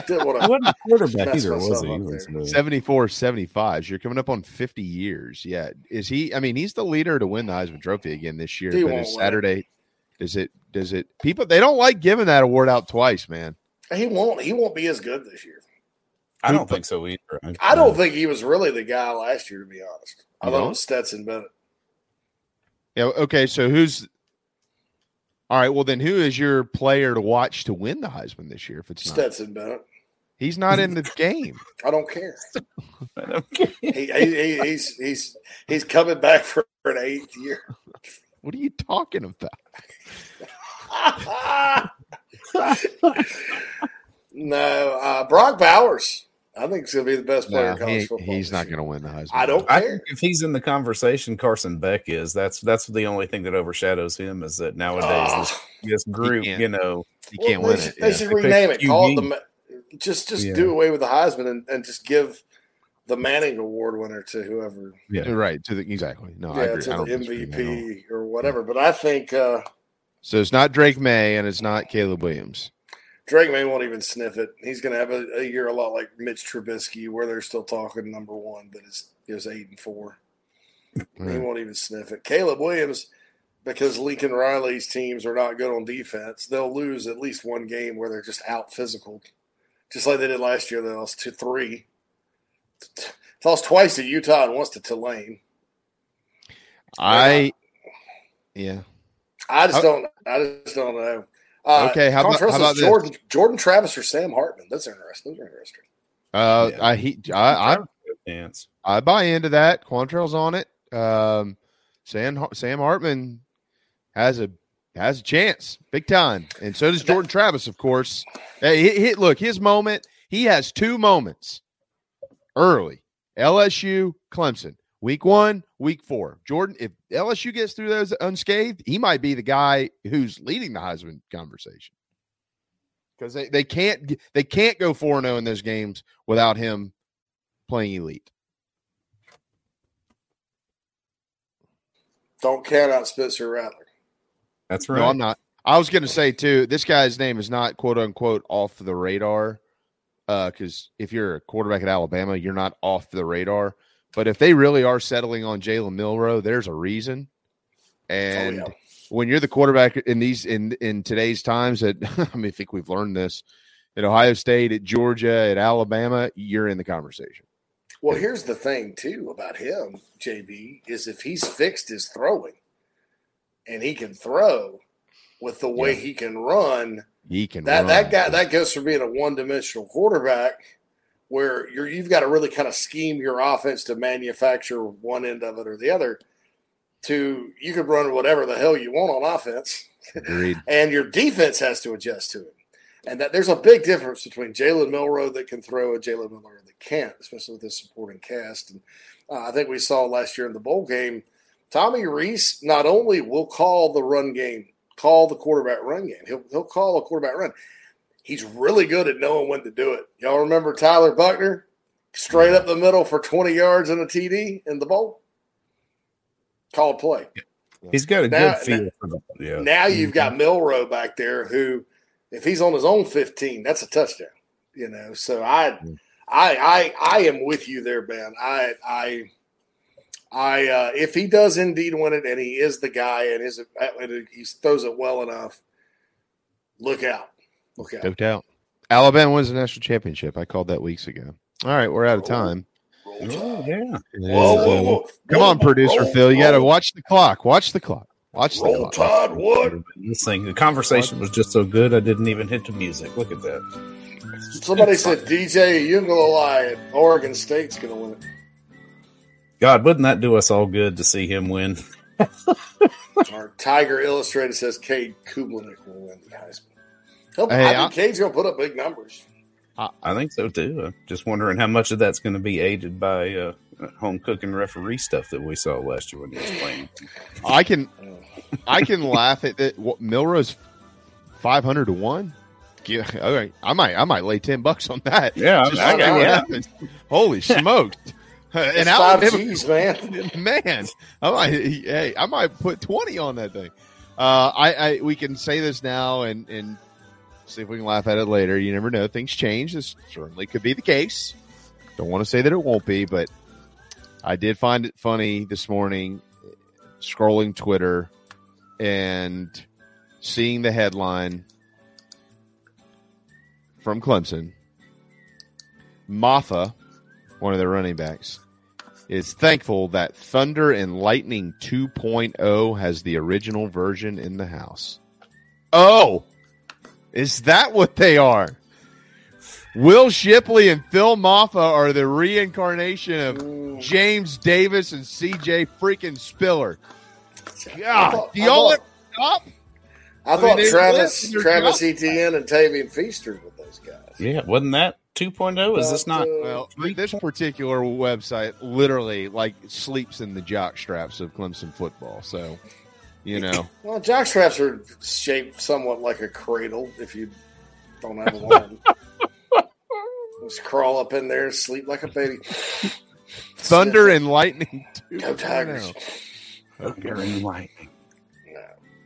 didn't want He wasn't a quarterback either, was he? up He was, there. uh, 74 75 you're coming up on 50 years yeah is he i mean he's the leader to win the heisman trophy again this year He but won't is win. saturday does it does it people they don't like giving that award out twice man He won't. He won't be as good this year. I don't think so either. I don't think he was really the guy last year, to be honest. I thought it don't? was Stetson Bennett. yeah okay so who's all right well then who is your player to watch to win the heisman this year if it's not Stetson Bennett. he's not in the game I don't care. he, he, he, he's he's he's coming back for an eighth year. what are you talking about no, uh, Brock Bowers. I think he's going to be the best player No, in college he- football. he's not going to win the heisman I don't care. think if he's in the conversation, Carson Beck is. That's that's the only thing that overshadows him is that nowadays this, this group, you know, he Well, can't they win should, it They yeah. should They rename it. Call it the. Just just Yeah. do away with the Heisman and, and just give the Manning Award winner to whoever. Yeah, right. To the exactly. No, I yeah, agree. to I the don't disagree. MVP or whatever. But I think uh, So it's not Drake Maye and it's not Caleb Williams. Drake Maye won't even sniff it. He's going to have a, a year a lot like Mitch Trubisky, where they're still talking number one, but it's is eight and four. Hmm. He won't even sniff it. Caleb Williams, because Lincoln Riley's teams are not good on defense, they'll lose at least one game where they're just out physical, just like they did last year. They lost two, three, lost twice to Utah and once to Tulane. I yeah. I just How- don't. I just don't know. Uh, Okay, how about- how about is this? Jordan Jordan Travis or Sam Hartman? That's interesting. Those are interesting. Uh, I he I I, Dance. I buy into that. Quantrell's on it. Um, Sam Sam Hartman has a has a chance, big time, and so does Jordan Travis, of course. Hey, he, he- look, his moment. He has two moments early. LSU, Clemson, week one, week four. Jordan, if LSU gets through those unscathed, he might be the guy who's leading the Heisman conversation because they, they can't they can't go four zero oh in those games without him playing elite. Don't count out Spencer Rattler. That's right. No, I'm not. I was going to say too. This guy's name is not quote unquote off the radar, uh, because if you're a quarterback at Alabama, you're not off the radar. But if they really are settling on Jalen Milroe, there's a reason. Oh, and when you're the quarterback in these in in today's times, that I mean, I think we've learned this at Ohio State, at Georgia, at Alabama, you're in the conversation. Well, here's the thing too about him, JB, is if he's fixed his throwing and he can throw with the way he can run, He can that run. that guy that goes from being a one dimensional quarterback where you're you've got to really kind of scheme your offense to manufacture one end of it or the other to you could run whatever the hell you want on offense and your defense has to adjust to it. And that there's a big difference between Jalen Milroe that can throw and Jalen Milroe that can't, especially with his supporting cast. And uh, I think we saw last year in the bowl game, Tommy Rees not only will call the run game, call the quarterback run game. He'll he'll call a quarterback run. He's really good at knowing when to do it. Y'all remember Tyler Buchner, straight up the middle for 20 yards in a TD in the bowl? Called play. He's got a Now- good feel for the yeah. Now you've got Milroe back there who, if he's on his own 15, that's a touchdown. You know, so I, I, I, I am with you there, Ben. I, I, I, uh, if he does indeed win it, and he is the guy, and is and he throws it well enough, look out, look out. No doubt. Alabama wins the national championship. I called that weeks ago. All right, we're out of time. Oh, yeah. Uh, whoa, whoa, whoa. Come on, producer roll, Phil. You got to watch the clock. Watch the clock. Watch the Roll clock. Tide, what? This thing, the conversation was just so good, I didn't even hit the music. Look at that. Somebody said DJ Uiagalelei at Oregon State's going to win it. God, wouldn't that do us all good to see him win? Our Tiger Illustrated says Cade Klubnik will win the Heisman. He'll, Hey, I I- think Cade's going to put up big numbers. I think so too. I'm just wondering how much of that's going to be aided by uh, home cooking referee stuff that we saw last year when he was playing. I can, I can laugh at that. What, Milroe's five hundred to one. Yeah, all right. I might, I might lay ten bucks on that. Yeah, Just I- I see got what it. happens. Holy smokes! It's and five Alabama, G's, man. man, I might, hey, I might put twenty on that thing. Uh, I, I, we can say this now and and see if we can laugh at it later. You never know; things change. This certainly could be the case. Don't want to say that it won't be, but I did find it funny this morning, scrolling Twitter and seeing the headline from Clemson. Mafah, one of their running backs, is thankful that Thunder and Lightning 2.0 has the original version in the house. Oh, is that what they are? Will Shipley and Phil Mafah are the reincarnation of James Davis and CJ freaking Spiller. God, do y'all I ever stop? I, I thought mean, Travis live in their Travis job. Etienne and Tavien Feaster with those guys. Yeah, wasn't that 2.0? Is this not? Uh, well, this particular website literally like sleeps in the jock straps of Clemson football. So, you know, Well, jock straps are shaped somewhat like a cradle if you don't have one. Just crawl up in there sleep like a baby. Thunder and lightning. Go Tigers. Thunder and lightning.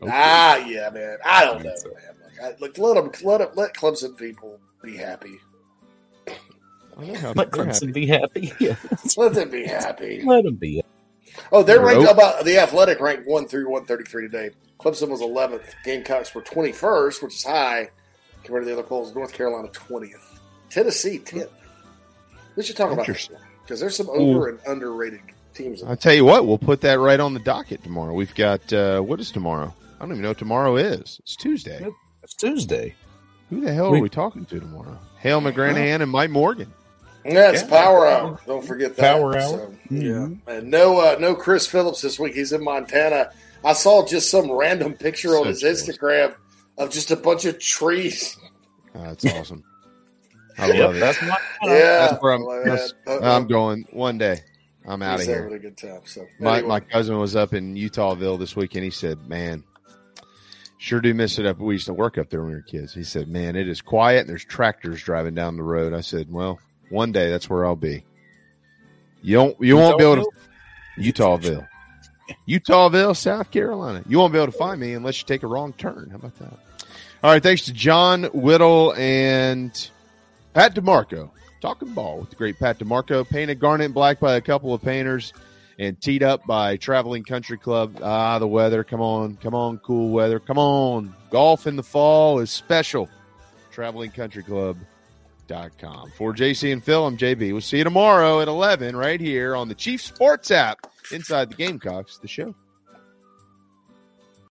Ah, yeah, man. I don't know, man. Look, I, look let them let 'em- let Clemson people be happy. Let Clemson be happy. Yeah. Let them be happy. Let them be. Oh, they're ranked Nope. about the athletic ranked one through one thirty three today. Clemson was eleventh. Gamecocks were twenty first, which is high compared to the other polls. North Carolina twentieth. Tennessee tenth. We should talk about this because there's some over and underrated teams. I tell you what, we'll put that right on the docket tomorrow. We've got uh, what is tomorrow? I don't even know what tomorrow is. It's Tuesday. It's Tuesday. Who the hell We- are we talking to tomorrow? Hale McGranahan and Mike Morgan. Yeah, it's Yeah. Power Hour. Don't forget that. Power So, Hour. yeah, and no, uh, no Chris Phillips this week. He's in Montana. I saw just some random picture on his Instagram of just a bunch of trees. Oh, that's awesome. I love it. that's my- Yeah, That's where I'm, well, that's- I'm going one day. I'm out of here. having a good time. So My anyway. my cousin was up in Eutawville this weekend. He said, "Man, sure do miss it up. We used to work up there when we were kids." He said, "Man, it is quiet and there's tractors driving down the road." I said, "Well, one day that's where I'll be." You don't you won't be able to Eutawville, Eutawville, South Carolina. You won't be able to find me unless you take a wrong turn. How about that? All right, thanks to John Whittle and Pat DiMarco. Talking ball with the great Pat DiMarco, painted garnet black by a couple of painters and teed up by Traveling Country Club. Ah, the weather. Come on. Come on, cool weather. Come on. Golf in the fall is special. TravelingCountryClub.com. For JC and Phil, I'm JB. We'll see you tomorrow at 11 right here on the Chief Sports app inside the Gamecocks, the show.